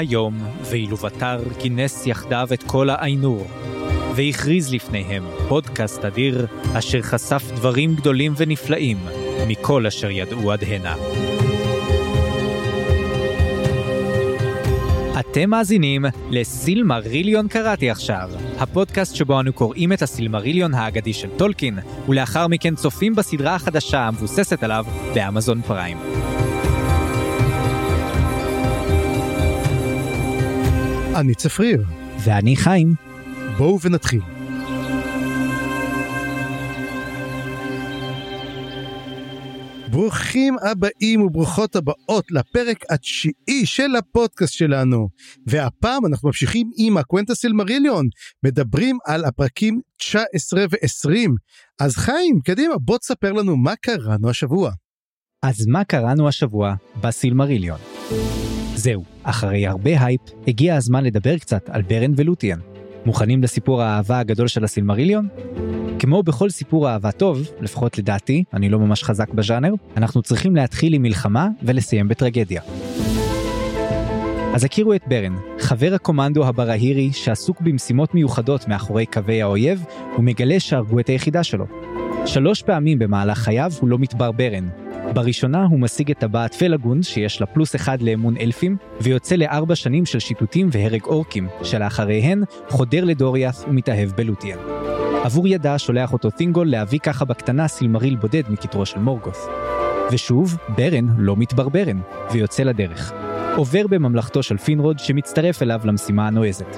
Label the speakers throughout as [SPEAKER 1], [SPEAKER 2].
[SPEAKER 1] היום, ואילו בתר כינס יחדיו את כל האיינור, והכריז לפניהם פודקאסט אדיר, אשר חשף דברים גדולים ונפלאים מכל אשר ידעו עד הנה. אתם מאזינים לסילמריליון קראתי עכשיו, הפודקאסט שבו אנו קוראים את הסילמריליון האגדי של טולקין, ולאחר מכן צופים בסדרה החדשה המבוססת עליו באמזון פריים.
[SPEAKER 2] אני צפריר.
[SPEAKER 1] ואני חיים.
[SPEAKER 2] בואו ונתחיל. ברוכים הבאים וברוכות הבאות לפרק התשיעי של הפודקאסט שלנו. והפעם אנחנו ממשיכים עם הקוונטה סילמריליון, מדברים על הפרקים 19 ו-20. אז חיים, קדימה, בוא תספר לנו מה קראנו השבוע.
[SPEAKER 1] אז מה קראנו השבוע בסילמריליון? זהו, אחרי הרבה הייפ, הגיע הזמן לדבר קצת על ברן ולוטיאן. מוכנים לסיפור האהבה הגדול של הסילמריליון? כמו בכל סיפור אהבה טוב, לפחות לדעתי, אני לא ממש חזק בז'אנר, אנחנו צריכים להתחיל עם מלחמה ולסיים בטרגדיה. אז הכירו את ברן, חבר הקומנדו הברהירי שעסוק במשימות מיוחדות מאחורי קווי האויב, ומגלה שהרגו את היחידה שלו. שלוש פעמים במהלך חייו הוא לא מתבר ברן, בראשונה הוא משיג את טבעת פלגון, שיש לה פלוס אחד לאמון אלפים, ויוצא לארבע שנים של שיטוטים והרג אורקים, שלאחריהן חודר לדוריאס ומתאהב בלוטיאן. עבור ידה שולח אותו תינגול להביא ככה בקטנה סילמריל בודד מכתרו של מורגות. ושוב, ברן לא מתברברן, ויוצא לדרך. עובר בממלכתו של פינרוד שמצטרף אליו למשימה הנועזת.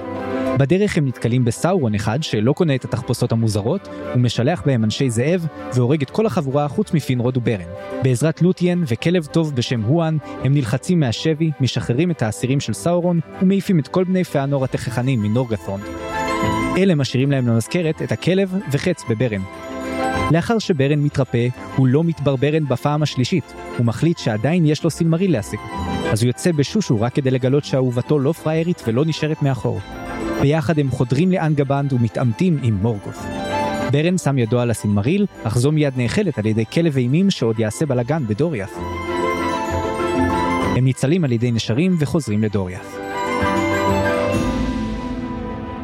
[SPEAKER 1] בדרך הם נתקלים בסאורון אחד שלא קונה את התחפושות המוזרות, הוא משלח בהם אנשי זאב והורג את כל החבורה חוץ מפינרוד וברן. בעזרת לוטיאן וכלב טוב בשם הואן, הם נלחצים מהשבי, משחררים את האסירים של סאורון ומעיפים את כל בני פאנור התככנים מנורגת'ון. אלה משאירים להם למזכרת את הכלב וחץ בברן. לאחר שברן מתרפא, הוא לא מתברברן בפעם השלישית, הוא מחליט שעדיין יש לו סילמריל להשיג. אז הוא יוצא בשושו רק כדי לגלות שאהובתו לא פראיירית ולא נשארת מאחור. ביחד הם חודרים לאנגבנד ומתעמתים עם מורגוף. ברן שם ידו על הסילמריל, אך זו מיד נאכלת על ידי כלב אימים שעוד יעשה בלאגן בדוריאס. הם ניצלים על ידי נשרים וחוזרים לדוריאס.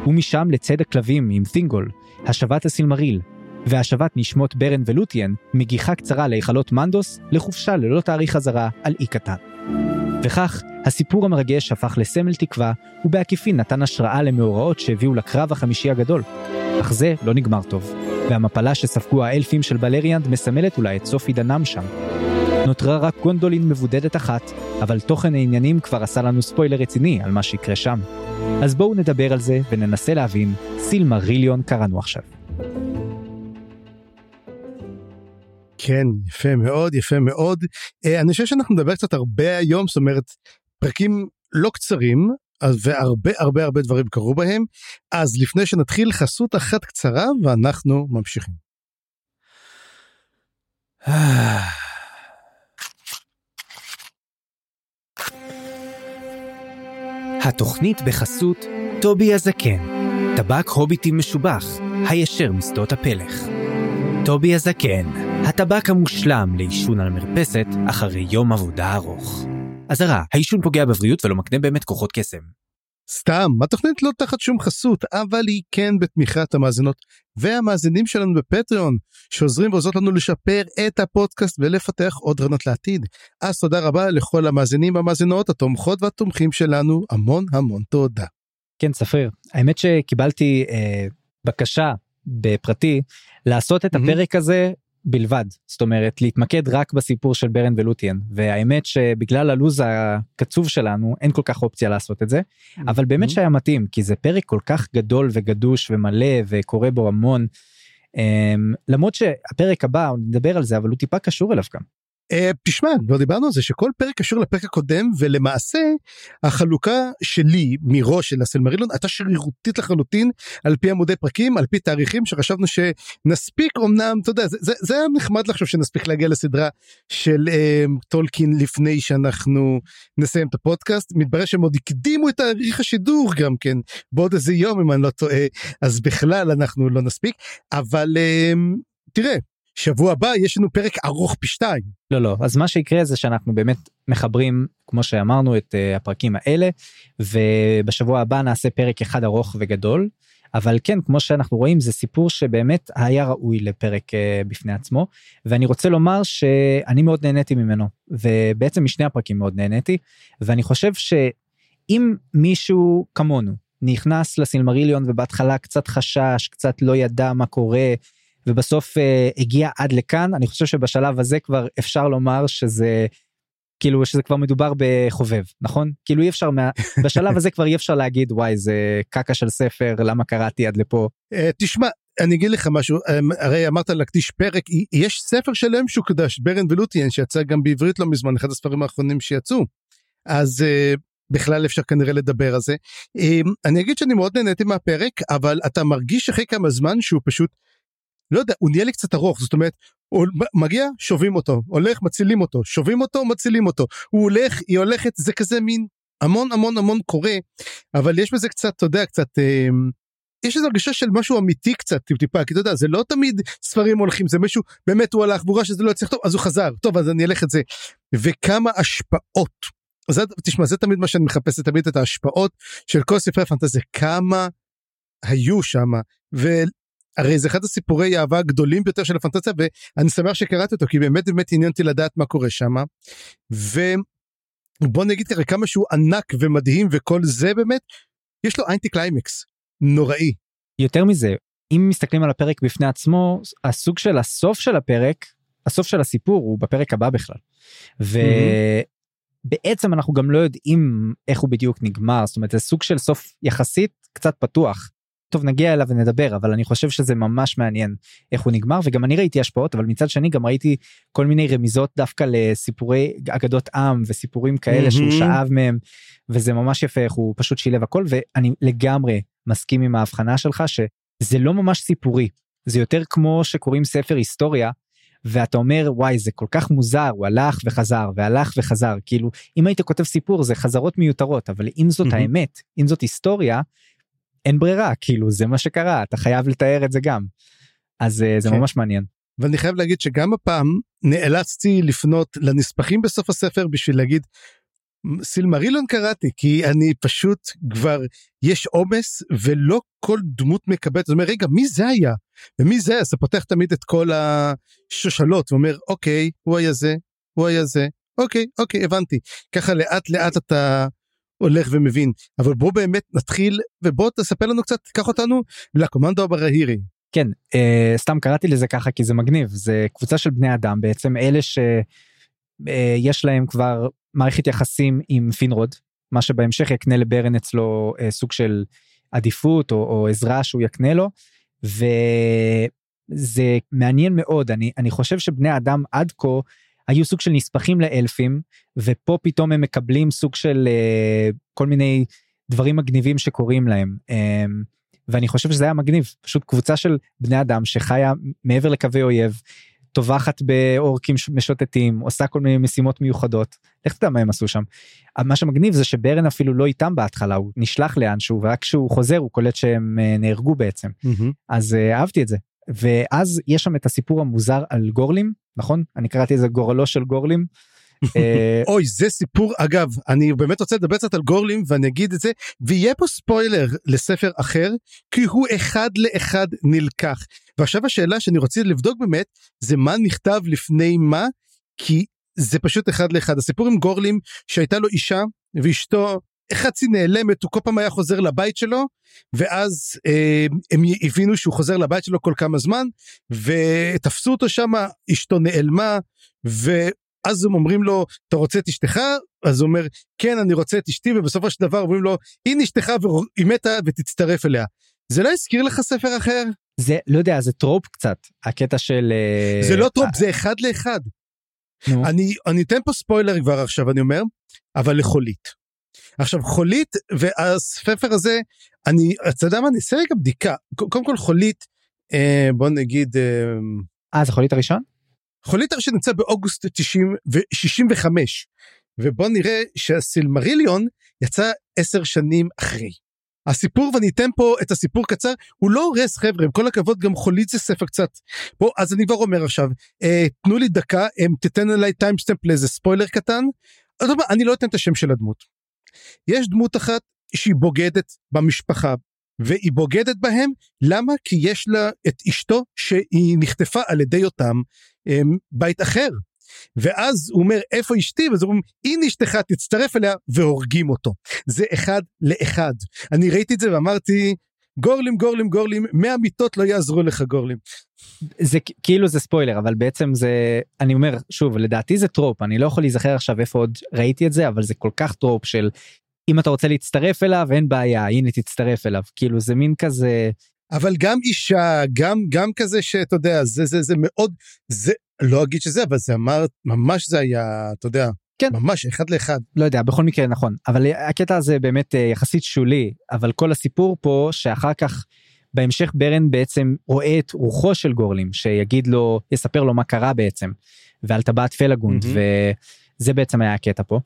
[SPEAKER 1] ומשם לצד הכלבים עם תינגול, השבת הסילמריל, והשבת נשמות ברן ולוטיאן, מגיחה קצרה להיכלות מנדוס, לחופשה ללא תאריך חזרה על אי קטן. וכך, הסיפור המרגש הפך לסמל תקווה, ובעקיפין נתן השראה למאורעות שהביאו לקרב החמישי הגדול. אך זה לא נגמר טוב, והמפלה שספגו האלפים של בלריאנד מסמלת אולי את סוף עידנם שם. נותרה רק גונדולין מבודדת אחת, אבל תוכן העניינים כבר עשה לנו ספוילר רציני על מה שיקרה שם. אז בואו נדבר על זה וננסה להבין, סילמריליון קראנו עכשיו.
[SPEAKER 2] כן, יפה מאוד, יפה מאוד. אה, אני חושב שאנחנו נדבר קצת הרבה היום, זאת אומרת, פרקים לא קצרים, והרבה הרבה הרבה דברים קרו בהם. אז לפני שנתחיל, חסות אחת קצרה, ואנחנו ממשיכים.
[SPEAKER 1] התוכנית בחסות טובי הזקן, טבק הוביטים משובח, הישר משדות הפלך. טובי הזקן, הטבק המושלם לעישון על המרפסת אחרי יום עבודה ארוך. אזהרה, העישון פוגע בבריאות ולא מקנה באמת כוחות קסם.
[SPEAKER 2] סתם, התוכנית לא תחת שום חסות, אבל היא כן בתמיכת המאזינות והמאזינים שלנו בפטריון, שעוזרים ועוזרות לנו לשפר את הפודקאסט ולפתח עוד רעיונות לעתיד. אז תודה רבה לכל המאזינים והמאזינות, התומכות והתומכים שלנו, המון המון תודה.
[SPEAKER 1] כן, ספריר, האמת שקיבלתי אה, בקשה בפרטי לעשות את הפרק הזה בלבד זאת אומרת להתמקד רק בסיפור של ברן ולוטיאן והאמת שבגלל הלו"ז הקצוב שלנו אין כל כך אופציה לעשות את זה אבל באמת שהיה מתאים כי זה פרק כל כך גדול וגדוש ומלא וקורה בו המון. אמ, למרות שהפרק הבא נדבר על זה אבל הוא טיפה קשור אליו גם.
[SPEAKER 2] Uh, תשמע כבר דיברנו על זה שכל פרק קשור לפרק הקודם ולמעשה החלוקה שלי מראש של הסלמרילון הייתה שרירותית לחלוטין על פי עמודי פרקים על פי תאריכים שחשבנו שנספיק אמנם אתה יודע זה, זה, היה נחמד לחשוב שנספיק להגיע לסדרה של uh, טולקין לפני שאנחנו נסיים את הפודקאסט. מתברר שהם עוד הקדימו את תאריך השידור גם כן בעוד איזה יום אם אני לא טועה אז בכלל אנחנו לא נספיק. אבל uh, תראה שבוע הבא יש לנו פרק ארוך פי שתיים.
[SPEAKER 1] לא לא אז מה שיקרה זה שאנחנו באמת מחברים כמו שאמרנו את uh, הפרקים האלה ובשבוע הבא נעשה פרק אחד ארוך וגדול אבל כן כמו שאנחנו רואים זה סיפור שבאמת היה ראוי לפרק uh, בפני עצמו ואני רוצה לומר שאני מאוד נהניתי ממנו ובעצם משני הפרקים מאוד נהניתי ואני חושב שאם מישהו כמונו נכנס לסילמריליון ובהתחלה קצת חשש קצת לא ידע מה קורה ובסוף uh, הגיע עד לכאן אני חושב שבשלב הזה כבר אפשר לומר שזה כאילו שזה כבר מדובר בחובב נכון כאילו אי אפשר מה... בשלב הזה כבר אי אפשר להגיד וואי זה קקה של ספר למה קראתי עד לפה.
[SPEAKER 2] Uh, תשמע אני אגיד לך משהו um, הרי אמרת להקדיש פרק יש ספר שלם שהוקדש ברן ולוטיאן שיצא גם בעברית לא מזמן אחד הספרים האחרונים שיצאו. אז uh, בכלל אפשר כנראה לדבר על זה. Um, אני אגיד שאני מאוד נהניתי מהפרק אבל אתה מרגיש אחרי כמה זמן שהוא פשוט לא יודע, הוא נהיה לי קצת ארוך, זאת אומרת, הוא מגיע, שובים אותו, הולך, מצילים אותו, שובים אותו, מצילים אותו, הוא הולך, היא הולכת, זה כזה מין המון המון המון קורה, אבל יש בזה קצת, אתה יודע, קצת, אה, יש איזו הרגשה של משהו אמיתי קצת, טיפ טיפה, כי אתה יודע, זה לא תמיד ספרים הולכים, זה מישהו, באמת הוא הלך, והוא ראה שזה לא יצליח טוב, אז הוא חזר, טוב, אז אני אלך את זה. וכמה השפעות. זה, תשמע, זה תמיד מה שאני מחפש, זה תמיד את ההשפעות של כל ספרי הפנטזיה, כמה היו שם, הרי זה אחד הסיפורי האהבה הגדולים ביותר של הפנטזיה ואני שמח שקראתי אותו כי באמת באמת עניין אותי לדעת מה קורה שם. ובוא נגיד ככה כמה שהוא ענק ומדהים וכל זה באמת יש לו אנטי קליימקס נוראי.
[SPEAKER 1] יותר מזה אם מסתכלים על הפרק בפני עצמו הסוג של הסוף של הפרק הסוף של הסיפור הוא בפרק הבא בכלל. ובעצם אנחנו גם לא יודעים איך הוא בדיוק נגמר זאת אומרת זה סוג של סוף יחסית קצת פתוח. טוב נגיע אליו ונדבר אבל אני חושב שזה ממש מעניין איך הוא נגמר וגם אני ראיתי השפעות אבל מצד שני גם ראיתי כל מיני רמיזות דווקא לסיפורי אגדות עם וסיפורים כאלה mm-hmm. שהוא שאב מהם וזה ממש יפה איך הוא פשוט שילב הכל ואני לגמרי מסכים עם ההבחנה שלך שזה לא ממש סיפורי זה יותר כמו שקוראים ספר היסטוריה ואתה אומר וואי זה כל כך מוזר הוא הלך וחזר והלך וחזר כאילו אם היית כותב סיפור זה חזרות מיותרות אבל אם זאת mm-hmm. האמת אם זאת היסטוריה אין ברירה כאילו זה מה שקרה אתה חייב לתאר את זה גם. אז אה, זה כן. ממש מעניין.
[SPEAKER 2] ואני חייב להגיד שגם הפעם נאלצתי לפנות לנספחים בסוף הספר בשביל להגיד סילמרילון קראתי כי אני פשוט כבר יש עומס ולא כל דמות מקבלת זאת אומרת רגע מי זה היה ומי זה אז אתה פותח תמיד את כל השושלות ואומר אוקיי הוא היה זה הוא היה זה אוקיי אוקיי הבנתי ככה לאט לאט אתה הולך ומבין אבל בוא באמת נתחיל ובוא תספר לנו קצת קח אותנו לקומנדו הברהירי.
[SPEAKER 1] כן אה, סתם קראתי לזה ככה כי זה מגניב זה קבוצה של בני אדם בעצם אלה שיש אה, להם כבר מערכת יחסים עם פינרוד מה שבהמשך יקנה לברן אצלו אה, סוג של עדיפות או, או עזרה שהוא יקנה לו. וזה מעניין מאוד אני אני חושב שבני אדם עד כה היו סוג של נספחים לאלפים ופה פתאום הם מקבלים סוג של uh, כל מיני דברים מגניבים שקורים להם. Um, ואני חושב שזה היה מגניב פשוט קבוצה של בני אדם שחיה מעבר לקווי אויב טובחת באורקים משוטטים עושה כל מיני משימות מיוחדות לך תדע מה הם עשו שם. מה שמגניב זה שברן אפילו לא איתם בהתחלה הוא נשלח לאנשהו ורק כשהוא חוזר הוא קולט שהם uh, נהרגו בעצם mm-hmm. אז uh, אהבתי את זה ואז יש שם את הסיפור המוזר על גורלים נכון? אני קראתי איזה גורלו של גורלים.
[SPEAKER 2] אה, אוי זה סיפור אגב אני באמת רוצה לדבר קצת על גורלים ואני אגיד את זה ויהיה פה ספוילר לספר אחר כי הוא אחד לאחד נלקח. ועכשיו השאלה שאני רוצה לבדוק באמת זה מה נכתב לפני מה כי זה פשוט אחד לאחד. הסיפור עם גורלים שהייתה לו אישה ואשתו חצי נעלמת הוא כל פעם היה חוזר לבית שלו ואז אה, הם הבינו שהוא חוזר לבית שלו כל כמה זמן ותפסו אותו שם אשתו נעלמה ואז הם אומרים לו אתה רוצה את אשתך אז הוא אומר כן אני רוצה את אשתי ובסופו של דבר אומרים לו הנה אשתך והיא מתה ותצטרף אליה. זה לא הזכיר לך ספר אחר?
[SPEAKER 1] זה לא יודע זה טרופ קצת הקטע של
[SPEAKER 2] אה, זה לא trope אה... זה אחד לאחד. אני אני אתן פה ספוילר כבר עכשיו אני אומר אבל לחולית. עכשיו חולית והספר הזה אני אתה יודע מה אני אעשה רגע בדיקה קודם כל חולית אה, בוא נגיד אה,
[SPEAKER 1] אה זה חולית הראשון?
[SPEAKER 2] חולית הראשון נמצא באוגוסט 90 ו-65 ובוא נראה שהסילמריליון יצא עשר שנים אחרי. הסיפור ואני אתן פה את הסיפור קצר הוא לא הורס חבר'ה עם כל הכבוד גם חולית זה ספר קצת. בוא אז אני כבר אומר עכשיו אה, תנו לי דקה הם תתן עליי timestamp לאיזה ספוילר קטן. אני לא אתן את השם של הדמות. יש דמות אחת שהיא בוגדת במשפחה והיא בוגדת בהם למה? כי יש לה את אשתו שהיא נחטפה על ידי אותם אה, בית אחר. ואז הוא אומר איפה אשתי? ואז אומרים הנה אשתך תצטרף אליה והורגים אותו. זה אחד לאחד. אני ראיתי את זה ואמרתי גורלים גורלים גורלים 100 מיתות לא יעזרו לך גורלים.
[SPEAKER 1] זה כאילו זה ספוילר אבל בעצם זה אני אומר שוב לדעתי זה trope אני לא יכול להיזכר עכשיו איפה עוד ראיתי את זה אבל זה כל כך trope של אם אתה רוצה להצטרף אליו אין בעיה הנה תצטרף אליו כאילו זה מין כזה.
[SPEAKER 2] אבל גם אישה גם גם כזה שאתה יודע זה זה זה מאוד זה לא אגיד שזה אבל זה אמר ממש זה היה אתה יודע כן. ממש אחד לאחד.
[SPEAKER 1] לא יודע בכל מקרה נכון. אבל הקטע הזה באמת אה, יחסית שולי אבל כל הסיפור פה שאחר כך בהמשך ברן בעצם רואה את רוחו של גורלים שיגיד לו יספר לו מה קרה בעצם ועל טבעת פלגונד mm-hmm. וזה בעצם היה הקטע פה.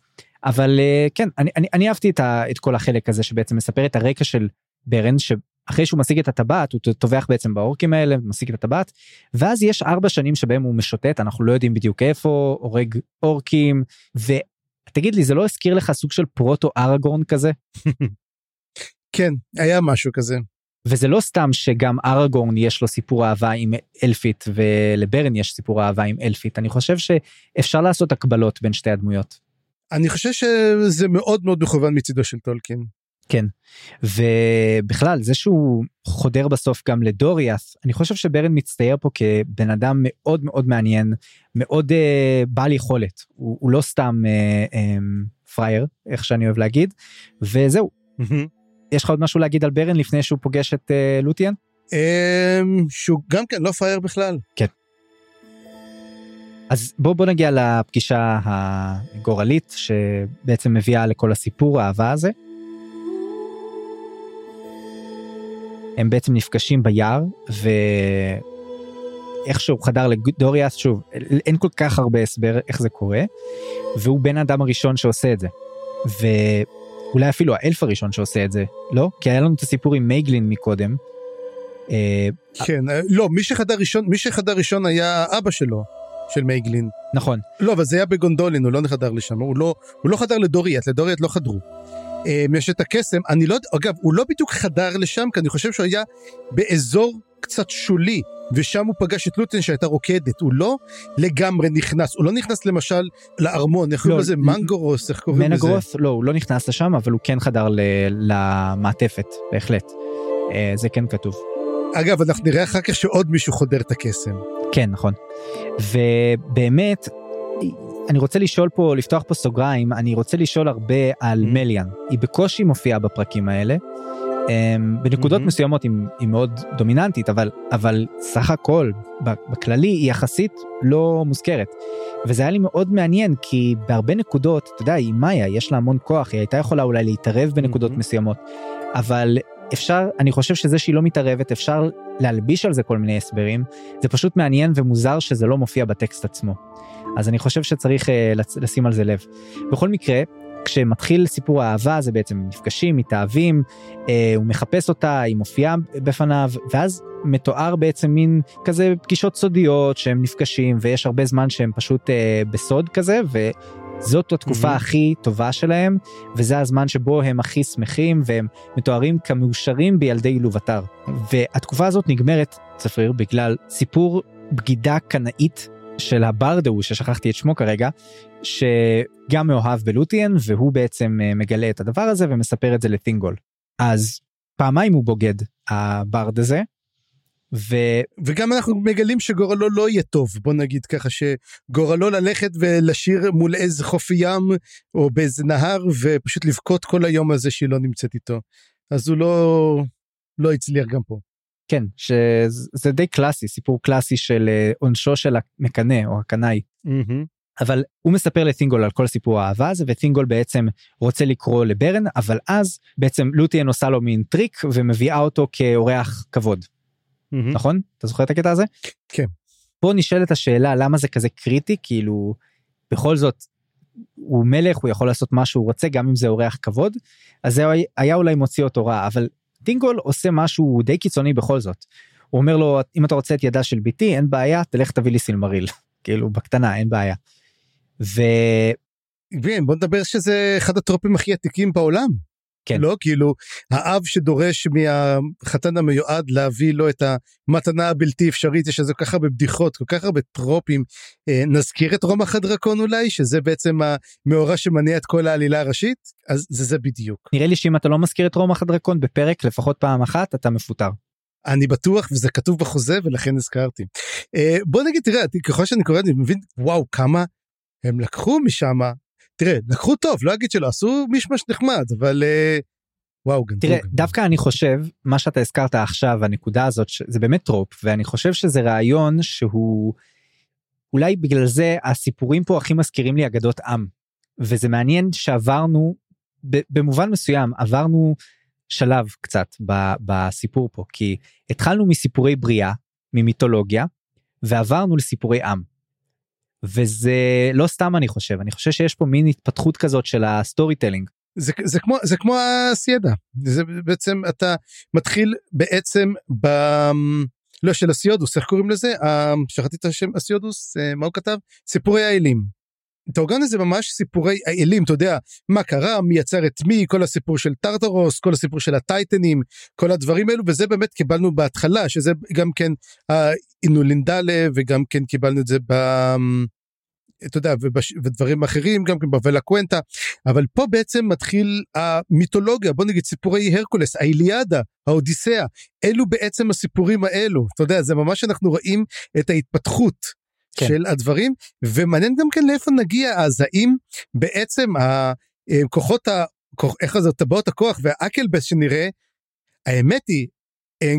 [SPEAKER 1] אבל אה, כן אני, אני, אני אהבתי את, ה, את כל החלק הזה שבעצם מספר את הרקע של ברן אחרי שהוא משיג את הטבעת הוא טובח בעצם באורקים האלה משיג את הטבעת ואז יש ארבע שנים שבהם הוא משוטט אנחנו לא יודעים בדיוק איפה הורג אורקים ותגיד לי זה לא הזכיר לך סוג של פרוטו אראגורן כזה.
[SPEAKER 2] כן היה משהו כזה.
[SPEAKER 1] וזה לא סתם שגם אראגורן יש לו סיפור אהבה עם אלפית ולברן יש סיפור אהבה עם אלפית אני חושב שאפשר לעשות הקבלות בין שתי הדמויות.
[SPEAKER 2] אני חושב שזה מאוד מאוד מכוון מצידו של טולקין.
[SPEAKER 1] כן ובכלל זה שהוא חודר בסוף גם לדוריאס אני חושב שברן מצטייר פה כבן אדם מאוד מאוד מעניין מאוד uh, בעל יכולת הוא, הוא לא סתם uh, um, פרייר איך שאני אוהב להגיד וזהו mm-hmm. יש לך עוד משהו להגיד על ברן לפני שהוא פוגש את uh, לוטיאן?
[SPEAKER 2] Um, שהוא גם כן לא פרייר בכלל.
[SPEAKER 1] כן. אז בוא בוא נגיע לפגישה הגורלית שבעצם מביאה לכל הסיפור האהבה הזה. הם בעצם נפגשים ביער ואיכשהו חדר לדוריאס שוב אין כל כך הרבה הסבר איך זה קורה והוא בן אדם הראשון שעושה את זה. ואולי אפילו האלף הראשון שעושה את זה לא כי היה לנו את הסיפור עם מייגלין מקודם.
[SPEAKER 2] אה, כן אה, לא מי שחדר ראשון מי שחדר ראשון היה אבא שלו של מייגלין
[SPEAKER 1] נכון
[SPEAKER 2] לא אבל זה היה בגונדולין הוא לא חדר לשם הוא לא הוא לא חדר לדוריאט לדוריאט לא חדרו. אמ, יש את הקסם, אני לא יודע, אגב, הוא לא בדיוק חדר לשם, כי אני חושב שהוא היה באזור קצת שולי, ושם הוא פגש את לוטן שהייתה רוקדת, הוא לא לגמרי נכנס, הוא לא נכנס למשל לארמון, איך קוראים לא, לזה? מנגורוס, איך קוראים לזה?
[SPEAKER 1] מנגרוס, לא, הוא לא נכנס לשם, אבל הוא כן חדר למעטפת, בהחלט. אה, זה כן כתוב.
[SPEAKER 2] אגב, אנחנו נראה אחר כך שעוד מישהו חודר את הקסם.
[SPEAKER 1] כן, נכון. ובאמת, אני רוצה לשאול פה, לפתוח פה סוגריים, אני רוצה לשאול הרבה על mm-hmm. מליאן. היא בקושי מופיעה בפרקים האלה. Um, בנקודות mm-hmm. מסוימות היא, היא מאוד דומיננטית, אבל, אבל סך הכל, בכללי, היא יחסית לא מוזכרת. וזה היה לי מאוד מעניין, כי בהרבה נקודות, אתה יודע, היא מאיה, יש לה המון כוח, היא הייתה יכולה אולי להתערב בנקודות mm-hmm. מסוימות, אבל אפשר, אני חושב שזה שהיא לא מתערבת, אפשר להלביש על זה כל מיני הסברים, זה פשוט מעניין ומוזר שזה לא מופיע בטקסט עצמו. אז אני חושב שצריך uh, לשים על זה לב. בכל מקרה, כשמתחיל סיפור האהבה זה בעצם נפגשים, מתאהבים, uh, הוא מחפש אותה, היא מופיעה בפניו, ואז מתואר בעצם מין כזה פגישות סודיות שהם נפגשים ויש הרבה זמן שהם פשוט uh, בסוד כזה וזאת התקופה mm-hmm. הכי טובה שלהם וזה הזמן שבו הם הכי שמחים והם מתוארים כמאושרים בילדי אילובתר והתקופה הזאת נגמרת צפריר בגלל סיפור בגידה קנאית של הברדהו ששכחתי את שמו כרגע שגם מאוהב בלותיאן והוא בעצם אה, מגלה את הדבר הזה ומספר את זה לתינגול. אז פעמיים הוא בוגד הברד הזה. ו...
[SPEAKER 2] וגם אנחנו מגלים שגורלו לא יהיה טוב בוא נגיד ככה שגורלו ללכת ולשיר מול איזה חוף ים או באיזה נהר ופשוט לבכות כל היום הזה שהיא לא נמצאת איתו אז הוא לא לא הצליח גם פה.
[SPEAKER 1] כן שזה די קלאסי סיפור קלאסי של אה, עונשו של המקנא או הקנאי. Mm-hmm. אבל הוא מספר לתינגול על כל סיפור האהבה הזה ותינגול בעצם רוצה לקרוא לברן אבל אז בעצם לוטיאן עושה לו מין טריק ומביאה אותו כאורח כבוד. Mm-hmm. נכון? אתה זוכר את הקטע הזה?
[SPEAKER 2] כן.
[SPEAKER 1] פה נשאלת השאלה למה זה כזה קריטי כאילו בכל זאת הוא מלך הוא יכול לעשות מה שהוא רוצה גם אם זה אורח כבוד אז זה היה אולי מוציא אותו רע אבל טינגול עושה משהו די קיצוני בכל זאת. הוא אומר לו אם אתה רוצה את ידה של בתי אין בעיה תלך תביא לי סילמריל כאילו בקטנה אין בעיה. ו...
[SPEAKER 2] בוא נדבר שזה אחד הטרופים הכי עתיקים בעולם. כן. לא כאילו האב שדורש מהחתן המיועד להביא לו את המתנה הבלתי אפשרית יש איזה כל כך הרבה בדיחות כל כך הרבה טרופים אה, נזכיר את רומח הדרקון אולי שזה בעצם המאורע שמניע את כל העלילה הראשית אז זה זה בדיוק.
[SPEAKER 1] נראה לי שאם אתה לא מזכיר את רומח הדרקון בפרק לפחות פעם אחת אתה מפוטר.
[SPEAKER 2] אני בטוח וזה כתוב בחוזה ולכן הזכרתי. אה, בוא נגיד תראה ככל שאני קורא אני מבין וואו כמה הם לקחו משם תראה לקחו טוב לא אגיד שלא עשו מישמש נחמד אבל uh, וואו גנבו.
[SPEAKER 1] תראה גנבו. דווקא אני חושב מה שאתה הזכרת עכשיו הנקודה הזאת זה באמת טרופ ואני חושב שזה רעיון שהוא אולי בגלל זה הסיפורים פה הכי מזכירים לי אגדות עם וזה מעניין שעברנו במובן מסוים עברנו שלב קצת ב, בסיפור פה כי התחלנו מסיפורי בריאה ממיתולוגיה ועברנו לסיפורי עם. וזה לא סתם אני חושב אני חושב שיש פה מין התפתחות כזאת של ה storytelling.
[SPEAKER 2] זה, זה כמו זה כמו האדה זה בעצם אתה מתחיל בעצם ב... לא של הסיודוס איך קוראים לזה שכחתי את השם הסיודוס אה, מה הוא כתב סיפורי האלים. טורגן זה ממש סיפורי האלים אתה יודע מה קרה מי יצר את מי כל הסיפור של טרטרוס כל הסיפור של הטייטנים כל הדברים האלו וזה באמת קיבלנו בהתחלה שזה גם כן האינולינדלה וגם כן קיבלנו את זה ב... אתה יודע ובש... ודברים אחרים גם כן בבלה קוונטה. אבל פה בעצם מתחיל המיתולוגיה בוא נגיד סיפורי הרקולס האיליאדה האודיסאה אלו בעצם הסיפורים האלו. אתה יודע זה ממש אנחנו רואים את ההתפתחות כן. של הדברים ומעניין גם כן לאיפה נגיע אז האם בעצם הכוחות ה... איך זה טבעות הכוח והאקלבס שנראה. האמת היא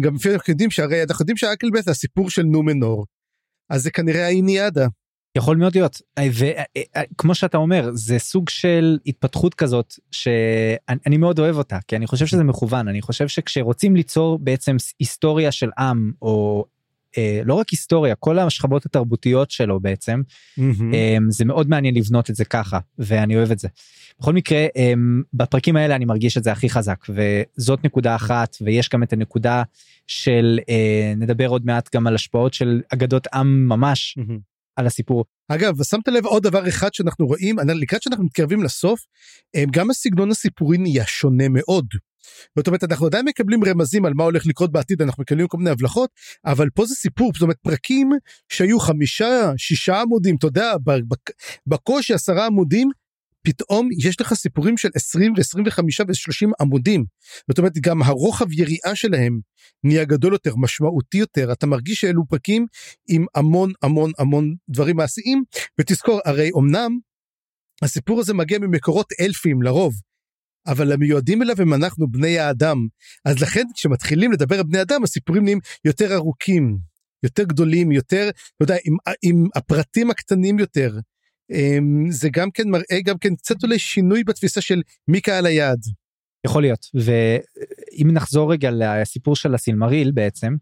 [SPEAKER 2] גם לפי אנחנו יודעים שהרי אנחנו יודעים שהאקלבס זה הסיפור של נומנור אז זה כנראה האיניאדה.
[SPEAKER 1] יכול מאוד להיות. וכמו שאתה אומר זה סוג של התפתחות כזאת שאני מאוד אוהב אותה כי אני חושב שזה מכוון. אני חושב שכשרוצים ליצור בעצם היסטוריה של עם או אה, לא רק היסטוריה כל השכבות התרבותיות שלו בעצם mm-hmm. אה, זה מאוד מעניין לבנות את זה ככה ואני אוהב את זה. בכל מקרה אה, בפרקים האלה אני מרגיש את זה הכי חזק וזאת נקודה אחת ויש גם את הנקודה של אה, נדבר עוד מעט גם על השפעות של אגדות עם ממש. Mm-hmm. על הסיפור.
[SPEAKER 2] אגב שמת לב עוד דבר אחד שאנחנו רואים לקראת שאנחנו מתקרבים לסוף גם הסגנון הסיפורי נהיה שונה מאוד. זאת אומרת אנחנו עדיין מקבלים רמזים על מה הולך לקרות בעתיד אנחנו מקבלים כל מיני הבלחות אבל פה זה סיפור זאת אומרת פרקים שהיו חמישה שישה עמודים אתה יודע בקושי עשרה עמודים פתאום יש לך סיפורים של 20 ו-25 ו-30 עמודים. זאת אומרת גם הרוחב יריעה שלהם נהיה גדול יותר משמעותי יותר אתה מרגיש שאלו פרקים עם המון המון המון דברים מעשיים ותזכור הרי אמנם הסיפור הזה מגיע ממקורות אלפים לרוב אבל המיועדים אליו הם אנחנו בני האדם אז לכן כשמתחילים לדבר על בני אדם הסיפורים נהיים יותר ארוכים יותר גדולים יותר אתה יודע עם, עם הפרטים הקטנים יותר אמ, זה גם כן מראה גם כן קצת אולי שינוי בתפיסה של מי קהל היעד.
[SPEAKER 1] יכול להיות ואם נחזור רגע לסיפור של הסילמריל בעצם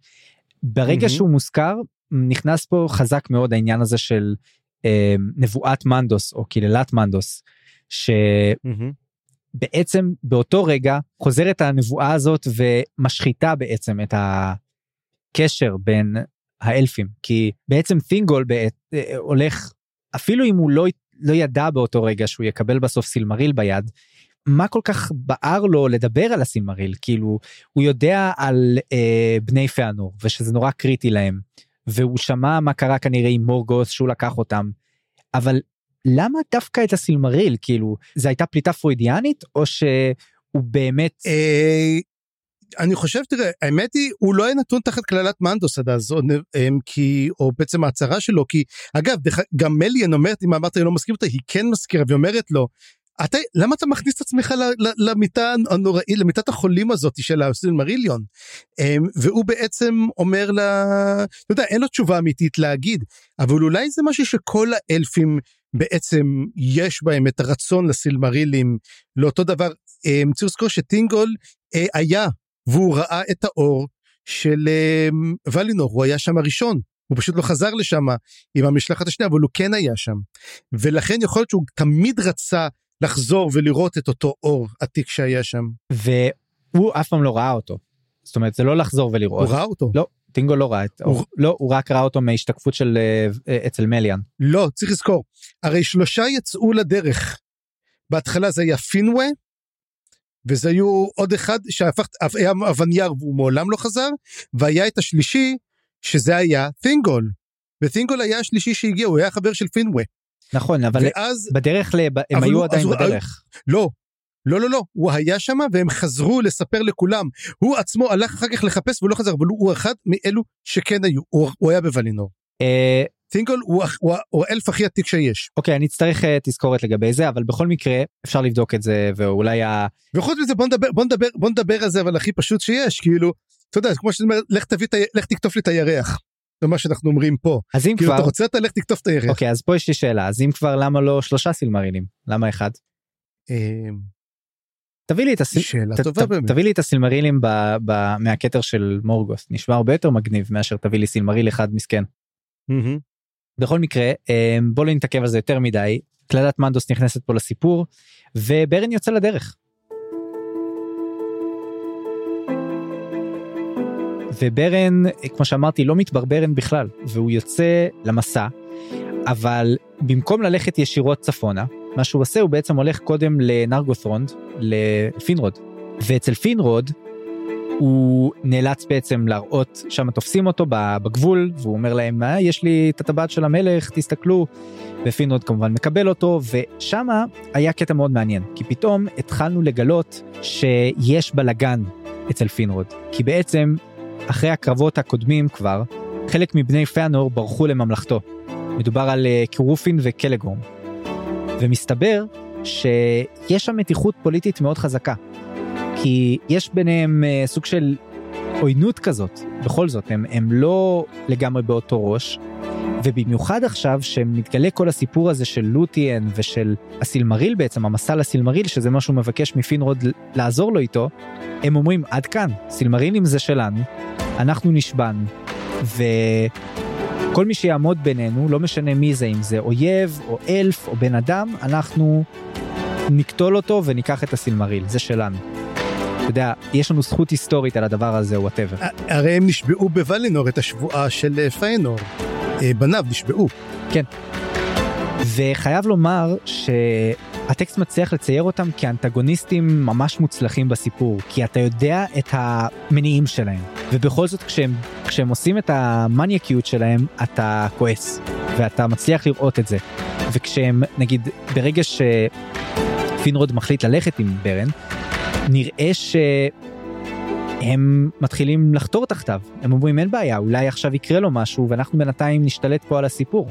[SPEAKER 1] ברגע mm-hmm. שהוא מוזכר נכנס פה חזק מאוד העניין הזה של אה, נבואת מנדוס או קללת מנדוס. שבעצם mm-hmm. באותו רגע חוזרת הנבואה הזאת ומשחיתה בעצם את הקשר בין האלפים. כי בעצם תינגול בעת, אה, הולך אפילו אם הוא לא, לא ידע באותו רגע שהוא יקבל בסוף סילמריל ביד, מה כל כך בער לו לדבר על הסילמריל? כאילו הוא יודע על אה, בני פענור ושזה נורא קריטי להם והוא שמע מה קרה כנראה עם מורגוס שהוא לקח אותם אבל למה דווקא את הסילמריל כאילו זה הייתה פליטה פרוידיאנית או שהוא באמת
[SPEAKER 2] אה, אני חושב תראה האמת היא הוא לא היה נתון תחת קללת מנדוס עד אז כי או בעצם ההצהרה שלו כי אגב גם מליאן אומרת אם אמרת אני לא מסכים אותה היא כן מזכירה ואומרת לו. אתה למה אתה מכניס את עצמך למיטה הנוראית למיטת החולים הזאת של הסילמריליון אמ, והוא בעצם אומר לה אתה יודע אין לו תשובה אמיתית להגיד אבל אולי זה משהו שכל האלפים בעצם יש בהם את הרצון לסילמרילים לאותו דבר אמ, צריך לזכור שטינגול אה, היה והוא ראה את האור של אמ, ולינור הוא היה שם הראשון הוא פשוט לא חזר לשם עם המשלחת השנייה אבל הוא כן היה שם ולכן יכול להיות שהוא תמיד רצה לחזור ולראות את אותו אור עתיק שהיה שם.
[SPEAKER 1] והוא אף פעם לא ראה אותו. זאת אומרת זה לא לחזור ולראות.
[SPEAKER 2] הוא ראה אותו.
[SPEAKER 1] לא, טינגו לא ראה את הוא... לא הוא רק ראה אותו מהשתקפות של uh, אצל מליאן.
[SPEAKER 2] לא צריך לזכור הרי שלושה יצאו לדרך. בהתחלה זה היה פינווה וזה היו עוד אחד שהפך היה אבנייר והוא מעולם לא חזר והיה את השלישי שזה היה תינגול. ותינגול היה השלישי שהגיע הוא היה חבר של פינווה.
[SPEAKER 1] נכון אבל ואז בדרך לב... הם היו הוא, עדיין בדרך.
[SPEAKER 2] לא לא לא לא הוא היה שם והם חזרו לספר לכולם הוא עצמו הלך אחר כך לחפש ולא חזר אבל הוא אחד מאלו שכן היו הוא, הוא היה בוולינור. אה, טינגול הוא, הוא, הוא האלף הכי עתיק שיש.
[SPEAKER 1] אוקיי אני אצטרך uh, תזכורת לגבי זה אבל בכל מקרה אפשר לבדוק את זה ואולי ה...
[SPEAKER 2] וחוץ מזה בוא נדבר בוא נדבר בוא נדבר על זה אבל הכי פשוט שיש כאילו אתה יודע כמו שאתה אומר לך תביא לך תקטוף לי את הירח. זה מה שאנחנו אומרים פה.
[SPEAKER 1] אז אם
[SPEAKER 2] כאילו
[SPEAKER 1] כבר...
[SPEAKER 2] אתה רוצה אתה לך תקטוף את הירח.
[SPEAKER 1] אוקיי אז פה יש לי שאלה אז אם כבר למה לא שלושה סילמרינים למה אחד? תביא לי את.
[SPEAKER 2] שאלה טובה באמת.
[SPEAKER 1] תביא לי את הסילמרילים ב... ב... מהכתר של מורגוס נשמע הרבה יותר מגניב מאשר תביא לי סילמריל אחד מסכן. בכל מקרה אמ, בוא לא נתעכב על זה יותר מדי קלדת מנדוס נכנסת פה לסיפור וברן יוצא לדרך. וברן כמו שאמרתי לא מתברברן בכלל והוא יוצא למסע אבל במקום ללכת ישירות צפונה מה שהוא עושה הוא בעצם הולך קודם לנרגות'רונד לפינרוד ואצל פינרוד הוא נאלץ בעצם להראות שם תופסים אותו בגבול והוא אומר להם מה יש לי את הטבעת של המלך תסתכלו ופינרוד כמובן מקבל אותו ושמה היה קטע מאוד מעניין כי פתאום התחלנו לגלות שיש בלאגן אצל פינרוד כי בעצם אחרי הקרבות הקודמים כבר חלק מבני פאנור ברחו לממלכתו. מדובר על אה, קורופין וקלגורם. ומסתבר שיש שם מתיחות פוליטית מאוד חזקה. כי יש ביניהם uh, סוג של עוינות כזאת, בכל זאת, הם, הם לא לגמרי באותו ראש. ובמיוחד עכשיו שמתגלה כל הסיפור הזה של לוטיאן ושל הסילמריל בעצם, המסע לסילמריל, שזה מה שהוא מבקש מפינרוד לעזור לו איתו, הם אומרים עד כאן, סילמרילים זה שלנו, אנחנו נשבענו, וכל מי שיעמוד בינינו, לא משנה מי זה, אם זה אויב או אלף או בן אדם, אנחנו נקטול אותו וניקח את הסילמריל, זה שלנו. אתה יודע, יש לנו זכות היסטורית על הדבר הזה, whatever.
[SPEAKER 2] הרי הם נשבעו בוולינור את השבועה של אה, פיאנור. אה, בניו נשבעו.
[SPEAKER 1] כן. וחייב לומר שהטקסט מצליח לצייר אותם כאנטגוניסטים ממש מוצלחים בסיפור, כי אתה יודע את המניעים שלהם, ובכל זאת כשהם, כשהם עושים את המניאקיות שלהם, אתה כועס, ואתה מצליח לראות את זה. וכשהם, נגיד, ברגע שפינרוד מחליט ללכת עם ברן, נראה שהם מתחילים לחתור תחתיו. הם אומרים אין בעיה, אולי עכשיו יקרה לו משהו ואנחנו בינתיים נשתלט פה על הסיפור.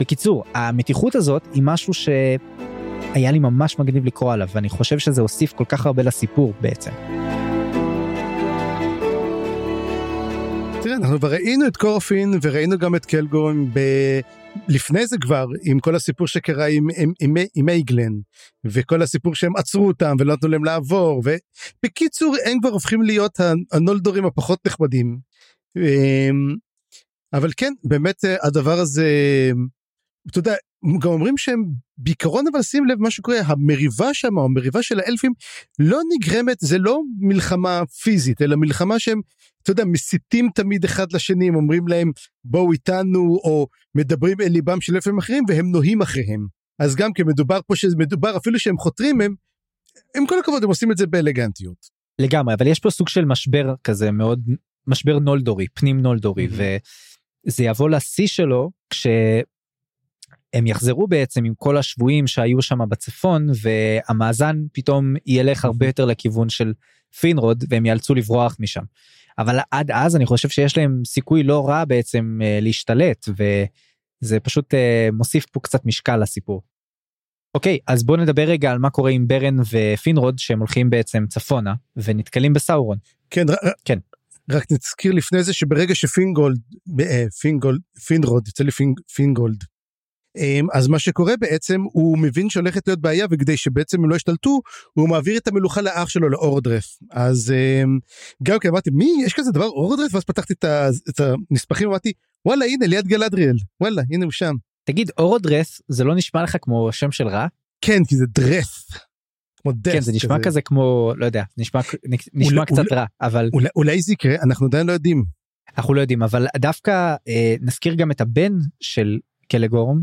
[SPEAKER 1] בקיצור, המתיחות הזאת היא משהו שהיה לי ממש מגניב לקרוא עליו, ואני חושב שזה הוסיף כל כך הרבה לסיפור בעצם.
[SPEAKER 2] תראה, אנחנו כבר ראינו את קורפין וראינו גם את קלגורן ב... לפני זה כבר עם כל הסיפור שקרה עם, עם, עם, עם אייגלן וכל הסיפור שהם עצרו אותם ולא נתנו להם לעבור ובקיצור הם כבר הופכים להיות הנולדורים הפחות נחמדים. אמ, אבל כן באמת אה, הדבר הזה אתה יודע גם אומרים שהם בעיקרון אבל שים לב מה שקורה המריבה שם המריבה של האלפים לא נגרמת זה לא מלחמה פיזית אלא מלחמה שהם אתה יודע מסיתים תמיד אחד לשני הם אומרים להם בואו איתנו או מדברים אל ליבם של אלפים אחרים והם נוהים אחריהם אז גם כי מדובר פה שזה מדובר אפילו שהם חותרים הם עם כל הכבוד הם עושים את זה באלגנטיות.
[SPEAKER 1] לגמרי אבל יש פה סוג של משבר כזה מאוד משבר נולדורי פנים נולדורי mm-hmm. וזה יבוא לשיא שלו כש... הם יחזרו בעצם עם כל השבויים שהיו שם בצפון והמאזן פתאום ילך הרבה יותר לכיוון של פינרוד והם יאלצו לברוח משם. אבל עד אז אני חושב שיש להם סיכוי לא רע בעצם אה, להשתלט וזה פשוט אה, מוסיף פה קצת משקל לסיפור. אוקיי אז בוא נדבר רגע על מה קורה עם ברן ופינרוד שהם הולכים בעצם צפונה ונתקלים בסאורון.
[SPEAKER 2] כן כן רק נזכיר לפני זה שברגע שפינגולד אה, פינגולד פינרוד יוצא לי פינגולד אמ, אז מה שקורה בעצם הוא מבין שהולכת להיות בעיה וכדי שבעצם הם לא ישתלטו הוא מעביר את המלוכה לאח שלו לאורדרף אז אמ, גם כי אמרתי מי יש כזה דבר אורדרף ואז פתחתי את הנספחים אמרתי וואלה הנה ליד גלדריאל וואלה הנה הוא שם.
[SPEAKER 1] תגיד אורודרס זה לא נשמע לך כמו שם של רע?
[SPEAKER 2] כן כי זה דרס. כמו דס.
[SPEAKER 1] כן זה נשמע כזה, כזה כמו לא יודע נשמע נשמע
[SPEAKER 2] אולי,
[SPEAKER 1] קצת
[SPEAKER 2] אולי,
[SPEAKER 1] רע אבל
[SPEAKER 2] אולי, אולי זה יקרה אנחנו עדיין לא יודעים.
[SPEAKER 1] אנחנו לא יודעים אבל דווקא אה, נזכיר גם את הבן של קלגורם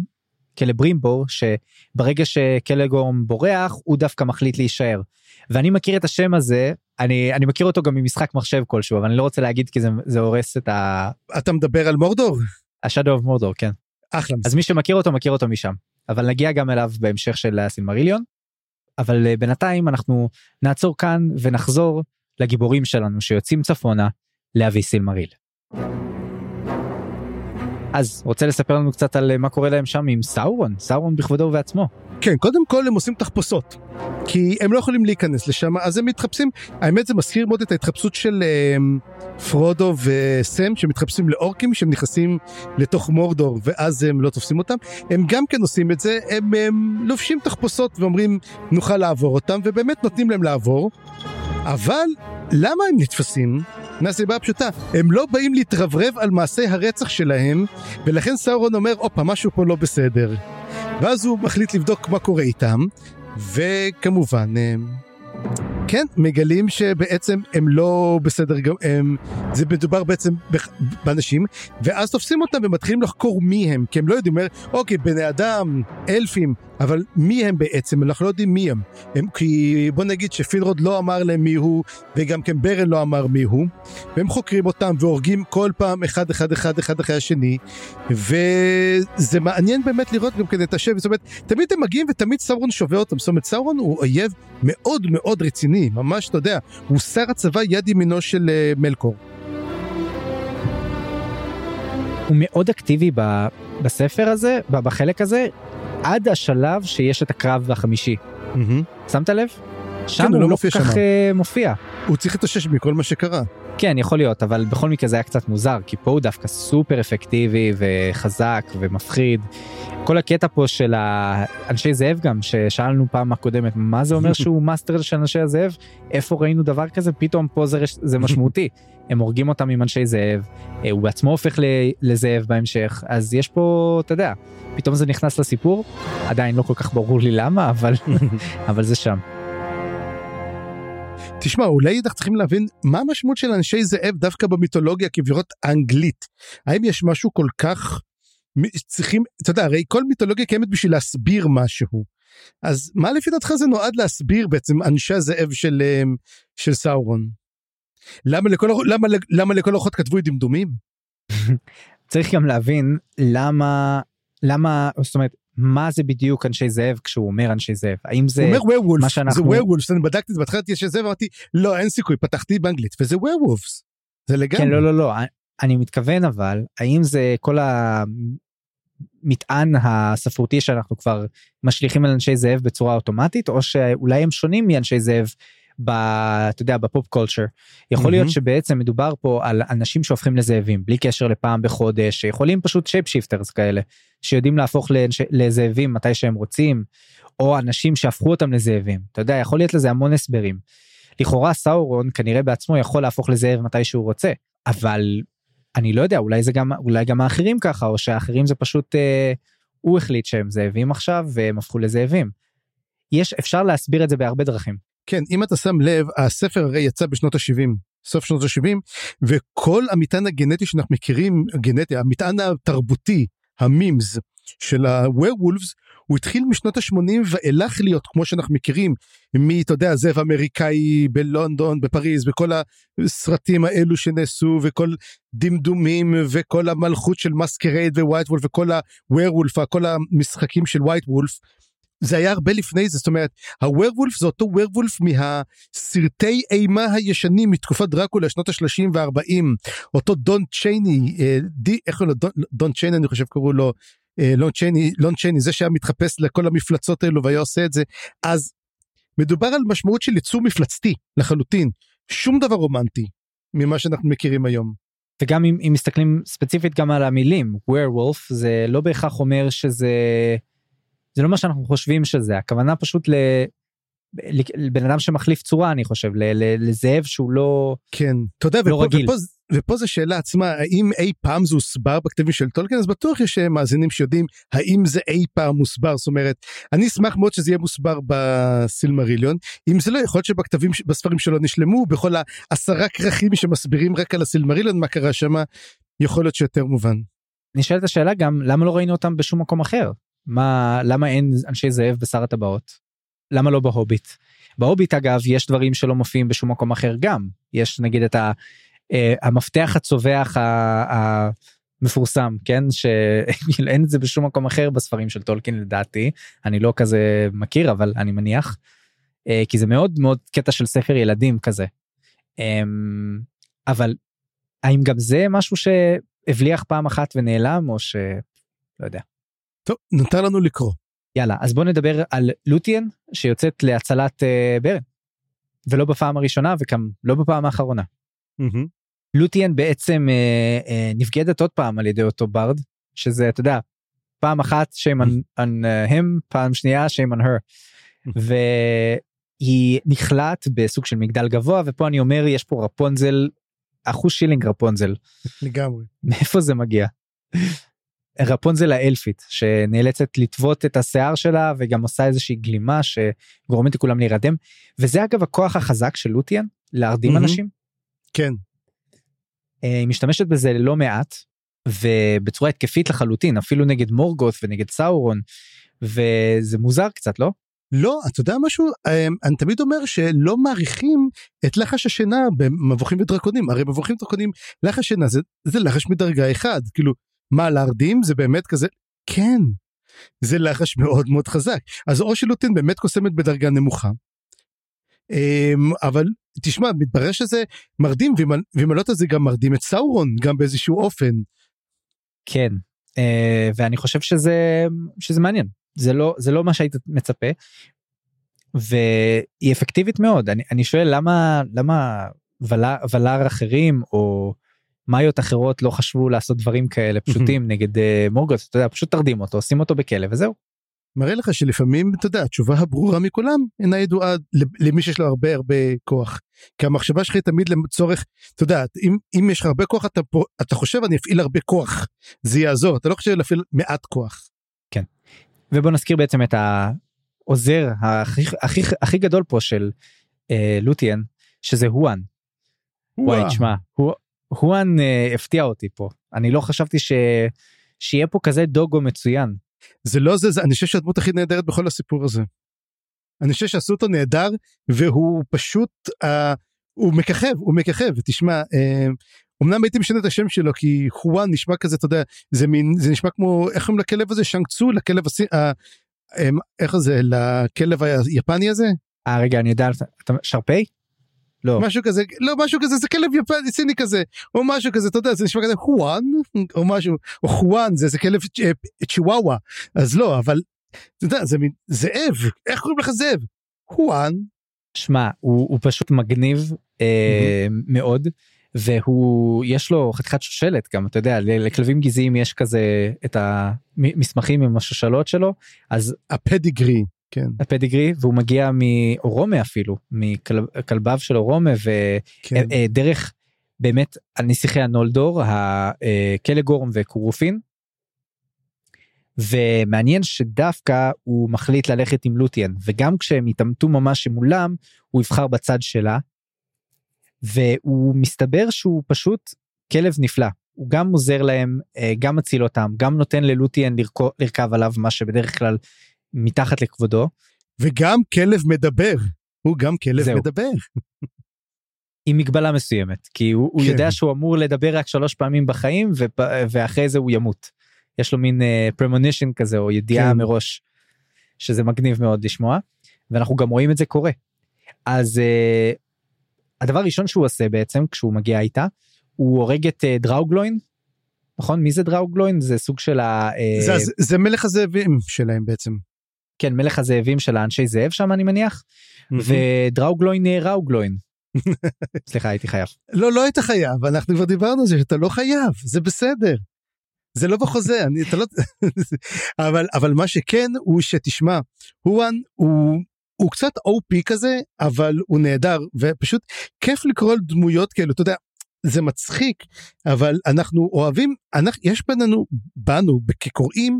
[SPEAKER 1] קלברימבור שברגע שקלגורם בורח הוא דווקא מחליט להישאר. ואני מכיר את השם הזה אני אני מכיר אותו גם ממשחק מחשב כלשהו אבל אני לא רוצה להגיד כי זה, זה הורס את ה...
[SPEAKER 2] אתה מדבר על מורדור?
[SPEAKER 1] השאדו אוף מורדור כן.
[SPEAKER 2] אחלה.
[SPEAKER 1] אז מי שמכיר אותו מכיר אותו משם אבל נגיע גם אליו בהמשך של הסילמריליון. אבל uh, בינתיים אנחנו נעצור כאן ונחזור לגיבורים שלנו שיוצאים צפונה להביא סילמריל. אז רוצה לספר לנו קצת על אה, מה קורה להם שם עם סאורון סאורון בכבודו ובעצמו.
[SPEAKER 2] כן קודם כל הם עושים תחפושות כי הם לא יכולים להיכנס לשם אז הם מתחפשים האמת זה מזכיר מאוד את ההתחפשות של um, פרודו וסם שמתחפשים לאורקים שהם נכנסים לתוך מורדור ואז הם לא תופסים אותם הם גם כן עושים את זה הם, הם לובשים תחפושות ואומרים נוכל לעבור אותם ובאמת נותנים להם לעבור אבל למה הם נתפסים? מהסיבה הפשוטה, הם לא באים להתרברב על מעשי הרצח שלהם, ולכן סאורון אומר, הופה, משהו פה לא בסדר. ואז הוא מחליט לבדוק מה קורה איתם, וכמובן, כן, מגלים שבעצם הם לא בסדר, הם, זה מדובר בעצם באנשים, ואז תופסים אותם ומתחילים לחקור מי הם, כי הם לא יודעים, אוקיי, בני אדם, אלפים, אבל מי הם בעצם? אנחנו לא יודעים מי הם. הם כי בוא נגיד שפינרוד לא אמר להם מי הוא, וגם כן ברן לא אמר מי הוא, והם חוקרים אותם והורגים כל פעם אחד אחד אחד אחד אחרי השני, וזה מעניין באמת לראות גם כן את השם, זאת אומרת, תמיד הם מגיעים ותמיד סאורון שובה אותם, זאת אומרת, סאורון הוא אויב מאוד מאוד רציני, ממש, אתה יודע, הוא שר הצבא יד ימינו של uh, מלקור.
[SPEAKER 1] הוא מאוד אקטיבי ב, בספר הזה, בחלק הזה, עד השלב שיש את הקרב החמישי. Mm-hmm. שמת לב? שם כן, הוא, הוא לא כל כך uh, מופיע.
[SPEAKER 2] הוא צריך להתאושש מכל מה שקרה.
[SPEAKER 1] כן יכול להיות אבל בכל מקרה זה היה קצת מוזר כי פה הוא דווקא סופר אפקטיבי וחזק ומפחיד. כל הקטע פה של האנשי זאב גם ששאלנו פעם הקודמת מה זה אומר שהוא master של אנשי הזאב איפה ראינו דבר כזה פתאום פה זה, זה משמעותי הם הורגים אותם עם אנשי זאב אה, הוא בעצמו הופך לזאב בהמשך אז יש פה אתה יודע פתאום זה נכנס לסיפור עדיין לא כל כך ברור לי למה אבל אבל זה שם.
[SPEAKER 2] תשמע, אולי אנחנו צריכים להבין מה המשמעות של אנשי זאב דווקא במיתולוגיה כבירות האנגלית. האם יש משהו כל כך צריכים, אתה יודע, הרי כל מיתולוגיה קיימת בשביל להסביר משהו. אז מה לפי דעתך זה נועד להסביר בעצם אנשי הזאב של, אמ, של סאורון? למה לכל, למה, למה לכל אורחות כתבו דמדומים?
[SPEAKER 1] צריך גם להבין למה, למה, זאת אומרת, מה זה בדיוק אנשי זאב כשהוא אומר אנשי זאב? האם זה
[SPEAKER 2] הוא אומר מה שאנחנו זה ווירולף אני בדקתי את זה בהתחלה אנשי זאב אמרתי לא אין סיכוי פתחתי באנגלית וזה ווירולפס זה לגמרי.
[SPEAKER 1] כן לא לא לא. אני מתכוון אבל האם זה כל המטען הספרותי שאנחנו כבר משליכים על אנשי זאב בצורה אוטומטית או שאולי הם שונים מאנשי זאב ב, אתה יודע, בפופ culture. יכול mm-hmm. להיות שבעצם מדובר פה על אנשים שהופכים לזאבים בלי קשר לפעם בחודש, שיכולים פשוט shape shifters כאלה, שיודעים להפוך לש, לזאבים מתי שהם רוצים, או אנשים שהפכו אותם לזאבים. אתה יודע, יכול להיות לזה המון הסברים. לכאורה סאורון כנראה בעצמו יכול להפוך לזאב מתי שהוא רוצה, אבל אני לא יודע, אולי זה גם, אולי גם האחרים ככה, או שהאחרים זה פשוט, אה, הוא החליט שהם זאבים עכשיו והם הפכו לזאבים. יש, אפשר להסביר את זה בהרבה דרכים.
[SPEAKER 2] כן, אם אתה שם לב, הספר הרי יצא בשנות ה-70, סוף שנות ה-70, וכל המטען הגנטי שאנחנו מכירים, הגנטי, המטען התרבותי, ה memes של ה-Werewolves, הוא התחיל משנות ה-80 ואילך להיות כמו שאנחנו מכירים מי אתה יודע זאב אמריקאי בלונדון בפריז וכל הסרטים האלו שנעשו וכל דמדומים וכל המלכות של Masquerade White Wolf וכל ה-Werewolf כל המשחקים של White Wolf זה היה הרבה לפני זה זאת אומרת הווירבולף זה אותו ווירבולף מהסרטי אימה הישנים מתקופת דרקולה שנות ה-30 וה-40 אותו דון צ'ייני אה, די איך קוראים לו דון, דון צ'ייני אני חושב קראו לו אה, לון צ'ייני לון צ'ייני זה שהיה מתחפש לכל המפלצות האלו והיה עושה את זה אז מדובר על משמעות של ייצור מפלצתי לחלוטין שום דבר רומנטי ממה שאנחנו מכירים היום.
[SPEAKER 1] וגם אם, אם מסתכלים ספציפית גם על המילים werewolf זה לא בהכרח אומר שזה. זה לא מה שאנחנו חושבים שזה הכוונה פשוט ל... לבן אדם שמחליף צורה אני חושב לזאב שהוא לא
[SPEAKER 2] כן. אתה יודע
[SPEAKER 1] לא
[SPEAKER 2] ופה,
[SPEAKER 1] רגיל.
[SPEAKER 2] ופה ופה זו שאלה עצמה האם אי פעם זה הוסבר בכתבים של טולקין? אז בטוח יש מאזינים שיודעים האם זה אי פעם מוסבר? זאת אומרת אני אשמח מאוד שזה יהיה מוסבר בסילמריליון. אם זה לא יכול להיות שבכתבים בספרים שלו נשלמו בכל העשרה כרכים שמסבירים רק על הסילמריליון מה קרה שם יכול להיות שיותר מובן.
[SPEAKER 1] נשאלת השאלה גם למה לא ראינו אותם בשום מקום אחר מה למה אין אנשי זאב בשר הטבעות למה לא בהוביט. בהוביט אגב יש דברים שלא מופיעים בשום מקום אחר גם יש נגיד את ה... uh, המפתח הצווח המפורסם כן שאין את זה בשום מקום אחר בספרים של טולקין לדעתי אני לא כזה מכיר אבל אני מניח uh, כי זה מאוד מאוד קטע של ספר ילדים כזה. Um, אבל האם גם זה משהו שהבליח פעם אחת ונעלם או שלא יודע.
[SPEAKER 2] טוב נותר לנו לקרוא.
[SPEAKER 1] יאללה אז בוא נדבר על לוטיאן שיוצאת להצלת uh, ברן. ולא בפעם הראשונה וגם לא בפעם האחרונה. Mm-hmm. לוטיאן בעצם אה, אה, נבגדת עוד פעם על ידי אותו ברד שזה אתה יודע פעם אחת shame on, on uh, him פעם שנייה shame on her. והיא נכלאת בסוג של מגדל גבוה ופה אני אומר יש פה רפונזל אחוז שילינג רפונזל.
[SPEAKER 2] לגמרי.
[SPEAKER 1] מאיפה זה מגיע? רפונזל האלפית שנאלצת לטוות את השיער שלה וגם עושה איזושהי גלימה שגורמת לכולם להירדם וזה אגב הכוח החזק של לוטיאן להרדים mm-hmm. אנשים.
[SPEAKER 2] כן.
[SPEAKER 1] אה, היא משתמשת בזה לא מעט ובצורה התקפית לחלוטין אפילו נגד מורגות ונגד סאורון וזה מוזר קצת לא?
[SPEAKER 2] לא אתה יודע משהו אה, אני תמיד אומר שלא מעריכים את לחש השינה במבוכים ודרקונים הרי מבוכים ודרקונים לחש שינה זה, זה לחש מדרגה אחד כאילו מה להרדים? זה באמת כזה? כן. זה לחש מאוד מאוד חזק. אז או שלוטין באמת קוסמת בדרגה נמוכה. אמ, אבל תשמע מתברר שזה מרדים ואם לא זה גם מרדים את סאורון גם באיזשהו אופן.
[SPEAKER 1] כן. אה, ואני חושב שזה שזה מעניין. זה לא זה לא מה שהיית מצפה. והיא אפקטיבית מאוד. אני, אני שואל למה למה ולר אחרים או מאיות אחרות לא חשבו לעשות דברים כאלה פשוטים נגד uh, מורגוס אתה יודע פשוט תרדים אותו עושים אותו בכלא וזהו.
[SPEAKER 2] מראה לך שלפעמים אתה יודע התשובה הברורה מכולם אינה ידועה למי שיש לו הרבה הרבה כוח. כי המחשבה שלך היא תמיד לצורך אתה יודע אם אם יש לך הרבה כוח אתה פה אתה חושב אני אפעיל הרבה כוח זה יעזור אתה לא חושב להפעיל מעט כוח.
[SPEAKER 1] כן. ובוא נזכיר בעצם את העוזר הכי הכי הכי גדול פה של אה, לוטיאן שזה הואן. וואי תשמע הואן אה, הפתיע אותי פה אני לא חשבתי ש... שיהיה פה כזה דוגו מצוין.
[SPEAKER 2] זה לא זה, זה אני חושב שהדמות הכי נהדרת בכל הסיפור הזה. אני חושב שעשו אותו נהדר והוא פשוט אה, הוא מככב הוא מככב תשמע אה, אמנם הייתי משנה את השם שלו כי חואן נשמע כזה אתה יודע זה מין זה נשמע כמו איך קוראים לכלב הזה שאנקצו לכלב הסי... אה, אה, איך זה לכלב היפני הזה.
[SPEAKER 1] אה רגע אני יודע שרפי?
[SPEAKER 2] לא. משהו כזה, לא משהו כזה, זה כלב יפני סיני כזה, או משהו כזה, אתה יודע, זה נשמע כזה חואן, או משהו, או חואן, זה, זה כלב צ'יוואווה, אז לא, אבל, אתה יודע, זה מין, זאב, איך קוראים לך זאב? חואן.
[SPEAKER 1] שמע, הוא, הוא פשוט מגניב אה, מאוד. והוא יש לו חתיכת שושלת גם אתה יודע לכלבים גזעיים יש כזה את המסמכים עם השושלות שלו אז
[SPEAKER 2] הפדיגרי כן.
[SPEAKER 1] הפדיגרי והוא מגיע מאורומה אפילו מכלביו של אורומה ודרך כן. אה, באמת הנסיכי הנולדור הקלגורם וקורופין. ומעניין שדווקא הוא מחליט ללכת עם לוטיאן וגם כשהם התעמתו ממש מולם הוא יבחר בצד שלה. והוא מסתבר שהוא פשוט כלב נפלא הוא גם עוזר להם אה, גם מציל אותם גם נותן ללוטיאן לרכב עליו מה שבדרך כלל מתחת לכבודו.
[SPEAKER 2] וגם כלב מדבר, הוא גם כלב זהו. מדבר.
[SPEAKER 1] עם מגבלה מסוימת, כי הוא, כן. הוא יודע שהוא אמור לדבר רק שלוש פעמים בחיים ו, ואחרי זה הוא ימות. יש לו מין premonition uh, כזה או ידיעה כן. מראש, שזה מגניב מאוד לשמוע, ואנחנו גם רואים את זה קורה. אז uh, הדבר הראשון שהוא עושה בעצם כשהוא מגיע איתה, הוא הורג את uh, דראוגלוין, נכון? מי זה דראוגלוין? זה סוג של ה...
[SPEAKER 2] זה, זה, זה מלך הזאבים שלהם בעצם.
[SPEAKER 1] כן מלך הזאבים של האנשי זאב שם אני מניח ודראוגלוין ראוגלוין. סליחה הייתי חייב.
[SPEAKER 2] לא לא היית חייב אנחנו כבר דיברנו על זה שאתה לא חייב זה בסדר. זה לא בחוזה אני אתה לא אבל אבל מה שכן הוא שתשמע הואן הוא הוא קצת OP כזה אבל הוא נהדר ופשוט כיף לקרוא על דמויות כאלו אתה יודע זה מצחיק אבל אנחנו אוהבים אנחנו יש בינינו בנו כקוראים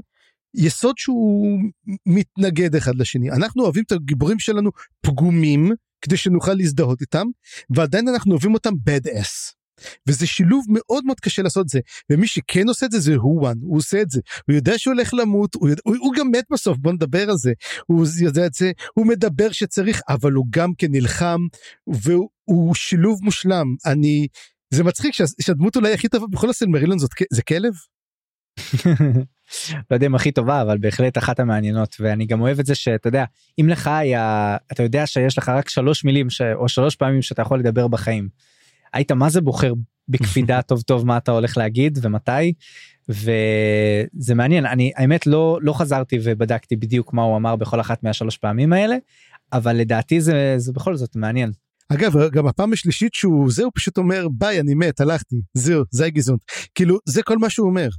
[SPEAKER 2] יסוד שהוא מתנגד אחד לשני אנחנו אוהבים את הגיבורים שלנו פגומים כדי שנוכל להזדהות איתם ועדיין אנחנו אוהבים אותם bad ass. וזה שילוב מאוד מאוד קשה לעשות את זה ומי שכן עושה את זה זה הוואן הוא עושה את זה הוא יודע שהוא הולך למות הוא, יודע, הוא, הוא גם מת בסוף בוא נדבר על זה הוא יודע את זה הוא מדבר שצריך אבל הוא גם כן נלחם והוא שילוב מושלם אני זה מצחיק שה, שהדמות אולי הכי טובה בכל הסלמרילון זאת זה כלב.
[SPEAKER 1] לא יודע אם הכי טובה אבל בהחלט אחת המעניינות ואני גם אוהב את זה שאתה יודע אם לך היה אתה יודע שיש לך רק שלוש מילים ש... או שלוש פעמים שאתה יכול לדבר בחיים. היית מה זה בוחר בקפידה טוב טוב מה אתה הולך להגיד ומתי וזה מעניין אני האמת לא לא חזרתי ובדקתי בדיוק מה הוא אמר בכל אחת מהשלוש פעמים האלה אבל לדעתי זה זה בכל זאת מעניין.
[SPEAKER 2] אגב גם הפעם השלישית שהוא זה הוא פשוט אומר ביי אני מת הלכתי זהו זה הגיזון כאילו זה כל מה שהוא אומר.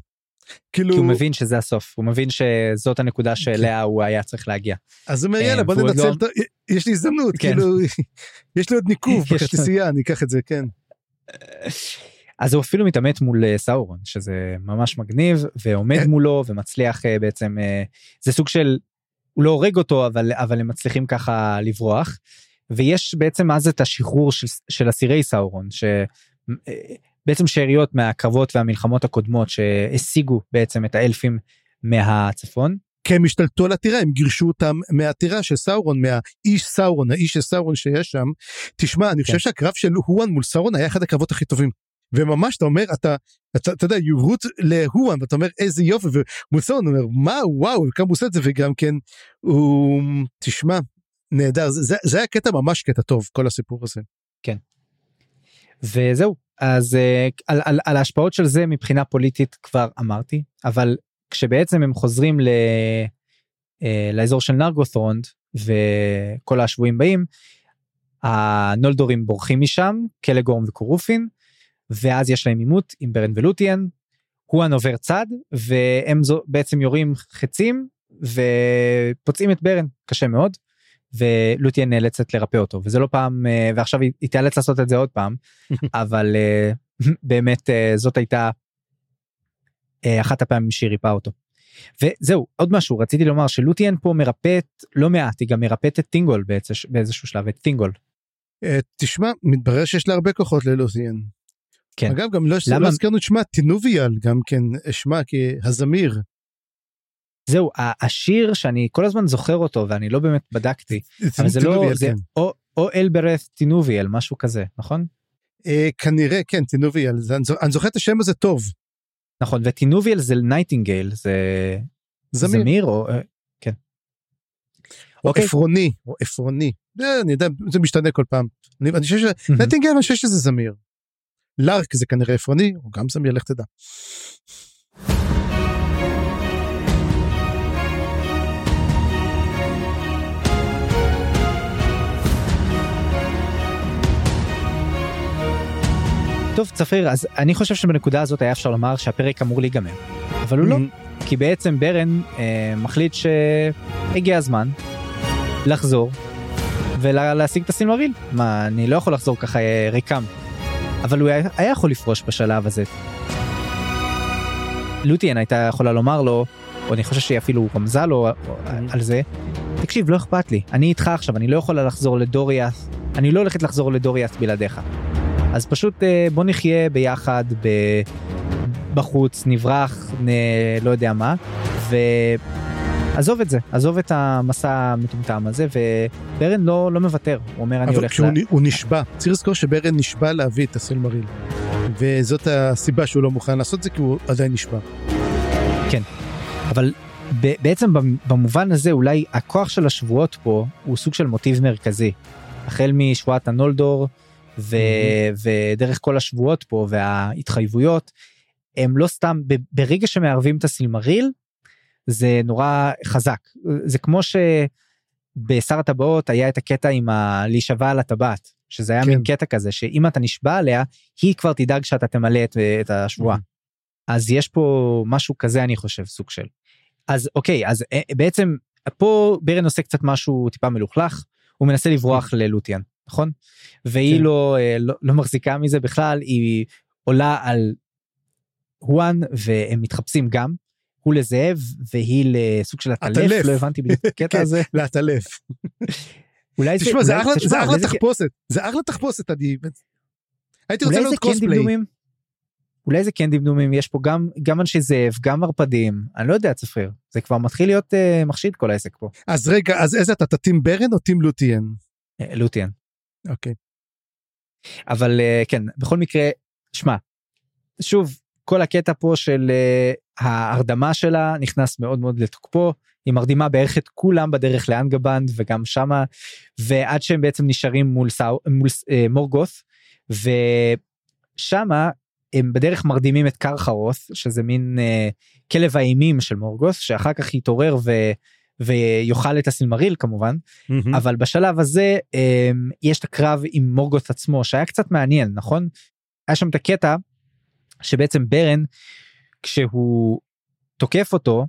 [SPEAKER 1] כאילו כי הוא מבין שזה הסוף הוא מבין שזאת הנקודה שאליה הוא היה צריך להגיע.
[SPEAKER 2] אז הוא אומר יאללה בוא ננצל לא... יש לי הזדמנות כן. כאילו יש לי עוד ניקוב בכרטיסייה אני אקח את זה כן.
[SPEAKER 1] אז הוא אפילו מתעמת מול אה, סאורון שזה ממש מגניב ועומד כן. מולו ומצליח אה, בעצם אה, זה סוג של הוא לא הורג אותו אבל אבל הם מצליחים ככה לברוח. ויש בעצם אז את השחרור של, של אסירי סאורון שבעצם שאריות מהקרבות והמלחמות הקודמות שהשיגו בעצם את האלפים מהצפון.
[SPEAKER 2] כי הם השתלטו על הטירה הם גירשו אותם מהטירה של סאורון מהאיש סאורון האיש של סאורון שיש שם. תשמע אני חושב כן. שהקרב של הואן מול סאורון היה אחד הקרבות הכי טובים. וממש אתה אומר אתה אתה, אתה יודע יורות להואן ואתה אומר איזה יופי ומול סאורון אומר מה וואו כמה הוא עושה את זה וגם כן הוא תשמע נהדר זה, זה, זה היה קטע ממש קטע טוב כל הסיפור הזה.
[SPEAKER 1] כן. וזהו אז uh, על, על, על ההשפעות של זה מבחינה פוליטית כבר אמרתי אבל כשבעצם הם חוזרים ל, uh, לאזור של נרגות'רונד וכל השבויים באים הנולדורים בורחים משם קלגורם וקורופין ואז יש להם עימות עם ברן ולוטיאן. הואן עובר צד והם זו, בעצם יורים חצים ופוצעים את ברן קשה מאוד. ולוטיה נאלצת לרפא אותו וזה לא פעם אה, ועכשיו היא תיאלץ לעשות את זה עוד פעם אבל אה, באמת אה, זאת הייתה אחת הפעמים שהיא ריפאה אותו. וזהו עוד משהו רציתי לומר שלוטיאן פה מרפאת לא מעט היא גם מרפאת את טינגול באיזשהו שלב את טינגול.
[SPEAKER 2] תשמע מתברר שיש לה הרבה כוחות ללוטיאן. כן. אגב גם לא, לא למה... לא הזכרנו את שמה טינוביאל גם כן שמה כהזמיר
[SPEAKER 1] זהו השיר שאני כל הזמן זוכר אותו ואני לא באמת בדקתי אבל זה לא זה כן. או, או אלברeth טינוביאל משהו כזה נכון?
[SPEAKER 2] אה, כנראה כן טינוביאל אני זוכר את השם הזה טוב.
[SPEAKER 1] נכון וטינוביאל זה nightingale זה זמיר, או אה, כן.
[SPEAKER 2] או אוקיי. עפרוני או עפרוני אה, אני יודע זה משתנה כל פעם אני, אני חושב ש nightingale אני חושב שזה זמיר. lark זה כנראה עפרוני או גם זמיר לך תדע.
[SPEAKER 1] טוב צפיר אז אני חושב שבנקודה הזאת היה אפשר לומר שהפרק אמור להיגמר אבל הוא לא mm-hmm. כי בעצם ברן אה, מחליט שהגיע הזמן לחזור ולהשיג את הסילמריל מה אני לא יכול לחזור ככה אה, ריקם אבל הוא היה, היה יכול לפרוש בשלב הזה. לוטיאן הייתה יכולה לומר לו או אני חושב שהיא אפילו רמזה לו mm-hmm. על זה תקשיב לא אכפת לי אני איתך עכשיו אני לא יכולה לחזור לדוריאס אני לא הולכת לחזור לדוריאס בלעדיך. אז פשוט אה, בוא נחיה ביחד ב... בחוץ, נברח, נ... לא יודע מה, ועזוב את זה, עזוב את המסע המטומטם הזה, וברן לא, לא מוותר, הוא אומר אני הולך...
[SPEAKER 2] אבל הוא נשבע, צריך לזכור שברן נשבע להביא את הסילמריל, וזאת הסיבה שהוא לא מוכן לעשות זה כי הוא עדיין נשבע.
[SPEAKER 1] כן, אבל בעצם במובן הזה אולי הכוח של השבועות פה הוא סוג של מוטיב מרכזי. החל משבועת הנולדור ו, mm-hmm. ודרך כל השבועות פה וההתחייבויות הם לא סתם ברגע שמערבים את הסילמריל זה נורא חזק זה כמו שבשר הטבעות היה את הקטע עם ה... להישבע על הטבעת שזה היה כן. מין קטע כזה שאם אתה נשבע עליה היא כבר תדאג שאתה תמלא את, את השבועה. Mm-hmm. אז יש פה משהו כזה אני חושב סוג של. אז אוקיי אז אה, בעצם פה ברן עושה קצת משהו טיפה מלוכלך הוא מנסה לברוח mm-hmm. נכון? והיא
[SPEAKER 2] כן.
[SPEAKER 1] לא, אה, לא, לא מחזיקה מזה בכלל, היא עולה על הואן והם מתחפשים גם. הוא לזאב והיא לסוג של עטלף. לא הבנתי בדיוק את הקטע
[SPEAKER 2] כן,
[SPEAKER 1] הזה.
[SPEAKER 2] לעטלף.
[SPEAKER 1] אולי זה,
[SPEAKER 2] תשמע זה
[SPEAKER 1] אולי- תשמע,
[SPEAKER 2] זה אחלה
[SPEAKER 1] זה-
[SPEAKER 2] תחפושת זה אחלה תחפושת אני הייתי רוצה
[SPEAKER 1] זה
[SPEAKER 2] לראות
[SPEAKER 1] כן
[SPEAKER 2] קוספליי.
[SPEAKER 1] דמדומים? אולי זה כן דמדומים, יש פה גם, גם אנשי זאב, גם ערפדים, אני לא יודע צפריר, זה כבר מתחיל להיות uh, מחשיד כל העסק פה.
[SPEAKER 2] אז רגע אז איזה אתה אתה טים ברן או טים לוטיאן?
[SPEAKER 1] אה, לוטיאן.
[SPEAKER 2] אוקיי.
[SPEAKER 1] אבל uh, כן, בכל מקרה, שמע, שוב, כל הקטע פה של uh, ההרדמה שלה נכנס מאוד מאוד לתוקפו, היא מרדימה בערך את כולם בדרך לאנגבנד וגם שמה, ועד שהם בעצם נשארים מול, סאו, מול uh, מורגות, ושמה הם בדרך מרדימים את קרחרוס, שזה מין uh, כלב האימים של מורגוס, שאחר כך יתעורר ו... ויאכל את הסילמריל כמובן
[SPEAKER 2] מהמם.
[SPEAKER 1] אבל בשלב הזה אמ, יש את הקרב עם מורגות עצמו שהיה קצת מעניין נכון היה שם את הקטע שבעצם ברן כשהוא תוקף אותו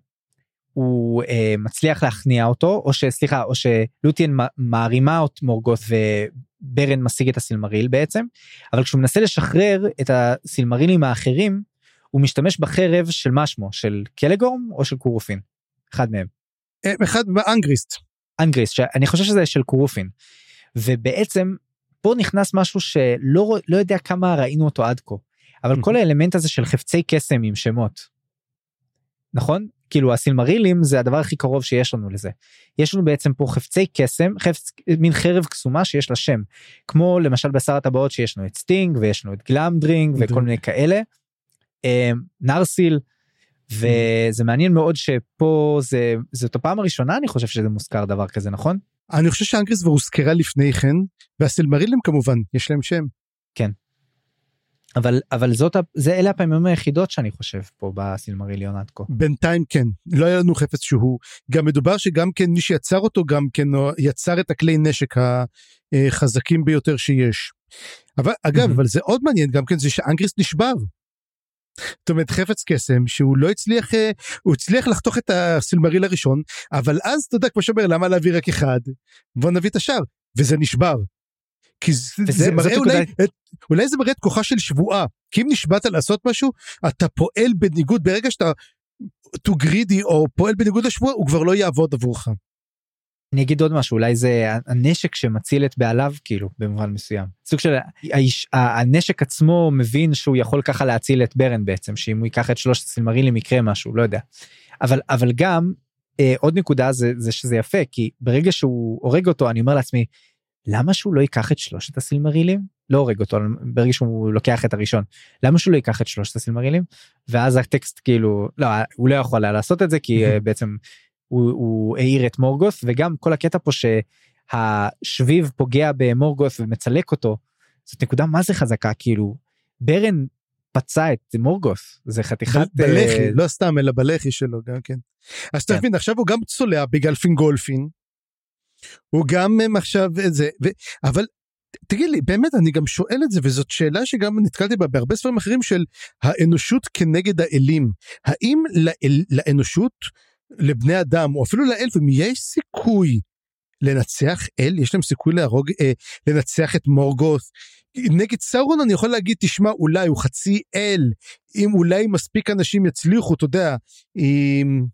[SPEAKER 1] הוא אה, מצליח להכניע אותו או שסליחה או שלוטיאן מערימה את מורגות וברן משיג את הסילמריל בעצם אבל כשהוא מנסה לשחרר את הסילמרילים האחרים הוא משתמש בחרב של מה שמו של קלגורם או של קורופין אחד מהם.
[SPEAKER 2] אה, אחד באנגריסט.
[SPEAKER 1] אנגריס שאני חושב שזה של קורופין ובעצם פה נכנס משהו שלא לא יודע כמה ראינו אותו עד כה אבל כל האלמנט הזה של חפצי קסם עם שמות. נכון כאילו הסילמרילים זה הדבר הכי קרוב שיש לנו לזה יש לנו בעצם פה חפצי קסם חפץ מין חרב קסומה שיש לה שם כמו למשל בשר הטבעות שיש לנו את סטינג ויש לנו את גלאמדרינג וכל. מיני כאלה. אה, נרסיל וזה מעניין מאוד שפה זה זאת הפעם הראשונה אני חושב שזה מוזכר דבר כזה נכון
[SPEAKER 2] אני חושב שאנגריסט כבר הוזכרה לפני כן והסילמרילים כמובן יש להם שם.
[SPEAKER 1] אבל אבל זאת זה אלה הפעמים היחידות שאני חושב פה בסילמריליון עד כה.
[SPEAKER 2] בינתיים כן לא היה לנו חפץ שהוא גם מדובר שגם כן מי שיצר אותו גם כן יצר את הכלי נשק החזקים ביותר שיש. אבל אגב
[SPEAKER 1] Mhm.
[SPEAKER 2] אבל זה עוד מעניין גם כן זה שאנגריסט נשבר. זאת אומרת חפץ קסם שהוא לא הצליח אה, הוא הצליח לחתוך את הסילמריל הראשון אבל אז אתה יודע כמו שאומר למה להביא רק אחד בוא נביא את השאר וזה נשבר. כי זה,
[SPEAKER 1] וזה-
[SPEAKER 2] זה מראה אולי,
[SPEAKER 1] נקודה-
[SPEAKER 2] את, אולי זה מראה את כוחה של שבועה כי אם נשבעת לעשות משהו אתה פועל בניגוד ברגע שאתה too greedy או פועל בניגוד לשבועה הוא כבר לא יעבוד עבורך.
[SPEAKER 1] אני אגיד עוד משהו אולי זה הנשק שמציל את בעליו כאילו במובן מסוים. סוג של האיש, הנשק עצמו מבין שהוא יכול ככה להציל את ברן בעצם שאם הוא ייקח את שלושת הסילמרילים יקרה משהו לא יודע. אבל אבל גם אה, עוד נקודה זה זה שזה יפה כי ברגע שהוא הורג אותו אני אומר לעצמי למה שהוא לא ייקח את שלושת הסילמרילים לא הורג אותו ברגע שהוא לוקח את הראשון. למה שהוא לא ייקח את שלושת הסילמרילים ואז הטקסט כאילו לא הוא לא יכול היה לעשות את זה כי אה, בעצם הוא, הוא העיר את מורגוס וגם כל הקטע פה שהשביב פוגע במורגוס ומצלק אותו זאת נקודה מה זה חזקה כאילו ברן פצע את מורגוס זה חתיכת
[SPEAKER 2] ב- בלחי
[SPEAKER 1] אה,
[SPEAKER 2] לא סתם אלא בלחי שלו גם כן. אז
[SPEAKER 1] כן.
[SPEAKER 2] תבין עכשיו הוא גם צולע בגלל פינגולפין. הוא גם הם עכשיו זה ו... אבל תגיד לי באמת אני גם שואל את זה וזאת שאלה שגם נתקלתי בה בהרבה ספרים אחרים של האנושות כנגד האלים האם לאל, לאנושות לבני אדם או אפילו לאלפים יש סיכוי לנצח אל יש להם סיכוי להרוג אה, לנצח את מורגות נגד סאורון אני יכול להגיד תשמע אולי הוא חצי אל. אם אולי מספיק אנשים יצליחו אתה יודע עם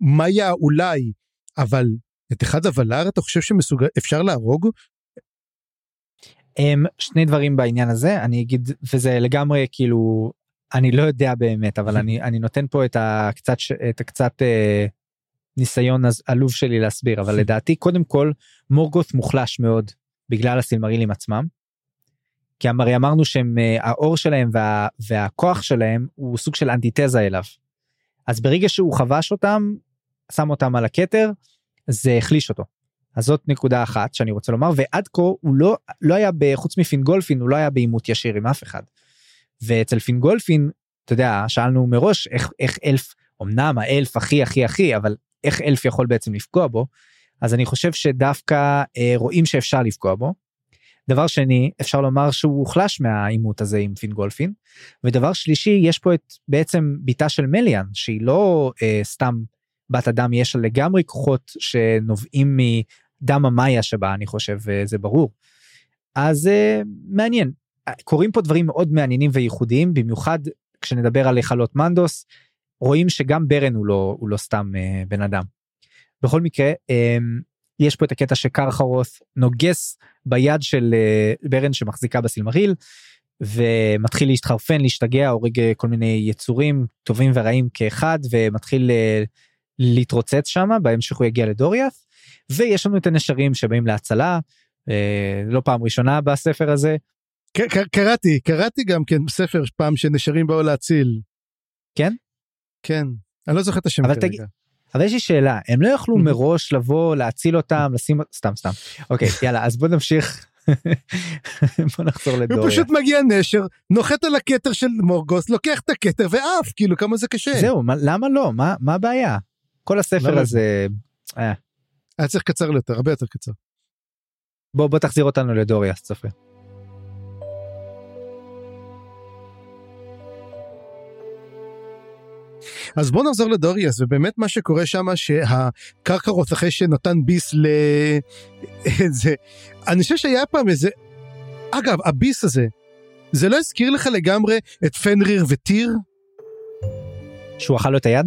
[SPEAKER 2] מאיה אולי. אבל את אחד הוולר אתה חושב שמסוגל אפשר להרוג?
[SPEAKER 1] הם, שני דברים בעניין הזה. אני אגיד וזה לגמרי כאילו אני לא יודע באמת אבל אני אני נותן פה את הקצת את הקצת אה, ניסיון עלוב שלי להסביר אבל לדעתי קודם כל מורגות מוחלש מאוד בגלל הסילמרילים עצמם. כי הרי אמרנו שהם אה, האור שלהם וה, והכוח שלהם הוא סוג של אנטיתזה אליו. אז ברגע שהוא חבש אותם שם אותם על הכתר זה החליש אותו. אז זאת נקודה אחת שאני רוצה לומר ועד כה הוא לא לא היה בחוץ מפינגולפין הוא לא היה בעימות ישיר עם אף אחד. ואצל פינגולפין אתה יודע שאלנו מראש איך איך אלף אמנם האלף הכי הכי הכי אבל איך אלף יכול בעצם לפגוע בו אז אני חושב שדווקא אה, רואים שאפשר לפגוע בו. דבר שני אפשר לומר שהוא הוחלש מהעימות הזה עם פינגולפין ודבר שלישי יש פה את בעצם בתה של מליאן שהיא לא אה, סתם בת אדם יש לה לגמרי כוחות שנובעים מדם המאיה שבה אני חושב וזה ברור. אז uh, מעניין קורים פה דברים מאוד מעניינים וייחודיים במיוחד כשנדבר על היכלות מנדוס רואים שגם ברן הוא לא הוא לא סתם uh, בן אדם. בכל מקרה um, יש פה את הקטע שקרחרוס נוגס ביד של uh, ברן שמחזיקה בסילמריל ומתחיל להתחרפן להשתגע הורג כל מיני יצורים טובים ורעים כאחד ומתחיל uh, להתרוצץ שם בהמשך הוא יגיע לדוריאס ויש לנו את הנשרים שבאים להצלה אה, לא פעם ראשונה בספר הזה.
[SPEAKER 2] קראתי קראתי גם כן ספר פעם שנשרים באו להציל.
[SPEAKER 1] כן?
[SPEAKER 2] כן אני לא זוכר את השם
[SPEAKER 1] אבל כרגע. אבל יש לי שאלה הם לא יכלו מראש לבוא להציל אותם לשים סתם סתם אוקיי יאללה אז בוא נמשיך. בוא נחזור לדוריה.
[SPEAKER 2] הוא פשוט מגיע נשר נוחת על הכתר של מורגוס לוקח את הכתר ועף כאילו כמה זה קשה.
[SPEAKER 1] זהו מה, למה לא מה מה הבעיה כל הספר הזה.
[SPEAKER 2] אה. היה צריך קצר יותר הרבה יותר קצר.
[SPEAKER 1] בוא בוא תחזיר אותנו לדוריה צופה.
[SPEAKER 2] אז בוא נחזור לדוריאס ובאמת מה שקורה שם שהקרקרות אחרי שנתן ביס ל... זה אני חושב שהיה פעם איזה אגב הביס הזה זה לא הזכיר לך לגמרי את פנריר וטיר?
[SPEAKER 1] שהוא אכל לו את היד?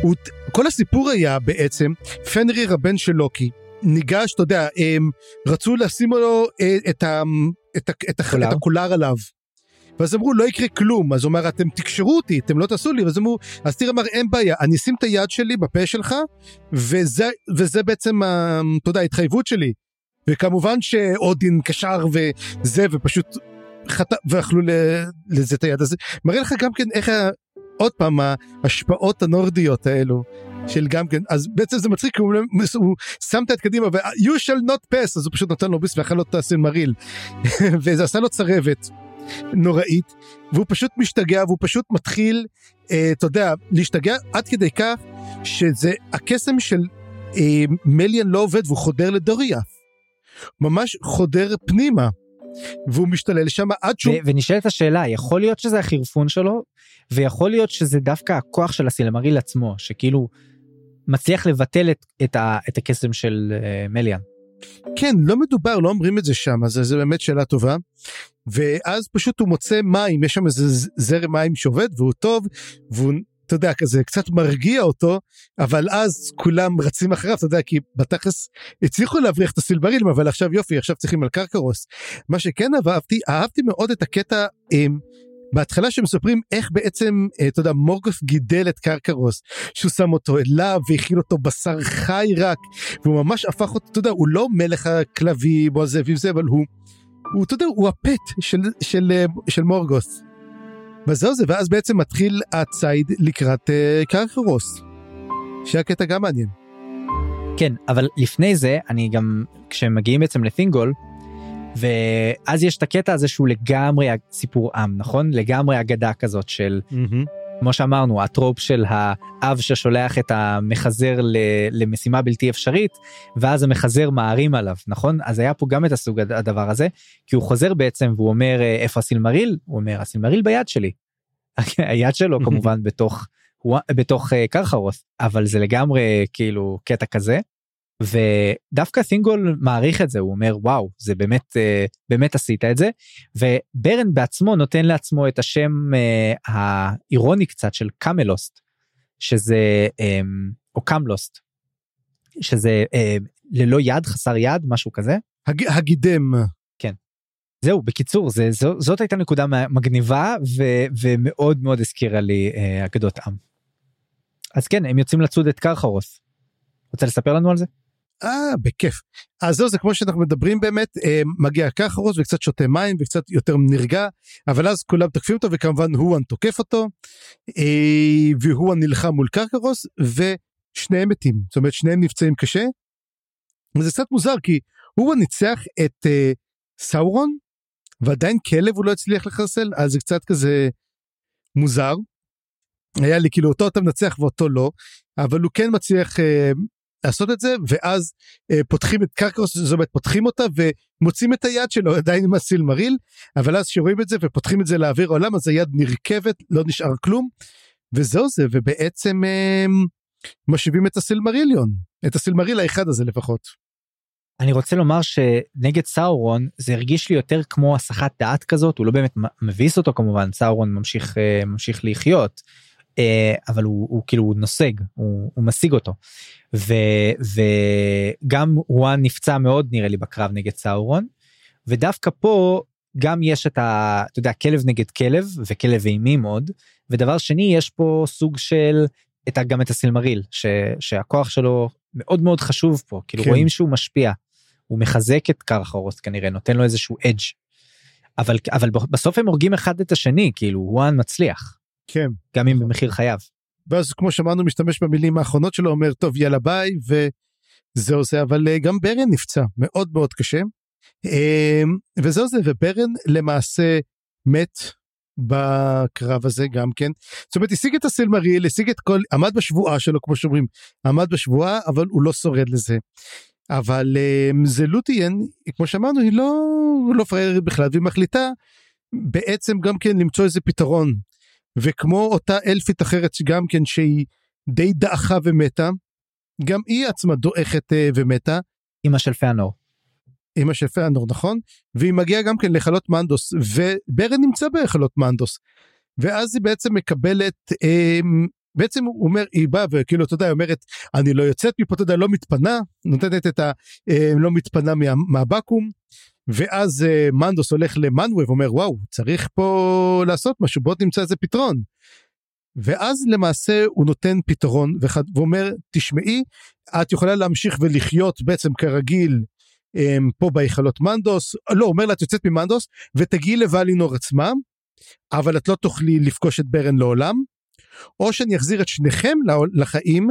[SPEAKER 2] הוא, כל הסיפור היה בעצם פנריר הבן של לוקי ניגש אתה יודע הם רצו לשים לו אה, את, ה, את, ה, את, ה, את הקולר עליו. ואז אמרו לא יקרה כלום. אז הוא אמר אתם תקשרו אותי אתם לא תעשו לי. ואז אמרו אז תראה אמר אין בעיה אני אשים את היד שלי בפה שלך וזה וזה בעצם אתה יודע ההתחייבות שלי. וכמובן שאודין קשר וזה ופשוט חטא ואכלו לזה את היד הזה. מראה לך גם כן איך עוד פעם ההשפעות הנורדיות האלו של גם כן אז בעצם זה מצחיק הוא, הוא שם את היד קדימה ו- you shall not pass. אז הוא פשוט נתן לו ביס ואכל לו את הסילמריל וזה עשה לו צרבת נוראית והוא פשוט משתגע והוא פשוט מתחיל אה, אתה יודע להשתגע עד כדי כך שזה הקסם של אה, מליאן לא עובד והוא חודר לדוריאף ממש חודר פנימה והוא משתולל שם עד שהוא...
[SPEAKER 1] ונשאלת השאלה, יכול להיות שזה החירפון שלו, ויכול להיות שזה דווקא הכוח של הסילמריל עצמו, שכאילו מצליח לבטל את, את, ה, את הקסם של uh, מליאן.
[SPEAKER 2] כן, לא מדובר, לא אומרים את זה שם, אז זה באמת שאלה טובה. ואז פשוט הוא מוצא מים, יש שם איזה זרם מים שעובד והוא טוב, והוא אתה יודע, כזה קצת מרגיע אותו, אבל אז כולם רצים אחריו, אתה יודע, כי בתכלס הצליחו להבריח את הסילברילים, אבל עכשיו יופי, עכשיו צריכים על קרקרוס. מה שכן אהבתי, אהבתי מאוד את הקטע, הם, בהתחלה שמספרים איך בעצם, אה, אתה יודע, מורגוף גידל את קרקרוס, שהוא שם אותו אליו והכיל אותו בשר חי רק, והוא ממש הפך אותו, אתה יודע, הוא לא מלך הכלבים או הזאבים זה, אבל הוא, הוא, אתה יודע, הוא הפט של, של, של, אה, של מורגוס. וזהו זה, ואז בעצם מתחיל הציד לקראת uh, קרקרוס. שהקטע גם מעניין.
[SPEAKER 1] כן, אבל לפני זה, אני גם, כשהם מגיעים בעצם לפינגול, ואז יש את הקטע הזה שהוא לגמרי סיפור עם, נכון? לגמרי אגדה כזאת של, mm-hmm. כמו שאמרנו, הטרופ של האב ששולח את המחזר למשימה בלתי אפשרית, ואז המחזר מערים עליו, נכון? אז היה פה גם את הסוג הדבר הזה, כי הוא חוזר בעצם והוא אומר, אה, איפה הסילמריל? הוא אומר, הסילמריל ביד שלי. היד שלו כמובן בתוך בתוך אה, קרחרוס אבל זה לגמרי כאילו קטע כזה. ודווקא סינגול מעריך את זה הוא אומר וואו זה באמת אה, באמת עשית את זה וברן בעצמו נותן לעצמו את השם אה, האירוני קצת של קאמלוסט שזה או קאמלוסט שזה ללא יד חסר יד משהו כזה.
[SPEAKER 2] הג, הגידם.
[SPEAKER 1] זהו בקיצור זה זו, זאת הייתה נקודה מגניבה ו, ומאוד מאוד הזכירה לי אה, אגדות עם. אז כן הם יוצאים לצוד את קרחרוס. רוצה לספר לנו על זה?
[SPEAKER 2] אה בכיף. אז זהו זה כמו שאנחנו מדברים באמת אה, מגיע קרחרוס וקצת שותה מים וקצת יותר נרגע אבל אז כולם תוקפים אותו וכמובן הואן תוקף אותו אה, והואן נלחם מול קרקרוס ושניהם מתים זאת אומרת שניהם נפצעים קשה. וזה קצת מוזר כי הואן ניצח את אה, סאורון ועדיין כלב הוא לא הצליח לחסל אז זה קצת כזה מוזר. היה לי כאילו אותו אתה מנצח ואותו לא אבל הוא כן מצליח אה, לעשות את זה ואז אה, פותחים את קרקרוס זאת אומרת פותחים אותה ומוצאים את היד שלו עדיין עם הסילמריל אבל אז שרואים את זה ופותחים את זה לאוויר העולם אז היד נרכבת לא נשאר כלום וזהו זה ובעצם אה, משיבים את הסילמריליון את הסילמריל האחד הזה לפחות.
[SPEAKER 1] אני רוצה לומר שנגד סאורון זה הרגיש לי יותר כמו הסחת דעת כזאת הוא לא באמת מביס אותו כמובן סאורון ממשיך אה, ממשיך לחיות אבל הוא, הוא כאילו הוא נוסג הוא, הוא משיג אותו ו, וגם וואן נפצע מאוד נראה לי בקרב נגד סאורון ודווקא פה גם יש את ה... אתה יודע כלב נגד כלב וכלב אימים עוד ודבר שני יש פה סוג של את גם את הסילמריל ש, שהכוח שלו מאוד מאוד חשוב פה כאילו כן. רואים שהוא משפיע. הוא מחזק את קרחרוס כנראה נותן לו איזשהו אדג' אבל אבל בסוף הם הורגים אחד את השני כאילו וואן מצליח.
[SPEAKER 2] כן.
[SPEAKER 1] גם אם במחיר חייו.
[SPEAKER 2] ואז כמו שאמרנו משתמש במילים האחרונות שלו אומר טוב יאללה ביי וזהו זה אבל אה, גם ברן נפצע מאוד מאוד קשה. אמ, וזהו זה וברן למעשה מת בקרב הזה גם כן. זאת אומרת השיג את הסילמריל השיג את כל עמד בשבועה שלו כמו שאומרים עמד בשבועה אבל הוא לא שורד לזה. אבל אמ, זה לוטיאן כמו שאמרנו היא לא לא פריירית בכלל והיא מחליטה בעצם גם כן למצוא איזה פתרון וכמו אותה אלפית אחרת גם כן שהיא די דעכה ומתה גם היא עצמה דועכת אה, ומתה.
[SPEAKER 1] אמא של פאנור.
[SPEAKER 2] אמא של פאנור נכון והיא מגיעה גם כן לחלות מנדוס וברן נמצא בחלות מנדוס ואז היא בעצם מקבלת אה, בעצם הוא אומר היא באה וכאילו אתה יודע היא אומרת אני לא יוצאת מפה אתה יודע לא מתפנה נותנת את ה... אה, לא מתפנה מה, מהבקו"ם ואז אה, מנדוס הולך למנווה ואומר וואו צריך פה לעשות משהו בוא נמצא איזה פתרון. ואז למעשה הוא נותן פתרון ואומר תשמעי את יכולה להמשיך ולחיות בעצם כרגיל אמ, פה בהיכלות מנדוס לא אומר לה את יוצאת ממנדוס ותגיעי לוולינור עצמה אבל את לא תוכלי לפגוש את ברן לעולם או שאני אחזיר את שניכם לחיים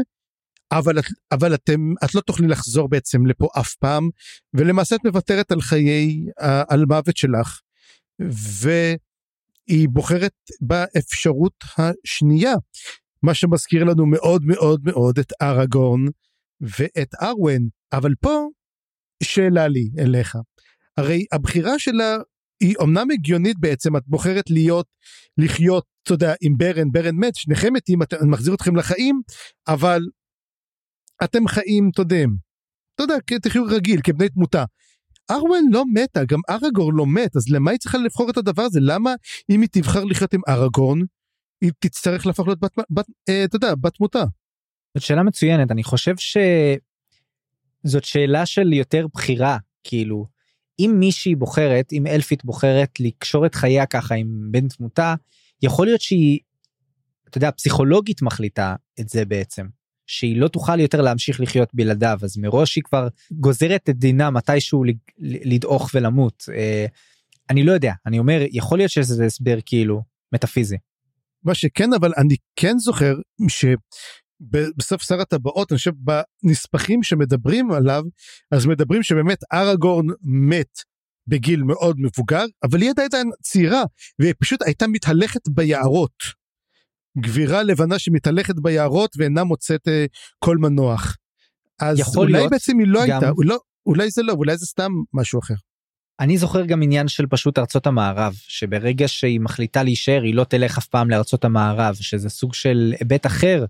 [SPEAKER 2] אבל, אבל אתם, את לא תוכלי לחזור בעצם לפה אף פעם, ולמעשה את מוותרת על חיי, על מוות שלך, והיא בוחרת באפשרות השנייה, מה שמזכיר לנו מאוד מאוד מאוד את אראגורן ואת ארוון, אבל פה שאלה לי אליך, הרי הבחירה שלה היא אמנם הגיונית בעצם, את בוחרת להיות, לחיות, אתה יודע, עם ברן, ברן מת, שניכם מתים, אני מחזיר אתכם לחיים, אבל אתם חיים, אתה יודע, אתה יודע, תחיו רגיל, כבני תמותה. ארוון לא מתה, גם אראגורן לא מת, אז למה היא צריכה לבחור את הדבר הזה? למה אם היא תבחר לחיות עם אראגורן, היא תצטרך להפוך להיות בת, בת, אה, אתה יודע, בת תמותה?
[SPEAKER 1] זאת שאלה מצוינת, אני חושב שזאת שאלה של יותר בחירה, כאילו, אם מישהי בוחרת, אם אלפית בוחרת לקשור את חייה ככה עם בן תמותה, יכול להיות שהיא, אתה יודע, פסיכולוגית מחליטה את זה בעצם. שהיא לא תוכל יותר להמשיך לחיות בלעדיו אז מראש היא כבר גוזרת את דינה מתישהו לדעוך ולמות. אה, אני לא יודע אני אומר יכול להיות שזה הסבר כאילו מטאפיזי.
[SPEAKER 2] מה שכן אבל אני כן זוכר שבסוף שר הטבעות אני חושב בנספחים שמדברים עליו אז מדברים שבאמת אראגורן מת בגיל מאוד מבוגר אבל היא עדיין צעירה והיא פשוט הייתה מתהלכת ביערות. גבירה לבנה שמתהלכת ביערות ואינה מוצאת uh, כל מנוח. אז אולי להיות בעצם היא לא גם... הייתה, לא, אולי זה לא, אולי זה סתם משהו אחר.
[SPEAKER 1] אני זוכר גם עניין של פשוט ארצות המערב, שברגע שהיא מחליטה להישאר היא לא תלך אף פעם לארצות המערב, שזה סוג של היבט אחר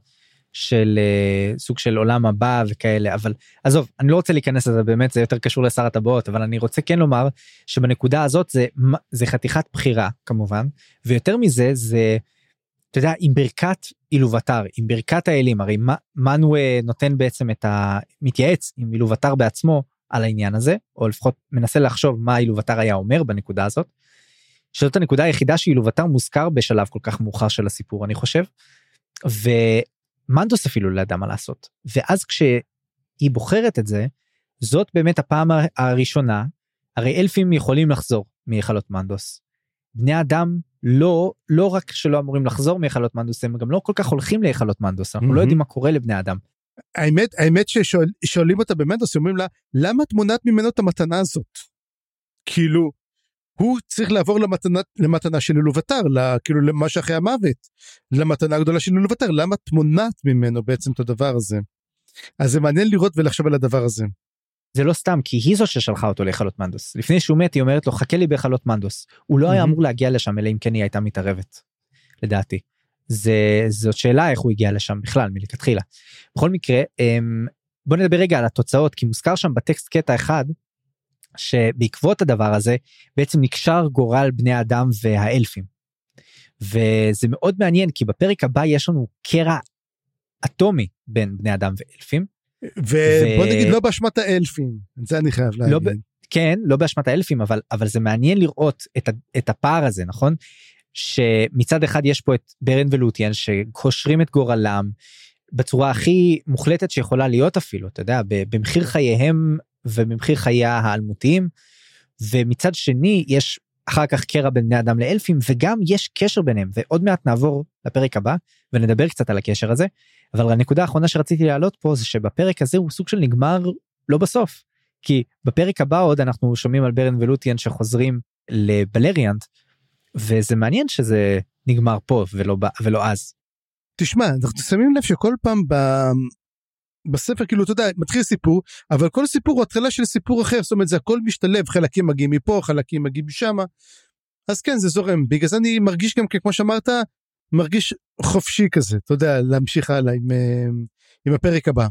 [SPEAKER 1] של uh, סוג של עולם הבא וכאלה, אבל עזוב, אני לא רוצה להיכנס לזה באמת, זה יותר קשור לשר הטבעות, אבל אני רוצה כן לומר שבנקודה הזאת זה, זה חתיכת בחירה כמובן, ויותר מזה זה אתה יודע עם ברכת אילובטר עם ברכת האלים הרי מנו נותן בעצם את ה... מתייעץ עם אילובטר בעצמו על העניין הזה או לפחות מנסה לחשוב מה אילובטר היה אומר בנקודה הזאת. שזאת הנקודה היחידה שאילובטר מוזכר בשלב כל כך מאוחר של הסיפור אני חושב. ומנדוס אפילו לא ידע מה לעשות ואז כשהיא בוחרת את זה זאת באמת הפעם הראשונה הרי אלפים יכולים לחזור מהיכלות מנדוס. בני אדם לא לא רק שלא אמורים לחזור מהיכלות מנדוס הם גם לא כל כך הולכים להיכלות מנדוס אנחנו mm-hmm. לא יודעים מה קורה לבני אדם.
[SPEAKER 2] האמת האמת ששואלים אותה במנדוס אומרים לה למה את מונעת ממנו את המתנה הזאת. כאילו הוא צריך לעבור למתנה למתנה של אלובטר כאילו למה שאחרי המוות למתנה הגדולה של אלובטר למה את מונעת ממנו בעצם את הדבר הזה. אז זה מעניין לראות ולחשוב על הדבר הזה.
[SPEAKER 1] זה לא סתם כי היא זו ששלחה אותו להיכלות מנדוס לפני שהוא מת היא אומרת לו חכה לי בהיכלות מנדוס הוא לא היה אמור להגיע לשם אלא אם כן היא הייתה מתערבת. לדעתי. זה זאת שאלה איך הוא הגיע לשם בכלל מלכתחילה. בכל מקרה אמ, בוא נדבר רגע על התוצאות כי מוזכר שם בטקסט קטע אחד שבעקבות הדבר הזה בעצם נקשר גורל בני האדם והאלפים. וזה מאוד מעניין כי בפרק הבא יש לנו קרע אטומי בין בני אדם ואלפים.
[SPEAKER 2] ובוא. נגיד לא באשמת האלפים, זה אני חייב להגיד. לא ב...
[SPEAKER 1] כן, לא באשמת האלפים, אבל, אבל זה מעניין לראות את, ה, את הפער הזה, נכון? שמצד אחד יש פה את ברן ולוטיאן שקושרים את גורלם בצורה הכי מוחלטת שיכולה להיות אפילו, אתה יודע, במחיר חייהם ובמחיר חייה האלמותיים, ומצד שני יש אחר כך קרע בין בני אדם לאלפים וגם יש קשר ביניהם ועוד מעט נעבור לפרק הבא ונדבר קצת על הקשר הזה אבל הנקודה האחרונה שרציתי להעלות פה זה שבפרק הזה הוא סוג של נגמר לא בסוף. כי בפרק הבא עוד אנחנו שומעים על ברן ולוטיאן שחוזרים לבלריאנט וזה מעניין שזה נגמר פה ולא ולא אז.
[SPEAKER 2] תשמע אנחנו שמים לב שכל פעם ב... בספר כאילו אתה יודע מתחיל סיפור אבל כל סיפור הוא התחלה של סיפור אחר. זאת אומרת זה הכל משתלב חלקים מגיעים מפה חלקים מגיעים משם. אז כן זה זורם. בגלל זה אני מרגיש גם כמו שאמרת מרגיש חופשי כזה אתה יודע להמשיך הלאה עם, אה, עם הפרק הבא.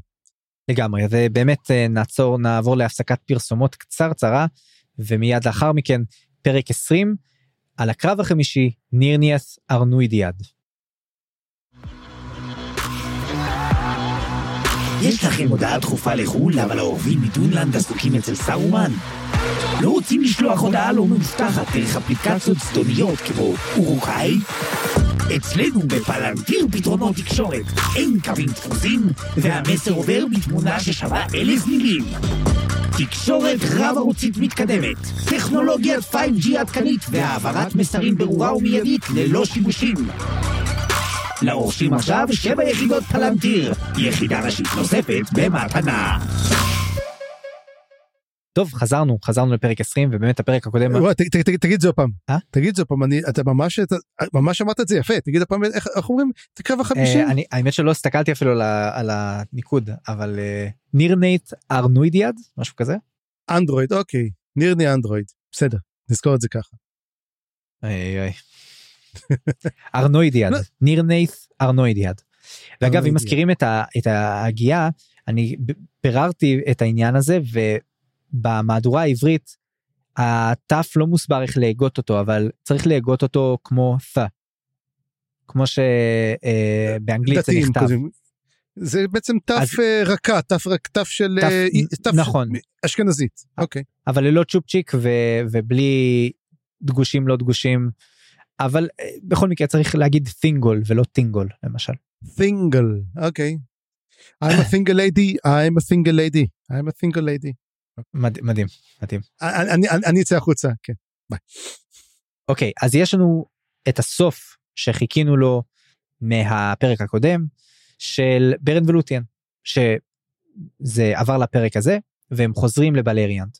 [SPEAKER 1] לגמרי ובאמת אה, נעצור נעבור להפסקת פרסומות קצרצרה ומיד לאחר מכן פרק 20 על הקרב החמישי נירניאס ארנוידיאד.
[SPEAKER 3] יש לכם הודעה דחופה לחו"ל, אבל האורבים מדונלנד עסוקים אצל סארומן? לא רוצים לשלוח הודעה לא מאובטחת דרך אפליקציות זדוניות כמו אורוקאי? אצלנו בפלנטיר פתרונות תקשורת אין קווים דפוסים, והמסר עובר בתמונה ששווה אלף מילים. תקשורת רב-ערוצית מתקדמת, טכנולוגיית 5G עדכנית והעברת מסרים ברורה ומיידית ללא שיבושים. לרוכשים עכשיו שבע יחידות פלנטיר, יחידה ראשית נוספת במתנה.
[SPEAKER 1] טוב חזרנו חזרנו לפרק 20 ובאמת הפרק הקודם
[SPEAKER 2] תגיד את זה עוד פעם אה? תגיד את זה עוד פעם אני אתה ממש אתה ממש אמרת את זה יפה תגיד הפעם איך אומרים את הקרב החמישי.
[SPEAKER 1] אני האמת שלא הסתכלתי אפילו על הניקוד אבל אה, נירנייט ארנוידיאד משהו כזה.
[SPEAKER 2] אנדרואיד אוקיי נירני אנדרואיד בסדר נזכור את זה ככה.
[SPEAKER 1] איי איי. ארנוידיאד. ניר נייס ארנוידיאד. ואגב אם מזכירים את, את ההגייה אני ביררתי את העניין הזה ובמהדורה העברית התף לא מוסבר איך להגות אותו אבל צריך להגות אותו כמו th. כמו שבאנגלית אה, זה נכתב.
[SPEAKER 2] זה בעצם תף אה, רכה תף רק תף של
[SPEAKER 1] תף נכון
[SPEAKER 2] אשכנזית אוקיי
[SPEAKER 1] אבל ללא צ'ופצ'יק ובלי דגושים לא דגושים אבל אה, בכל מקרה צריך להגיד תינגול ולא טינגול למשל.
[SPEAKER 2] תינגל אוקיי. I'm a single lady I'm a single lady I'm a single lady.
[SPEAKER 1] מדהים מדהים.
[SPEAKER 2] אני, אני, אני אצא החוצה כן ביי.
[SPEAKER 1] אוקיי אז יש לנו את הסוף שחיכינו לו מהפרק הקודם של ברן ולוטיאן שזה עבר לפרק הזה והם חוזרים לבלריאנט.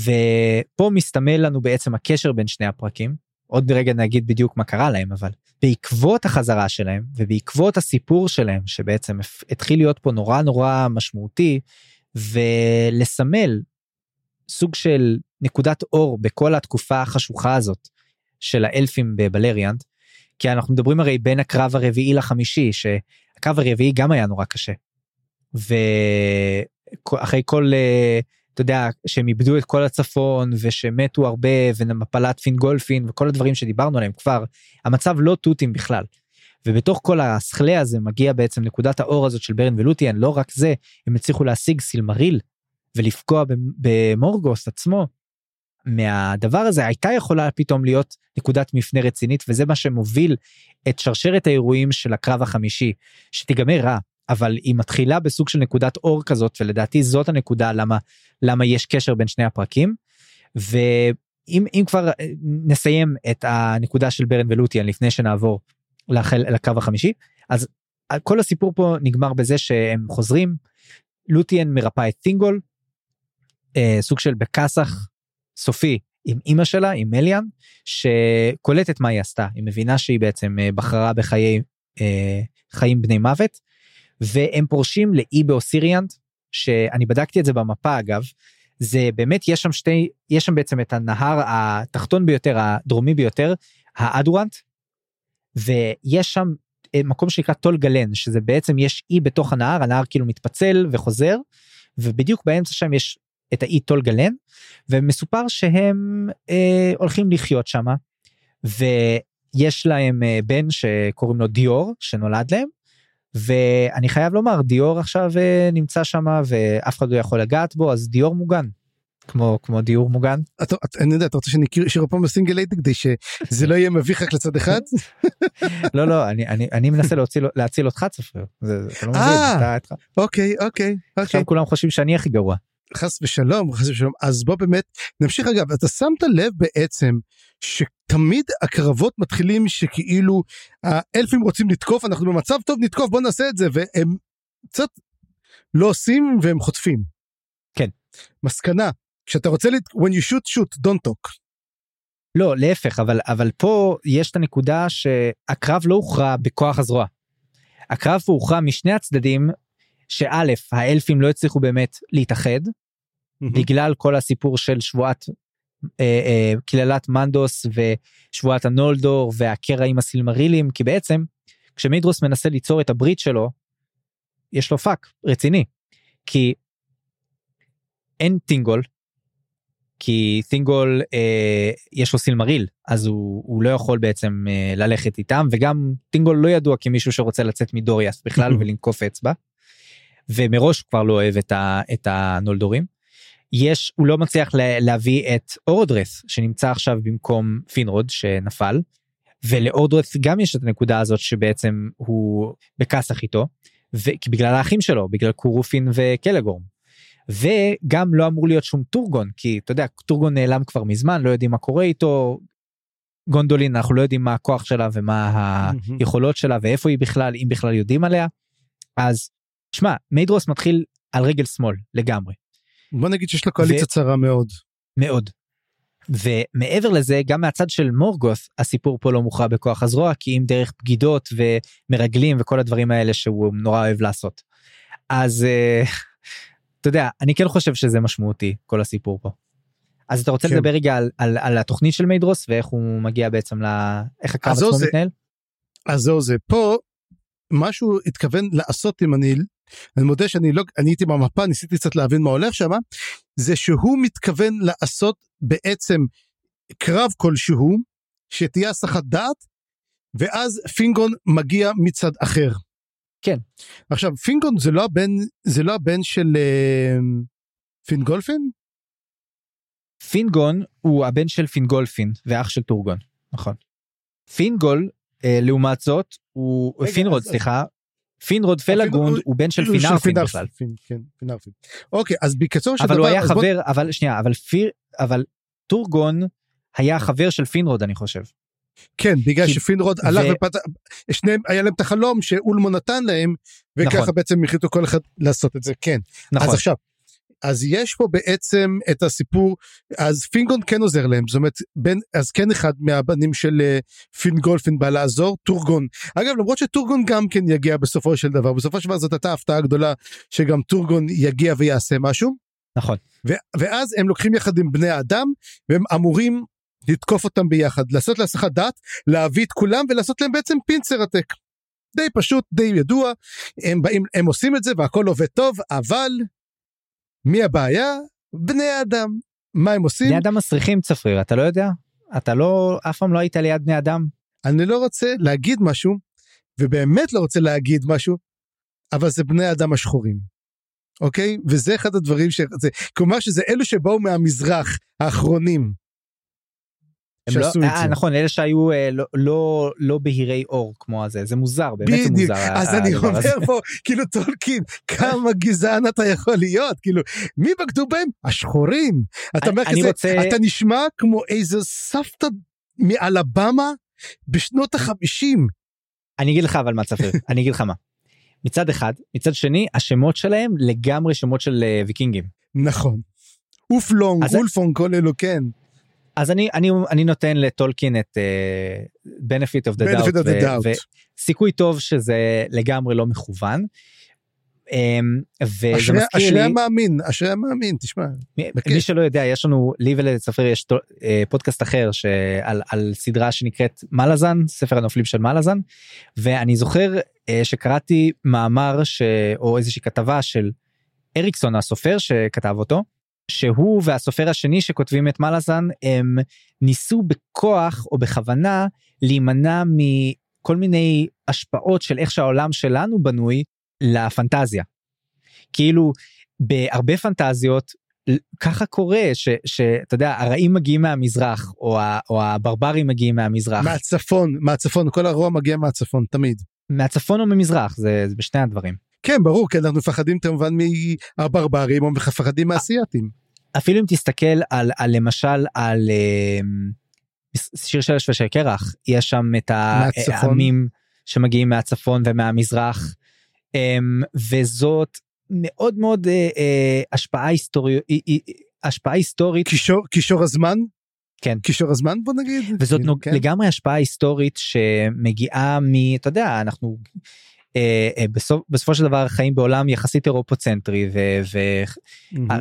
[SPEAKER 1] ופה מסתמל לנו בעצם הקשר בין שני הפרקים עוד רגע נגיד בדיוק מה קרה להם אבל בעקבות החזרה שלהם ובעקבות הסיפור שלהם שבעצם התחיל להיות פה נורא נורא משמעותי ולסמל סוג של נקודת אור בכל התקופה החשוכה הזאת של האלפים בבלריאנט כי אנחנו מדברים הרי בין הקרב הרביעי לחמישי שהקרב הרביעי גם היה נורא קשה. ואחרי כל אה, אתה יודע שהם איבדו את כל הצפון ושמתו הרבה ומפלת פינגולפין וכל הדברים שדיברנו עליהם כבר המצב לא תותים בכלל. ובתוך כל הסכלה הזה מגיע בעצם נקודת האור הזאת של ברן ולוטיאן לא רק זה הם הצליחו להשיג סילמריל ולפגוע במורגוס עצמו. מהדבר הזה הייתה יכולה פתאום להיות נקודת מפנה רצינית וזה מה שמוביל את שרשרת האירועים של הקרב החמישי שתיגמר רע אבל היא מתחילה בסוג של נקודת אור כזאת ולדעתי זאת הנקודה למה למה יש קשר בין שני הפרקים. ואם כבר אה, נסיים את הנקודה של ברן ולוטיאן לפני שנעבור לחל, לקו החמישי אז כל הסיפור פה נגמר בזה שהם חוזרים. לוטיאן מרפא את טינגול אה, סוג של בכסח סופי עם אימא שלה עם מליאן שקולטת מה היא עשתה. היא מבינה שהיא בעצם אה, בחרה בחיי אה, חיים בני מוות והם פורשים לאי באוסיריאנט שאני בדקתי את זה במפה אגב זה באמת יש שם שתי יש שם בעצם את הנהר התחתון ביותר הדרומי ביותר האדורנט ויש שם אה, מקום שנקרא טול גלן שזה בעצם יש אי בתוך הנהר הנהר כאילו מתפצל וחוזר ובדיוק באמצע שם יש את האי טול גלן ומסופר שהם אה, הולכים לחיות שם ויש להם אה, בן שקוראים לו דיור שנולד להם ואני חייב לומר דיור עכשיו אה, נמצא שם ואף אחד לא יכול לגעת בו אז דיור מוגן. כמו כמו דיור מוגן.
[SPEAKER 2] אתה, אתה, אני יודע אתה רוצה שאני אשאיר פעם בסינגל ליידי כדי שזה לא יהיה מביך רק לצד אחד?
[SPEAKER 1] לא לא אני אני אני מנסה להוציא להציל אותך צפריר. זה, זה, אתה לא מבין,
[SPEAKER 2] אה,
[SPEAKER 1] אתה- אתה-
[SPEAKER 2] אוקיי אוקיי
[SPEAKER 1] עכשיו
[SPEAKER 2] אוקיי
[SPEAKER 1] כולם חושבים שאני הכי גרוע.
[SPEAKER 2] חס ושלום חס ושלום אז בוא באמת נמשיך אגב אתה שמת לב בעצם שתמיד הקרבות מתחילים שכאילו האלפים רוצים לתקוף אנחנו במצב טוב נתקוף בוא נעשה את זה והם קצת לא עושים והם חוטפים.
[SPEAKER 1] כן.
[SPEAKER 2] מסקנה כשאתה רוצה לת... when you shoot shoot don't talk.
[SPEAKER 1] לא להפך אבל אבל פה יש את הנקודה שהקרב לא הוכרע בכוח הזרוע. הקרב הוכרע משני הצדדים שא' האלפים לא הצליחו באמת להתאחד בגלל כל הסיפור של שבועת אה, אה, קללת מנדוס ושבועת הנולדור והקרע עם הסילמרילים כי בעצם כשמידרוס מנסה ליצור את הברית שלו יש לו fuck רציני כי אין טינגול כי טינגול אה, יש לו סילמריל אז הוא, הוא לא יכול בעצם אה, ללכת איתם וגם טינגול לא ידוע כמישהו שרוצה לצאת מדוריאס בכלל ולנקוף אצבע. ומראש כבר לא אוהב את, ה, את הנולדורים. יש הוא לא מצליח לה, להביא את אורדרס שנמצא עכשיו במקום פינרוד שנפל. ולאורדרס גם יש את הנקודה הזאת שבעצם הוא בכסח איתו. וכי בגלל האחים שלו בגלל קורופין וקלגורם. וגם לא אמור להיות שום טורגון כי אתה יודע טורגון נעלם כבר מזמן לא יודעים מה קורה איתו. גונדולין אנחנו לא יודעים מה הכוח שלה ומה היכולות שלה ואיפה היא בכלל אם בכלל יודעים עליה. אז שמע מיידרוס מתחיל על רגל שמאל לגמרי
[SPEAKER 2] בוא נגיד שיש לו קואליציה
[SPEAKER 1] ו-
[SPEAKER 2] צרה מאוד.
[SPEAKER 1] מאוד. ומעבר לזה גם מהצד של מורגות הסיפור פה לא מוכרע בכוח הזרוע כי אם דרך בגידות ומרגלים וכל הדברים האלה שהוא נורא אוהב לעשות. אז אה, אתה יודע אני כן חושב שזה משמעותי כל הסיפור פה. אז אתה רוצה
[SPEAKER 2] כן.
[SPEAKER 1] לדבר רגע על, על, על התוכנית של מיידרוס ואיך הוא מגיע בעצם ל... איך הקרב
[SPEAKER 2] זהו
[SPEAKER 1] עצמו
[SPEAKER 2] זה.
[SPEAKER 1] מתנהל?
[SPEAKER 2] אז זהו זה פה משהו התכוון לעשות אם אני אני מודה שאני לא אני הייתי במפה ניסיתי קצת להבין מה הולך שם זה שהוא מתכוון לעשות בעצם קרב כלשהו שתהיה הסחת דעת ואז פינגון מגיע מצד אחר.
[SPEAKER 1] כן.
[SPEAKER 2] עכשיו פינגון זה לא הבן זה לא הבן של אה, פינגולפין
[SPEAKER 1] פינגון הוא הבן של פינגולפין ואח של טורגון נכון. פינגול אה, לעומת זאת הוא
[SPEAKER 2] רגע,
[SPEAKER 1] פינרוד
[SPEAKER 2] אז-
[SPEAKER 1] סליחה פינרוד פלגונד
[SPEAKER 2] פינרוד-
[SPEAKER 1] הוא בן של
[SPEAKER 2] הוא
[SPEAKER 1] פינרפין בכלל.
[SPEAKER 2] כן, פינרפין. אוקיי אז בקיצור של
[SPEAKER 1] אבל
[SPEAKER 2] דבר
[SPEAKER 1] הוא היה חבר אבל שנייה אבל פיר אבל טורגון היה חבר של פינרוד אני חושב.
[SPEAKER 2] כן בגלל שפינרוד הלך ופתח שניהם היה להם את החלום שאולמו נתן להם וככה
[SPEAKER 1] נכון.
[SPEAKER 2] בעצם החליטו כל אחד לעשות את זה כן
[SPEAKER 1] נכון
[SPEAKER 2] אז עכשיו אז יש פה בעצם את הסיפור אז פינגון כן עוזר להם זאת אומרת בין אז כן אחד מהבנים של אה, פינגולפין בא לעזור טורגון. אגב למרות שטורגון גם כן יגיע בסופו של דבר בסופו של דבר זאת הייתה הפתעה גדולה שגם טורגון יגיע ויעשה משהו.
[SPEAKER 1] נכון.
[SPEAKER 2] ו- ואז הם לוקחים יחד עם בני האדם והם אמורים לתקוף אותם ביחד לעשות להסחת דעת להביא את כולם ולעשות להם בעצם פינצר עתק. די פשוט די ידוע הם באים הם עושים את זה והכל עובד טוב אבל מי הבעיה? בני האדם מה הם עושים?
[SPEAKER 1] בני אדם מסריחים צפריר אתה לא יודע? אתה לא אף פעם לא היית ליד בני אדם.
[SPEAKER 2] אני לא רוצה להגיד משהו ובאמת לא רוצה להגיד משהו אבל זה בני האדם השחורים. אוקיי? וזה אחד הדברים שזה כלומר שזה אלו שבאו מהמזרח האחרונים.
[SPEAKER 1] הם לא,
[SPEAKER 2] שעשו את
[SPEAKER 1] אה,
[SPEAKER 2] זה.
[SPEAKER 1] נכון אלה שהיו אה, לא לא לא בהירי אור כמו הזה זה מוזר באמת זה מוזר.
[SPEAKER 2] אז אני
[SPEAKER 1] הדבר הזה.
[SPEAKER 2] אומר פה, כאילו טולקין, כמה גזען אתה יכול להיות, כאילו, מי בגדו בהם? השחורים. אתה אומר כזה,
[SPEAKER 1] רוצה-
[SPEAKER 2] אתה נשמע כמו איזה סבתא מאלבמה בשנות החמישים.
[SPEAKER 1] אני אגיד לך אבל מה צפריר אני אגיד לך מה. מצד אחד מצד שני השמות שלהם לגמרי שמות של אה, ויקינגים.
[SPEAKER 2] נכון. אופלונג,
[SPEAKER 1] אז-
[SPEAKER 2] אולפונג, כל אלו, כן.
[SPEAKER 1] אז אני אני אני נותן לטולקין את אה, benefit of the
[SPEAKER 2] benefit
[SPEAKER 1] doubt,
[SPEAKER 2] of the
[SPEAKER 1] ו-
[SPEAKER 2] doubt.
[SPEAKER 1] וסיכוי טוב שזה לגמרי לא מכוון. אמ, וזה
[SPEAKER 2] אשרי
[SPEAKER 1] מזכיר
[SPEAKER 2] אשרי
[SPEAKER 1] לי,
[SPEAKER 2] המאמין, אשרי המאמין, תשמע.
[SPEAKER 1] מי-. מי שלא יודע יש לנו לי ולצפריר יש תו- אה, פודקאסט אחר שעל על סדרה שנקראת מלאזן ספר הנופלים של מלאזן ואני זוכר אה, שקראתי מאמר ש... או איזושהי כתבה של אריקסון הסופר שכתב אותו שהוא והסופר השני שכותבים את מלאזן הם ניסו בכוח או בכוונה להימנע מכל מיני השפעות של איך שהעולם שלנו בנוי לפנטזיה. כאילו בהרבה פנטזיות ככה קורה שאתה יודע הרעים מגיעים מהמזרח או, ה, או הברברים מגיעים מהמזרח
[SPEAKER 2] מהצפון, מהצפון, כל הרוע מגיע מהצפון, תמיד.
[SPEAKER 1] מהצפון או ממזרח זה, זה בשני הדברים
[SPEAKER 2] כן, ברור, כי אנחנו מפחדים כמובן מהברברים או מפחדים מהאסייתים.
[SPEAKER 1] אפילו אם תסתכל על, על למשל על אה, שיר של אש ושל קרח יש שם את. העמים שמגיעים מהצפון ומהמזרח אה, וזאת מאוד מאוד אה, אה, השפעה היסטורית השפעה היסטורית
[SPEAKER 2] קישור, קישור הזמן?
[SPEAKER 1] כן.
[SPEAKER 2] קישור הזמן בוא נגיד?
[SPEAKER 1] וזאת
[SPEAKER 2] כאילו,
[SPEAKER 1] נוג...
[SPEAKER 2] כן.
[SPEAKER 1] לגמרי השפעה היסטורית שמגיעה מ... אתה יודע, אנחנו אה, אה, בסוף, בסופו של דבר חיים בעולם יחסית אירופוצנטרי.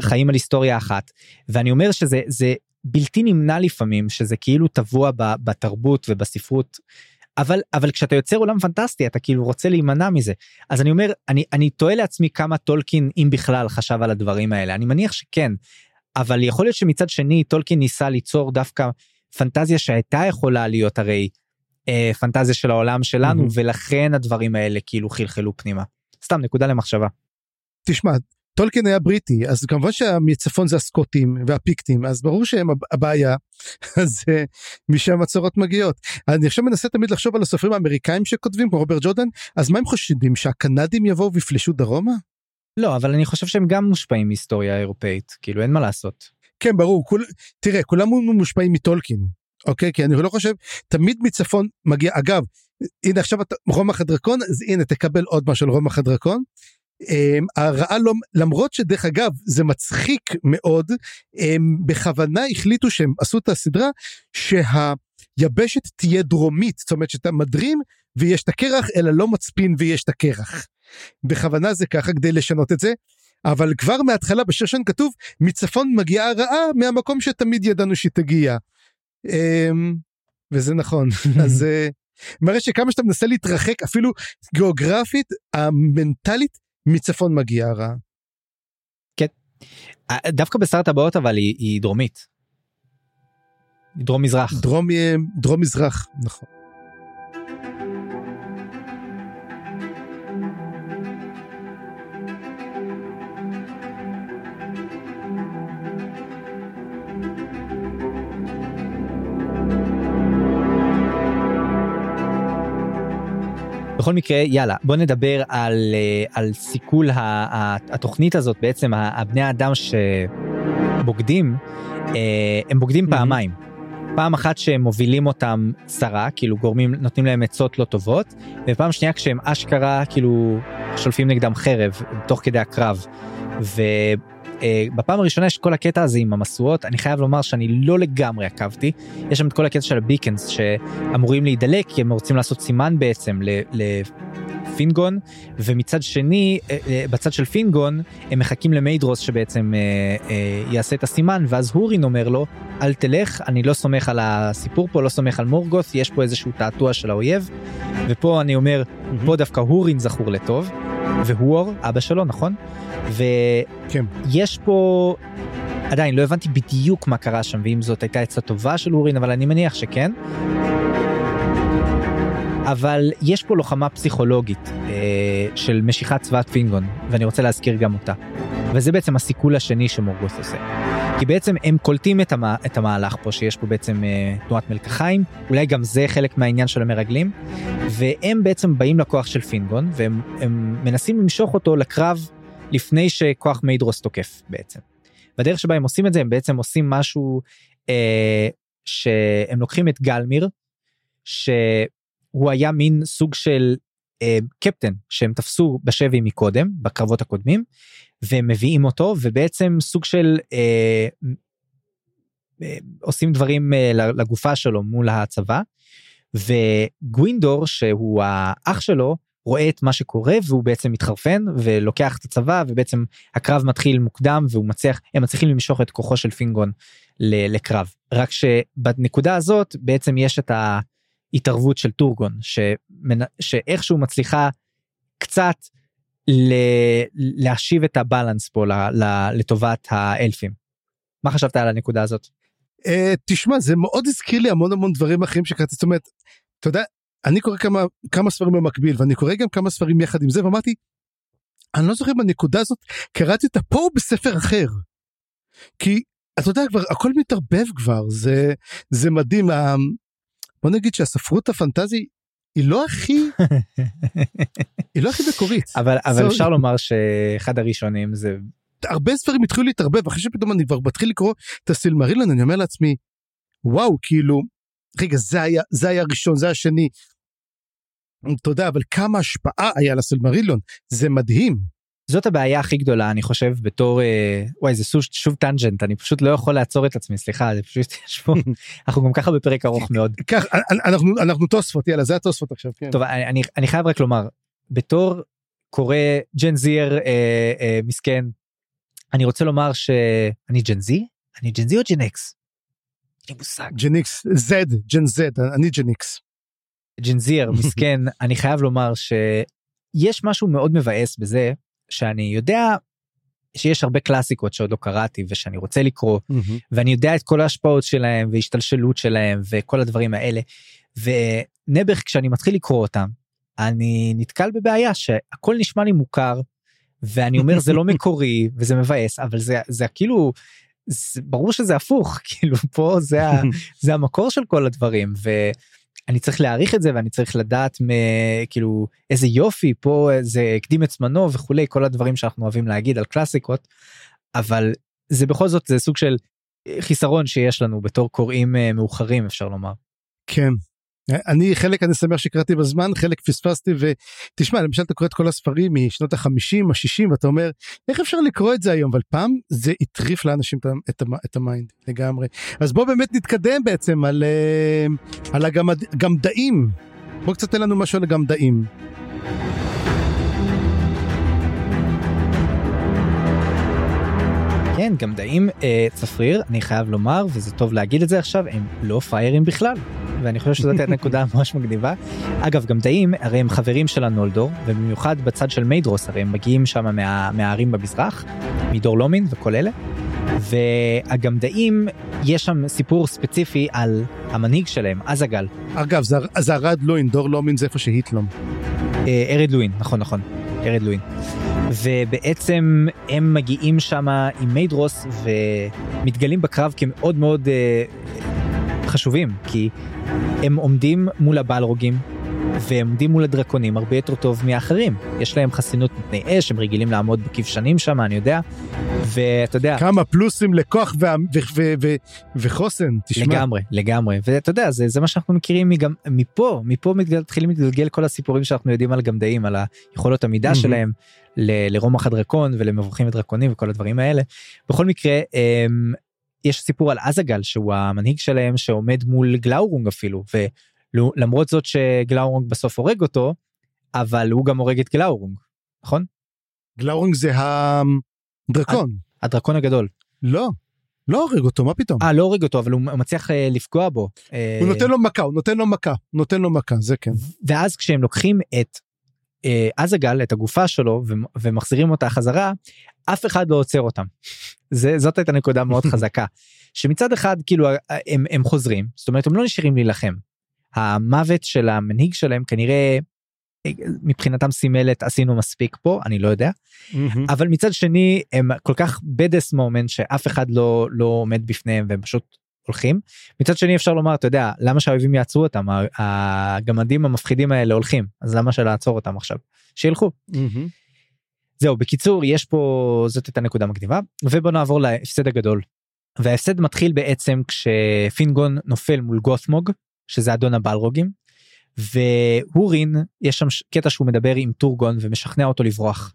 [SPEAKER 1] וחיים על היסטוריה אחת. ואני אומר שזה זה בלתי נמנע לפעמים שזה כאילו טבוע בתרבות ובספרות. אבל אבל כשאתה יוצר עולם פנטסטי אתה כאילו רוצה להימנע מזה אז אני אומר אני אני תוהה לעצמי כמה טולקין אם בכלל חשב על הדברים האלה אני מניח שכן אבל יכול להיות שמצד שני טולקין ניסה ליצור דווקא פנטזיה שהייתה יכולה להיות הרי אה, פנטזיה של העולם שלנו
[SPEAKER 2] מהמם.
[SPEAKER 1] ולכן הדברים האלה כאילו חלחלו פנימה. סתם נקודה למחשבה.
[SPEAKER 2] תשמע, טולקין היה בריטי, אז כמובן שהמצפון זה הסקוטים והפיקטים, אז ברור שהם הב- הבעיה, אז אה, משם הצורות מגיעות. אני עכשיו מנסה תמיד לחשוב על הסופרים האמריקאים שכותבים, כמו רוברט ג'ורדן, אז מה הם חושדים, שהקנדים יבואו ויפלשו דרומה?
[SPEAKER 1] לא אבל אני חושב שהם גם מושפעים מהיסטוריה אירופאית כאילו אין מה לעשות.
[SPEAKER 2] כן, ברור, כול, תראה, כולם מושפעים מטולקין, אוקיי? כי אני לא חושב, תמיד מצפון מגיע, אגב, הנה עכשיו אתה, רומח הדרקון, אז הנה תקבל עוד משהו על רומח הדרקון. Um, הרעה לא, למרות שדרך אגב זה מצחיק מאוד, um, בכוונה החליטו שהם עשו את הסדרה שהיבשת תהיה דרומית, זאת אומרת שאתה מדרים ויש את הקרח אלא לא מצפין ויש את הקרח. בכוונה זה ככה כדי לשנות את זה, אבל כבר מההתחלה בשיר שלנו כתוב מצפון מגיעה הרעה מהמקום שתמיד ידענו שהיא תגיע. אמ, וזה נכון אז אה, מראה שכמה שאתה מנסה להתרחק אפילו גיאוגרפית המנטלית מצפון מגיעה הרעה.
[SPEAKER 1] אה, דווקא בשר הטבעות אבל היא, היא דרומית. דרום מזרח.
[SPEAKER 2] דרום אה, דרום מזרח נכון.
[SPEAKER 1] בכל מקרה יאללה בוא נדבר על אה, על סיכול התוכנית הזאת בעצם הבני האדם שבוגדים אה, הם בוגדים
[SPEAKER 2] מהמם.
[SPEAKER 1] פעמיים. פעם אחת שהם מובילים אותם צרה כאילו גורמים נותנים להם עצות לא טובות ופעם שנייה כשהם אשכרה כאילו שולפים נגדם חרב תוך כדי הקרב. ובפעם הראשונה יש כל הקטע הזה עם המשואות. אני חייב לומר שאני לא לגמרי עקבתי. יש שם את כל הקטע של הביקנס שאמורים להידלק כי הם רוצים לעשות סימן בעצם ל- לפינגון ומצד שני אה, אה, בצד של פינגון הם מחכים למיידרוס שבעצם אה, יעשה את הסימן ואז הורין אומר לו אל תלך אני לא סומך על הסיפור פה לא סומך על מורגות יש פה איזשהו תעתוע של האויב ופה אני אומר פה דווקא הורין זכור לטוב והואר אבא שלו נכון
[SPEAKER 2] כן.
[SPEAKER 1] ויש פה עדיין לא הבנתי בדיוק מה קרה שם ואם זאת הייתה עצה טובה של הורין אבל אני מניח שכן. אבל יש פה לוחמה פסיכולוגית אה, של משיכת צבאת פינגון ואני רוצה להזכיר גם אותה. וזה בעצם הסיכול השני שמורגוס עושה. כי בעצם הם קולטים את, המה, את המהלך פה שיש פה בעצם אה, תנועת מלקחיים אולי גם זה חלק מהעניין של המרגלים והם בעצם באים לכוח של פינגון והם הם מנסים למשוך אותו לקרב לפני שכוח מיידרוס תוקף בעצם. בדרך שבה הם עושים את זה הם בעצם עושים משהו אה, שהם לוקחים את גלמיר שהוא היה מין סוג של אה, קפטן שהם תפסו בשבי מקודם בקרבות הקודמים והם מביאים אותו ובעצם סוג של אה, אה, עושים דברים אה, לגופה שלו מול הצבא וגווינדור שהוא האח שלו רואה את מה שקורה והוא בעצם מתחרפן ולוקח את הצבא ובעצם הקרב מתחיל מוקדם והוא מצליח הם מצליחים למשוך את כוחו של פינגון לקרב. רק שבנקודה הזאת בעצם יש את ההתערבות של טורגון שמנ... שאיכשהו מצליחה קצת ל... להשיב את הבלנס פה ל... ל... לטובת האלפים. מה חשבת על הנקודה הזאת?
[SPEAKER 2] Uh, תשמע זה מאוד הזכיר לי המון המון דברים אחרים שקראתי זאת אומרת אתה יודע אני קורא כמה כמה ספרים במקביל ואני קורא גם כמה ספרים יחד עם זה ואמרתי. אני לא זוכר בנקודה הזאת קראתי אותה פה בספר אחר. כי אתה יודע כבר הכל מתערבב כבר זה זה מדהים בוא נגיד שהספרות הפנטזי היא לא הכי היא לא הכי מקורית
[SPEAKER 1] אבל אבל אפשר לומר שאחד הראשונים זה
[SPEAKER 2] הרבה ספרים התחילו להתערבב אחרי שפתאום אני כבר מתחיל לקרוא את הסילמרילון אני אומר לעצמי וואו כאילו רגע זה היה זה היה הראשון זה השני. אתה יודע אבל כמה השפעה היה לסילמרילון זה מדהים.
[SPEAKER 1] זאת הבעיה הכי גדולה אני חושב בתור אה, וואי זה שוב, שוב טנג'נט אני פשוט לא יכול לעצור את עצמי סליחה זה פשוט יש פה אנחנו גם ככה בפרק ארוך מאוד.
[SPEAKER 2] כך אנחנו אנחנו תוספות יאללה זה התוספות עכשיו כן.
[SPEAKER 1] טוב אני אני חייב רק לומר בתור קורא ג'ן זיר אה, אה, מסכן אני רוצה לומר שאני Gen Z אני Gen Z או Gen X.
[SPEAKER 2] Gen X Z Gen Z אני Gen X.
[SPEAKER 1] Gen Z מסכן אני חייב לומר שיש משהו מאוד מבאס בזה שאני יודע שיש הרבה קלאסיקות שעוד לא קראתי ושאני רוצה לקרוא mm-hmm. ואני יודע את כל ההשפעות שלהם והשתלשלות שלהם וכל הדברים האלה. ונעבך כשאני מתחיל לקרוא אותם אני נתקל בבעיה שהכל נשמע לי מוכר ואני אומר זה לא מקורי וזה מבאס אבל זה זה כאילו זה, ברור שזה הפוך כאילו פה זה, ה, זה המקור של כל הדברים ואני צריך להעריך את זה ואני צריך לדעת מ, כאילו איזה יופי פה זה הקדים את זמנו וכולי כל הדברים שאנחנו אוהבים להגיד על קלאסיקות אבל זה בכל זאת זה סוג של חיסרון שיש לנו בתור קוראים אה, מאוחרים אפשר לומר.
[SPEAKER 2] כן אני חלק אני שמח שקראתי בזמן חלק פספסתי ותשמע למשל אתה קורא את כל הספרים משנות החמישים השישים ואתה אומר איך אפשר לקרוא את זה היום אבל פעם זה הטריף לאנשים את, את ה mind לגמרי אז בוא באמת נתקדם בעצם על, אה, על הגמדאים בוא קצת תן לנו משהו על הגמדאים.
[SPEAKER 1] כן, גמדאים אה, צפריר, אני חייב לומר, וזה טוב להגיד את זה עכשיו, הם לא פריירים בכלל. ואני חושב שזאת נקודה ממש מגניבה. אגב, גמדאים, הרי הם חברים של הנולדור, ובמיוחד בצד של מיידרוס, הרי הם מגיעים שם מה, מהערים במזרח, מדור לומין וכל אלה. והגמדאים, יש שם סיפור ספציפי על המנהיג שלהם, אזגל.
[SPEAKER 2] אגב, זה, זה ארד לוין, דור לומין זה איפה שהיטלום.
[SPEAKER 1] אה, ארד לוין, נכון, נכון, ארד לוין. ובעצם הם מגיעים שם עם מיידרוס ומתגלים בקרב כמאוד מאוד uh, חשובים כי הם עומדים מול הבלרוגים והם עומדים מול הדרקונים הרבה יותר טוב מאחרים. יש להם חסינות מפני אש הם רגילים לעמוד בכבשנים שם אני יודע ואתה יודע.
[SPEAKER 2] כמה פלוסים לכוח ו- ו- ו- ו- וחוסן תשמע.
[SPEAKER 1] לגמרי לגמרי. ואתה יודע זה זה מה שאנחנו מכירים מגם מפה. מפה מתחילים להתגלגל כל הסיפורים שאנחנו יודעים על גמדאים על היכולות המידה mm-hmm. שלהם ל- לרומח הדרקון ולמבוכים ודרקונים וכל הדברים האלה. בכל מקרה. יש סיפור על אזגל שהוא המנהיג שלהם שעומד מול גלאורונג אפילו ולמרות זאת שגלאורונג בסוף הורג אותו אבל הוא גם הורג את גלאורונג נכון?
[SPEAKER 2] גלאורונג זה הדרקון.
[SPEAKER 1] הדרקון הגדול.
[SPEAKER 2] לא. לא הורג אותו מה פתאום.
[SPEAKER 1] אה לא הורג אותו אבל הוא מצליח אה, לפגוע בו.
[SPEAKER 2] אה, הוא נותן לו מכה הוא נותן לו מכה נותן לו מכה זה כן.
[SPEAKER 1] ואז כשהם לוקחים את אה, אזגל את הגופה שלו ומחזירים אותה חזרה אף אחד לא עוצר אותם. זה זאת הייתה נקודה מאוד חזקה שמצד אחד כאילו הם, הם חוזרים זאת אומרת הם לא נשארים להילחם. המוות של המנהיג שלהם כנראה אה, מבחינתם סימלת עשינו מספיק פה אני לא יודע אבל מצד שני הם כל כך בדס מומנט שאף אחד לא לא עומד בפניהם והם פשוט הולכים מצד שני אפשר לומר אתה יודע למה שהאויבים יעצרו אותם הגמדים המפחידים האלה הולכים אז למה שלעצור אותם עכשיו שילכו. זהו בקיצור יש פה זאת הייתה נקודה מגניבה ובוא נעבור להפסד הגדול. וההפסד מתחיל בעצם כשפינגון נופל מול גות'מוג שזה אדון הבלרוגים והורין יש שם קטע שהוא מדבר עם טורגון ומשכנע אותו לברוח.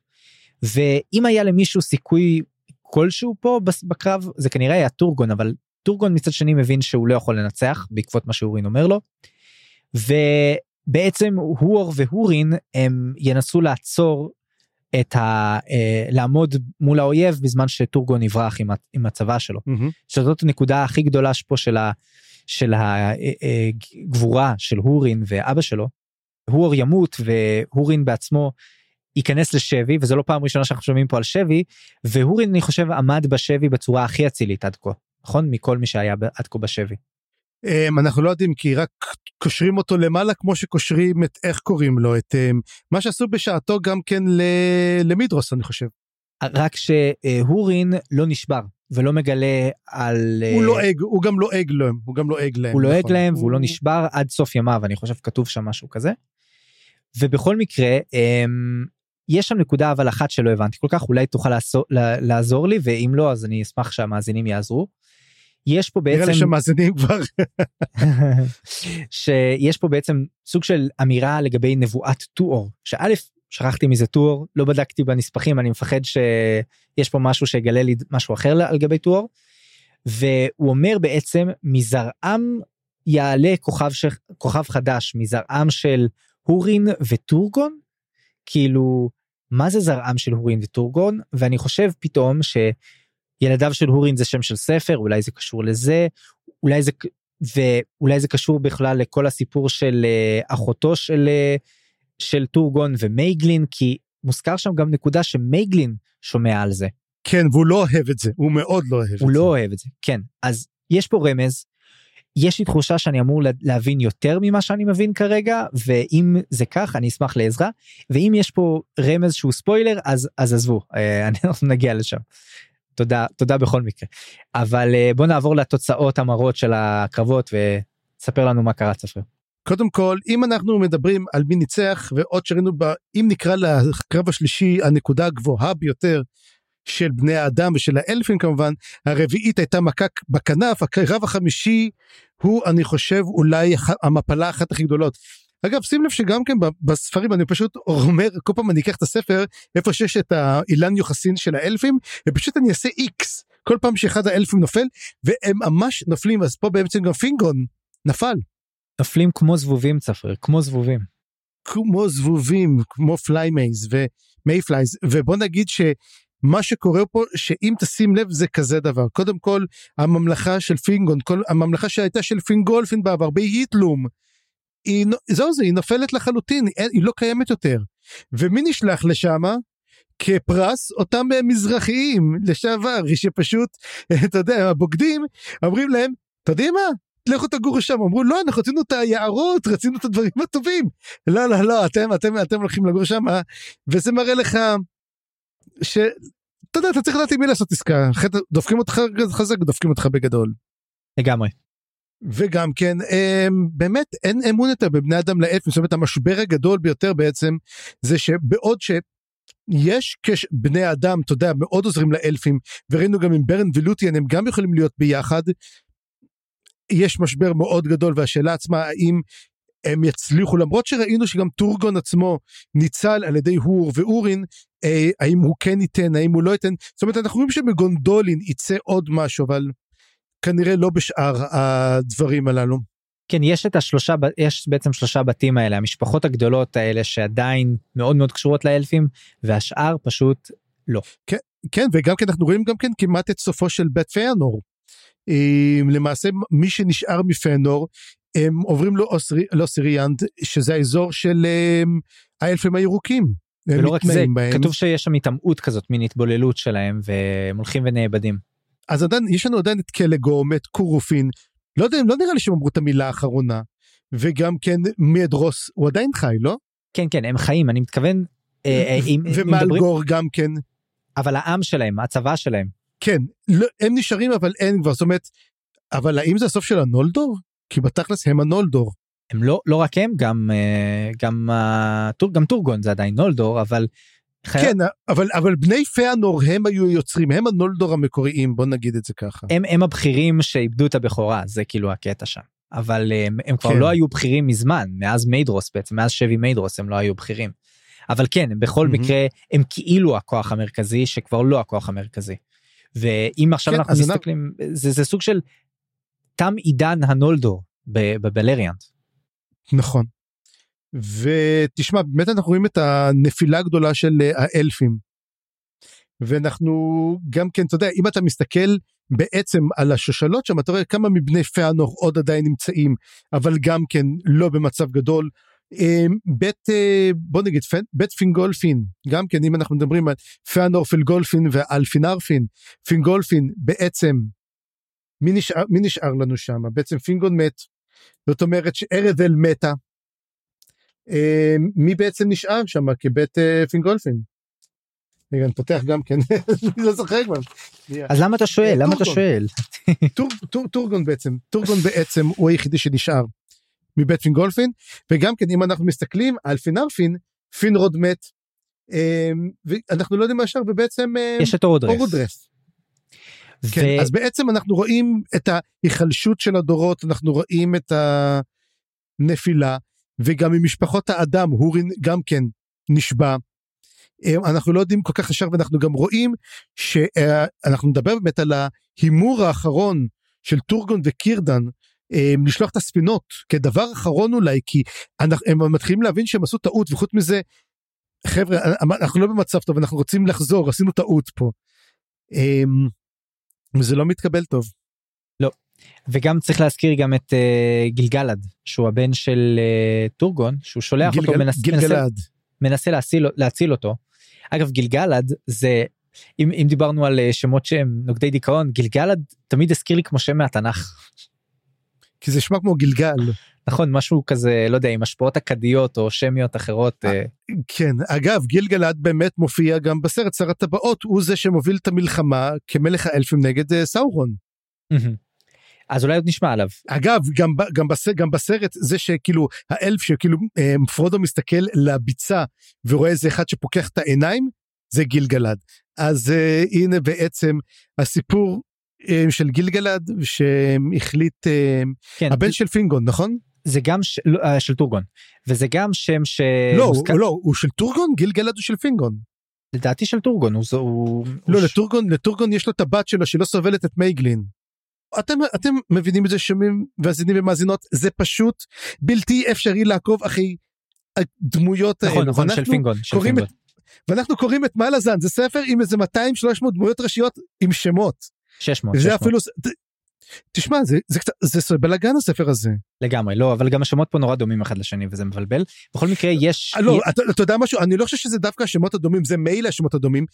[SPEAKER 1] ואם היה למישהו סיכוי כלשהו פה בקרב זה כנראה היה טורגון אבל טורגון מצד שני מבין שהוא לא יכול לנצח בעקבות מה שאורין אומר לו. בעצם הואר והורין הם ינסו לעצור את ה... אה, לעמוד מול האויב בזמן שטורגון יברח עם, הצבא שלו.
[SPEAKER 2] מהמם.
[SPEAKER 1] שזאת הנקודה הכי גדולה פה של, ה, של הגבורה של הורין ואבא שלו. הואר ימות והורין בעצמו ייכנס לשבי וזו לא פעם ראשונה שאנחנו שומעים פה על שבי והורין אני חושב עמד בשבי בצורה הכי אצילית עד כה נכון מכל מי שהיה עד כה בשבי.
[SPEAKER 2] אמ, אנחנו לא יודעים כי רק קושרים אותו למעלה כמו שקושרים את איך קוראים לו את אמ, מה שעשו בשעתו גם כן ל- למידרוס אני חושב.
[SPEAKER 1] רק שהורין לא נשבר ולא מגלה על
[SPEAKER 2] הוא לועג הוא גם לועג להם הוא גם לועג להם.
[SPEAKER 1] הוא לועג
[SPEAKER 2] נכון.
[SPEAKER 1] להם והוא לא
[SPEAKER 2] הוא-
[SPEAKER 1] נשבר עד סוף ימיו אני חושב כתוב שם משהו כזה. ובכל מקרה אמ, יש שם נקודה אבל אחת שלא הבנתי כל כך אולי תוכל לעזור, לעזור לי ואם לא אז אני אשמח שהמאזינים יעזרו. יש פה
[SPEAKER 2] נראה לי
[SPEAKER 1] בעצם
[SPEAKER 2] שהמאזינים כבר
[SPEAKER 1] שיש פה בעצם סוג של אמירה לגבי נבואת טואור שא' שכחתי מזה טואור לא בדקתי בנספחים אני מפחד שיש פה משהו שיגלה לי משהו אחר על גבי טואור. והוא אומר בעצם מזרעם יעלה כוכב, ש... כוכב חדש מזרעם של הורין וטורגון כאילו מה זה זרעם של הורין וטורגון ואני חושב פתאום שילדיו של הורין זה שם של ספר אולי זה קשור לזה אולי זה ואולי זה קשור בכלל לכל הסיפור של אה, אחותו של אה, של טורגון ומייגלין כי מוזכר שם גם נקודה שמייגלין שומע על זה
[SPEAKER 2] כן והוא לא אוהב את זה הוא מאוד לא אוהב את זה.
[SPEAKER 1] הוא לא אוהב את זה כן אז יש פה רמז. יש לי תחושה שאני אמור לה- להבין יותר ממה שאני מבין כרגע ואם זה כך אני אשמח לעזרה ואם יש פה רמז שהוא ספוילר אז אז עזבו אה, אנחנו נגיע לשם. תודה תודה בכל מקרה אבל אה, בוא נעבור לתוצאות המרות של הקרבות וספר לנו מה קרה צפריר.
[SPEAKER 2] קודם כל אם אנחנו מדברים על מי ניצח ועוד שראינו ב... אם נקרא לקרב השלישי הנקודה הגבוהה ביותר של בני האדם ושל האלפים כמובן הרביעית הייתה מכה בכנף הקרב החמישי הוא אני חושב אולי המפלה אחת הכי גדולות. אגב שים לב שגם כן בספרים אני פשוט אומר כל פעם אני אקח את הספר איפה שיש את האילן יוחסין של האלפים ופשוט אני אעשה איקס כל פעם שאחד האלפים נופל והם ממש נופלים אז פה בעצם גם פינגון נפל.
[SPEAKER 1] נופלים כמו זבובים צפריר כמו זבובים.
[SPEAKER 2] כמו זבובים כמו flymays ו mayflies ובוא נגיד שמה שקורה פה שאם תשים לב זה כזה דבר קודם כל הממלכה של פינגון כל הממלכה שהייתה של פינגולפין בעבר בהיטלום. היא, זהו זה היא נופלת לחלוטין היא, היא לא קיימת יותר. ומי נשלח לשמה? כפרס אותם אה, מזרחיים. לשעבר שפשוט אתה יודע הבוגדים אומרים להם אתה יודעים מה? לכו תגורו שם. אמרו לא אנחנו רצינו את היערות רצינו את הדברים הטובים. לא לא לא אתם אתם אתם הולכים לגור שם וזה מראה לך ש... אתה יודע אתה צריך לדעת עם מי לעשות עסקה. דופקים אותך חזק דופקים אותך בגדול.
[SPEAKER 1] לגמרי.
[SPEAKER 2] וגם כן הם, באמת אין אמון יותר בבני אדם לאלפים זאת אומרת המשבר הגדול ביותר בעצם זה שבעוד שיש קש... בני אדם אתה יודע מאוד עוזרים לאלפים וראינו גם עם ברן ולוטיאן הם גם יכולים להיות ביחד. יש משבר מאוד גדול והשאלה עצמה האם הם יצליחו למרות שראינו שגם טורגון עצמו ניצל על ידי הור ואורין אה, האם הוא כן ייתן האם הוא לא ייתן זאת אומרת אנחנו רואים שבגונדולין יצא עוד משהו אבל כנראה לא בשאר הדברים הללו.
[SPEAKER 1] כן יש את השלושה יש בעצם שלושה בתים האלה המשפחות הגדולות האלה שעדיין מאוד מאוד קשורות לאלפים והשאר פשוט לא.
[SPEAKER 2] כן וגם כן אנחנו רואים גם כן כמעט את סופו של בית פיאנור. למעשה מי שנשאר מפנור הם עוברים לאוסיריאנד שזה האזור של אה, האלפים הירוקים. הם
[SPEAKER 1] ולא רק זה
[SPEAKER 2] בהם.
[SPEAKER 1] כתוב שיש שם התעמעות כזאת מין התבוללות שלהם והם הולכים ונאבדים.
[SPEAKER 2] אז עדיין יש לנו עדיין את קלגום את קורופין לא יודע לא נראה לי שהם אמרו את המילה האחרונה וגם כן מדרוס הוא עדיין חי לא
[SPEAKER 1] כן כן הם חיים אני מתכוון. אה, אה, אם-
[SPEAKER 2] ומלגור גם כן
[SPEAKER 1] אבל העם שלהם הצבא שלהם
[SPEAKER 2] כן לא, הם נשארים אבל אין כבר זאת אומרת אבל האם זה הסוף של הנולדור כי בתכלס הם הנולדור
[SPEAKER 1] הם לא לא רק הם גם אה, גם טור- גם טורגון זה עדיין נולדור אבל.
[SPEAKER 2] כן אבל אבל בני פיאנור הם היו יוצרים הם הנולדור המקוריים בוא נגיד את זה ככה
[SPEAKER 1] הם הם הבכירים שאיבדו את הבכורה זה כאילו הקטע שם אבל הם, הם כבר
[SPEAKER 2] כן.
[SPEAKER 1] לא היו בכירים מזמן מאז מיידרוס בעצם מאז שבי מיידרוס הם לא היו בכירים. אבל כן הם בכל
[SPEAKER 2] מהמם.
[SPEAKER 1] מקרה הם כאילו הכוח המרכזי שכבר לא הכוח המרכזי. ואם עכשיו
[SPEAKER 2] כן,
[SPEAKER 1] אנחנו מסתכלים זה זה סוג של תם עידן הנולדור בבלריאנט.
[SPEAKER 2] נכון. ותשמע באמת אנחנו רואים את הנפילה הגדולה של אה, האלפים. ואנחנו גם כן אתה יודע אם אתה מסתכל בעצם על השושלות שם אתה רואה כמה מבני פאנור עוד עדיין נמצאים אבל גם כן לא במצב גדול. אה, בית אה, בוא נגיד בית פינגולפין גם כן אם אנחנו מדברים על פאנור פינגולפין ופינרפין פינגולפין בעצם מי נשאר מי נשאר לנו שם בעצם פינגון מת. זאת אומרת שארדל מתה. אה, מי בעצם נשאר שם? כבית פינגולפין. רגע אני פותח גם כן. אני לא זוכר כבר.
[SPEAKER 1] אז למה אתה שואל? למה אתה שואל?
[SPEAKER 2] טורגון בעצם. טורגון בעצם הוא היחידי שנשאר מבית פינגולפין. וגם כן אם אנחנו מסתכלים על פינרפין פינרוד מת. אמ, ואנחנו לא יודעים מה השאר ובעצם
[SPEAKER 1] אמ, יש את אורודרס.
[SPEAKER 2] כן, אז בעצם אנחנו רואים את ההיחלשות של הדורות אנחנו רואים את הנפילה וגם ממשפחות האדם הורין גם כן נשבע. אמ, אנחנו לא יודעים כל כך ישר ואנחנו גם רואים שאנחנו נדבר באמת על ההימור האחרון של טורגון וקירדן אמ, לשלוח את הספינות כדבר אחרון אולי כי הם מתחילים להבין שהם עשו טעות וחוץ מזה חבר'ה אנחנו לא במצב טוב אנחנו רוצים לחזור עשינו טעות פה. וזה לא מתקבל טוב.
[SPEAKER 1] לא וגם צריך להזכיר גם את uh, גילגלד שהוא הבן של uh, טורגון שהוא שולח גילגל, אותו מנס, מנסה, מנסה להציל, להציל אותו. אגב גילגלד זה אם, אם דיברנו על uh, שמות שהם נוגדי דיכאון גילגלד תמיד הזכיר לי כמו שם מהתנ"ך.
[SPEAKER 2] כי זה שמע כמו גלגל.
[SPEAKER 1] נכון משהו כזה לא יודע עם השפעות אכדיות או שמיות אחרות.
[SPEAKER 2] אה. כן אגב גילגלד באמת מופיע גם בסרט שר הטבעות הוא זה שמוביל את המלחמה כמלך האלפים נגד אה, סאורון.
[SPEAKER 1] אז אולי עוד נשמע עליו.
[SPEAKER 2] אגב גם, גם, בס, גם בסרט זה שכאילו האלף שכאילו אה, פרודו מסתכל לביצה ורואה איזה אחד שפוקח את העיניים זה גילגלד. אז uh, הנה בעצם הסיפור אה, של גילגלד שהחליט אה, כן, הבן של פינגון נכון?
[SPEAKER 1] זה גם ש... לא, אה, של טורגון וזה גם שם ש...
[SPEAKER 2] לא, מוסק... לא הוא של טורגון גילגלד הוא של פינגון.
[SPEAKER 1] לדעתי של טורגון הוא... הוא...
[SPEAKER 2] לא הוא... לטורגון לטורגון יש לו את הבת שלו שלא סובלת את מייגלין. אתם אתם מבינים את זה שומעים מאזינים ומאזינות זה פשוט בלתי אפשרי לעקוב אחרי הדמויות
[SPEAKER 1] נכון, האלה. נכון נכון של פינגון. של פינגון. את,
[SPEAKER 2] ואנחנו קוראים את מלאזן זה ספר עם איזה 200-300 דמויות ראשיות עם שמות.
[SPEAKER 1] 600. זה
[SPEAKER 2] 600. אפילו, תשמע זה זה קצת זה, זה בלאגן הספר הזה.
[SPEAKER 1] לגמרי לא אבל גם השמות פה נורא דומים אחד לשני וזה מבלבל בכל מקרה יש
[SPEAKER 2] לא אתה, אתה יודע משהו אני לא חושב שזה דווקא השמות הדומים זה מילא השמות הדומים.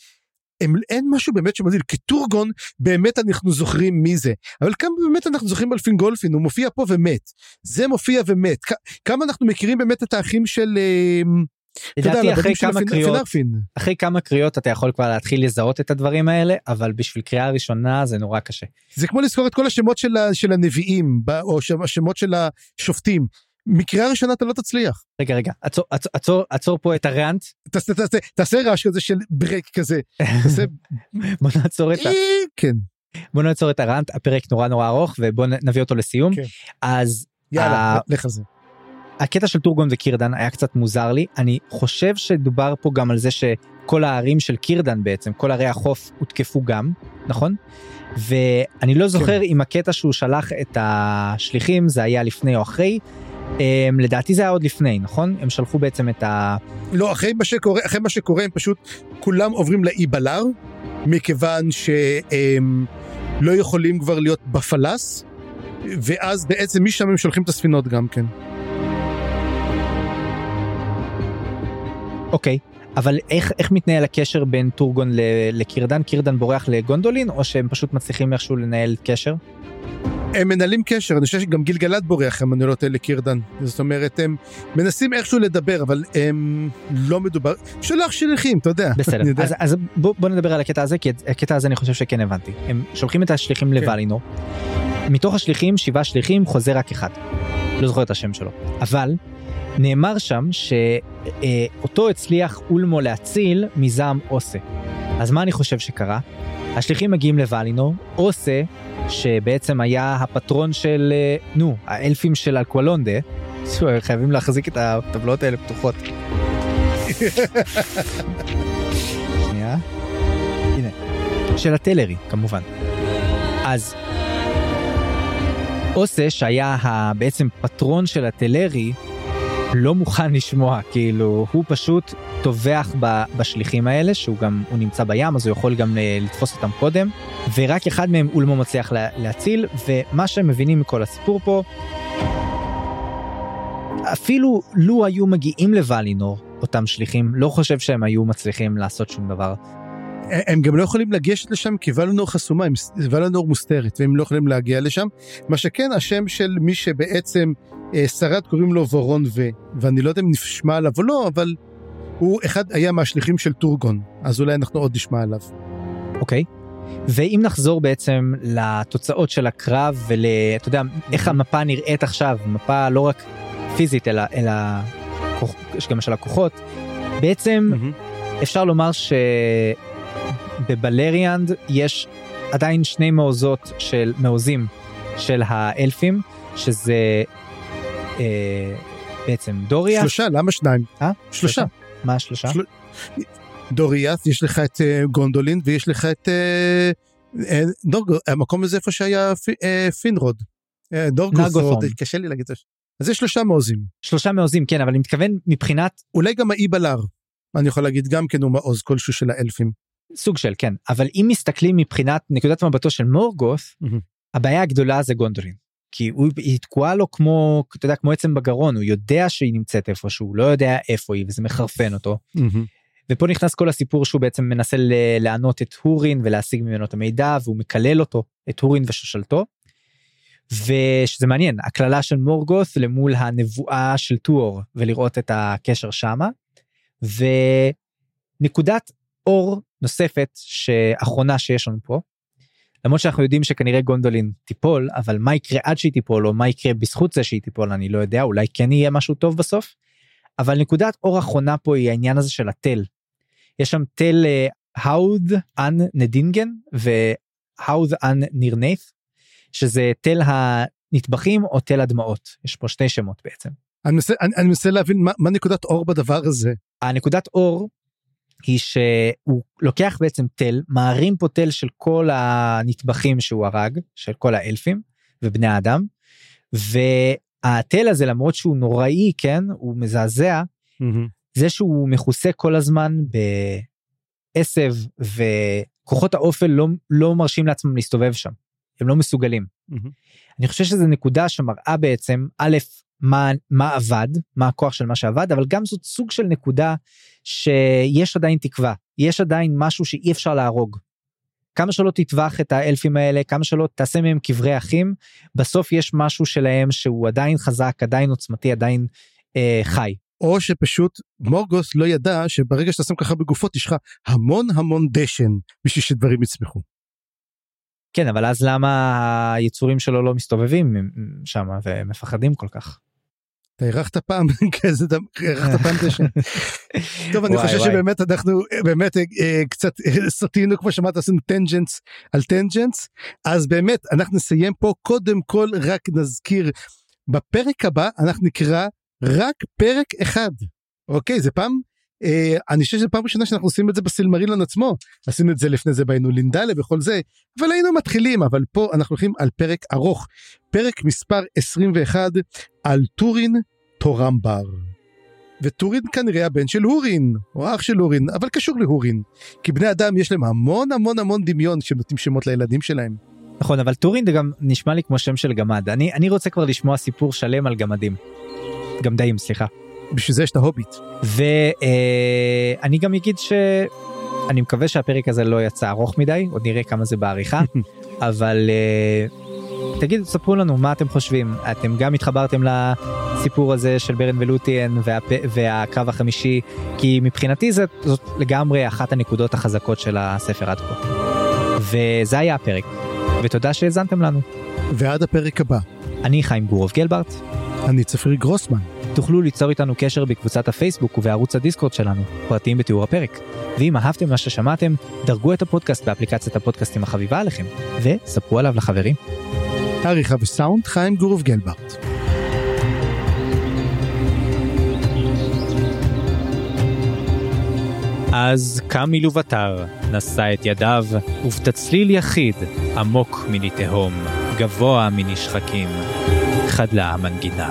[SPEAKER 2] הם, אין משהו באמת שמדהים כטורגון באמת אנחנו זוכרים מי זה אבל כמה באמת אנחנו זוכרים על פינגולפין הוא מופיע פה ומת זה מופיע ומת כמה אנחנו מכירים באמת את האחים של. אה,
[SPEAKER 1] לדעתי אחרי כמה קריאות אחרי כמה קריאות אתה יכול כבר להתחיל לזהות את הדברים האלה אבל בשביל קריאה ראשונה זה נורא קשה.
[SPEAKER 2] זה כמו לזכור את כל השמות של, של הנביאים או השמות של השופטים. מקריאה ראשונה אתה לא תצליח.
[SPEAKER 1] רגע רגע עצור עצור עצור, עצור פה את הרנט.
[SPEAKER 2] תעשה, תעשה, תעשה רעש כזה של ברק כזה. תעשה...
[SPEAKER 1] בוא נעצור את ה...
[SPEAKER 2] כן.
[SPEAKER 1] בוא נעצור את הרנט הפרק נורא נורא ארוך ובוא נביא אותו לסיום. כן. אז
[SPEAKER 2] יאללה לך על זה.
[SPEAKER 1] הקטע של טורגון וקירדן היה קצת מוזר לי אני חושב שדובר פה גם על זה שכל הערים של קירדן בעצם כל ערי החוף הותקפו גם נכון ואני לא זוכר כן. אם הקטע שהוא שלח את השליחים זה היה לפני או אחרי. Um, לדעתי זה היה עוד לפני נכון הם שלחו בעצם את ה...
[SPEAKER 2] לא אחרי מה שקורה אחרי מה שקורה הם פשוט כולם עוברים לאי בלאר מכיוון שהם לא יכולים כבר להיות בפלס ואז בעצם משם הם שולחים את הספינות גם כן.
[SPEAKER 1] אוקיי, אבל איך, איך מתנהל הקשר בין טורגון לקירדן? קירדן בורח לגונדולין, או שהם פשוט מצליחים איכשהו לנהל קשר?
[SPEAKER 2] הם מנהלים קשר, אני חושב שגם גלגלת בורח, אם אני לא טועה, לקירדן. זאת אומרת, הם מנסים איכשהו לדבר, אבל הם לא מדובר, שולח שליחים, אתה יודע.
[SPEAKER 1] בסדר, יודע. אז, אז בוא, בוא נדבר על הקטע הזה, כי הקטע הזה אני חושב שכן הבנתי. הם שולחים את השליחים כן. לוואלינור, מתוך השליחים, שבעה שליחים, חוזר רק אחד. לא זוכר את השם שלו. אבל נאמר שם שאותו הצליח אולמו להציל מזעם אוסה. אז מה אני חושב שקרה? השליחים מגיעים לוולינור, אוסה, שבעצם היה הפטרון של, אה, נו, האלפים של אלקוולונדה, חייבים להחזיק את הטבלות האלה פתוחות. שנייה. הנה. של הטלרי, כמובן. אז אוסה, שהיה בעצם פטרון של הטלרי, לא מוכן לשמוע, כאילו, הוא פשוט טובח בשליחים האלה, שהוא גם, הוא נמצא בים, אז הוא יכול גם אה, לתפוס אותם קודם, ורק אחד מהם אולמו מצליח לה, להציל, ומה שהם מבינים מכל הסיפור פה, אפילו לו היו מגיעים לוולינור, אותם שליחים, לא חושב שהם היו מצליחים לעשות שום דבר.
[SPEAKER 2] הם גם לא יכולים לגשת לשם כי ולנור חסומה, ולנור מוסתרת והם לא יכולים להגיע לשם. מה שכן השם של מי שבעצם אה, שרד קוראים לו וורון ו, ואני לא יודע אם נשמע עליו או לא, אבל הוא אחד היה מהשליחים של טורגון, אז אולי אנחנו עוד נשמע עליו.
[SPEAKER 1] אוקיי? ואם נחזור בעצם לתוצאות של הקרב ול... אתה יודע, איך המפה נראית עכשיו, מפה לא רק פיזית אלא, אלא גם של הכוחות, בעצם אפשר לומר שבבלריאנד יש עדיין שני מעוזות של מעוזים של האלפים, שזה אה, בעצם דוריה.
[SPEAKER 2] שלושה, למה שניים?
[SPEAKER 1] אה?
[SPEAKER 2] שלושה.
[SPEAKER 1] מה השלושה?
[SPEAKER 2] של... דוריאס, יש לך את אה, גונדולין ויש לך את אה, אה, דורגו, המקום הזה איפה שהיה אה, פינרוד.
[SPEAKER 1] נגות'ורן.
[SPEAKER 2] קשה לי להגיד את זה. אז יש שלושה מעוזים.
[SPEAKER 1] שלושה מעוזים, כן, אבל אני מתכוון מבחינת
[SPEAKER 2] אולי גם האי בלר, אני יכול להגיד גם כן הוא מעוז כלשהו של האלפים.
[SPEAKER 1] סוג של כן אבל אם מסתכלים מבחינת נקודת מבטו של מורגות
[SPEAKER 2] מהמם.
[SPEAKER 1] הבעיה הגדולה זה גונדולין. כי הוא, היא תקועה לו כמו אתה יודע כמו עצם בגרון הוא יודע שהיא נמצאת איפשהו הוא לא יודע איפה היא וזה מחרפן אותו ופה נכנס כל הסיפור שהוא בעצם מנסה לענות את הורין ולהשיג ממנו את המידע והוא מקלל אותו את הורין ושושלתו. ושזה מעניין הקללה של מורגות למול הנבואה של טור ולראות את הקשר שמה. ונקודת אור נוספת שאחרונה שיש לנו פה. למרות שאנחנו יודעים שכנראה גונדולין תיפול אבל מה יקרה עד שהיא תיפול או מה יקרה בזכות זה שהיא תיפול אני לא יודע אולי כן יהיה משהו טוב בסוף. אבל נקודת אור אחרונה פה היא העניין הזה של התל. יש שם תל האוד אן נדינגן והאוד אן נירנייף שזה תל הנטבחים או תל הדמעות יש פה שני שמות בעצם.
[SPEAKER 2] אני מנסה, אני, אני מנסה להבין מה, מה נקודת אור בדבר הזה.
[SPEAKER 1] הנקודת אור היא שהוא לוקח בעצם תל מערים פה תל של כל הנטבחים שהוא הרג של כל האלפים ובני האדם והתל הזה למרות שהוא נוראי כן הוא מזעזע זה שהוא מכוסה כל הזמן בעשב וכוחות האופל לא, לא מרשים לעצמם להסתובב שם הם לא מסוגלים. אני חושב שזו נקודה שמראה בעצם א' מה מה עבד מה הכוח של מה שעבד אבל גם זאת סוג של נקודה שיש עדיין תקווה יש עדיין משהו שאי אפשר להרוג. כמה שלא תטווח את האלפים האלה כמה שלא תעשה מהם קברי אחים בסוף יש משהו שלהם שהוא עדיין חזק עדיין עוצמתי עדיין אה, חי.
[SPEAKER 2] או שפשוט מורגות' לא ידע שברגע שאתה שם ככה בגופות יש לך המון המון דשן בשביל שדברים יצמחו.
[SPEAKER 1] כן אבל אז למה היצורים שלו לא מסתובבים שם ומפחדים כל כך.
[SPEAKER 2] אתה הרחת פעם כזה דבר, הרחת פעם דשן. טוב אני חושב. שבאמת אנחנו באמת אה, אה, קצת אה, סטינו כמו שאמרת עשינו tangents על tangents אז באמת אנחנו נסיים פה קודם כל רק נזכיר בפרק הבא אנחנו נקרא רק פרק אחד אוקיי זה פעם אני חושב שזו פעם ראשונה שאנחנו עושים את זה בסילמרילון עצמו עשינו את זה לפני זה באיינולינדלה וכל זה אבל היינו מתחילים אבל פה אנחנו הולכים על פרק ארוך פרק מספר 21 על טורין טורמבר. וטורין כנראה הבן של הורין, או אח של הורין, אבל קשור להורין. כי בני אדם יש להם המון המון המון דמיון כשהם נותנים שמות לילדים שלהם.
[SPEAKER 1] נכון אבל טורין זה גם נשמע לי כמו שם של גמד אני אני רוצה כבר לשמוע סיפור שלם על גמדים. גמדאים סליחה.
[SPEAKER 2] בשביל זה יש את ההוביט.
[SPEAKER 1] ואני גם אגיד שאני מקווה שהפרק הזה לא יצא ארוך מדי עוד נראה כמה זה בעריכה אבל אה, תגידו ספרו לנו מה אתם חושבים אתם גם התחברתם לסיפור הזה של ברן ולוטיאן והפ... והקרב החמישי כי מבחינתי זאת, זאת לגמרי אחת הנקודות החזקות של הספר עד כה. וזה היה הפרק ותודה שהאזנתם לנו
[SPEAKER 2] ועד הפרק הבא,
[SPEAKER 1] אני חיים גורוב גלברט
[SPEAKER 2] אני צפריר גרוסמן.
[SPEAKER 1] תוכלו ליצור איתנו קשר בקבוצת הפייסבוק ובערוץ הדיסקורד שלנו, פרטים בתיאור הפרק. ואם אהבתם מה ששמעתם, דרגו את הפודקאסט באפליקציית הפודקאסטים החביבה עליכם, וספרו עליו לחברים.
[SPEAKER 2] עריכה וסאונד חיים גורוב גלברט.
[SPEAKER 1] אז קם מלוותר, נשא את ידיו, ובתצליל יחיד, עמוק מני תהום, גבוה מני שחקים, חדלה המנגינה.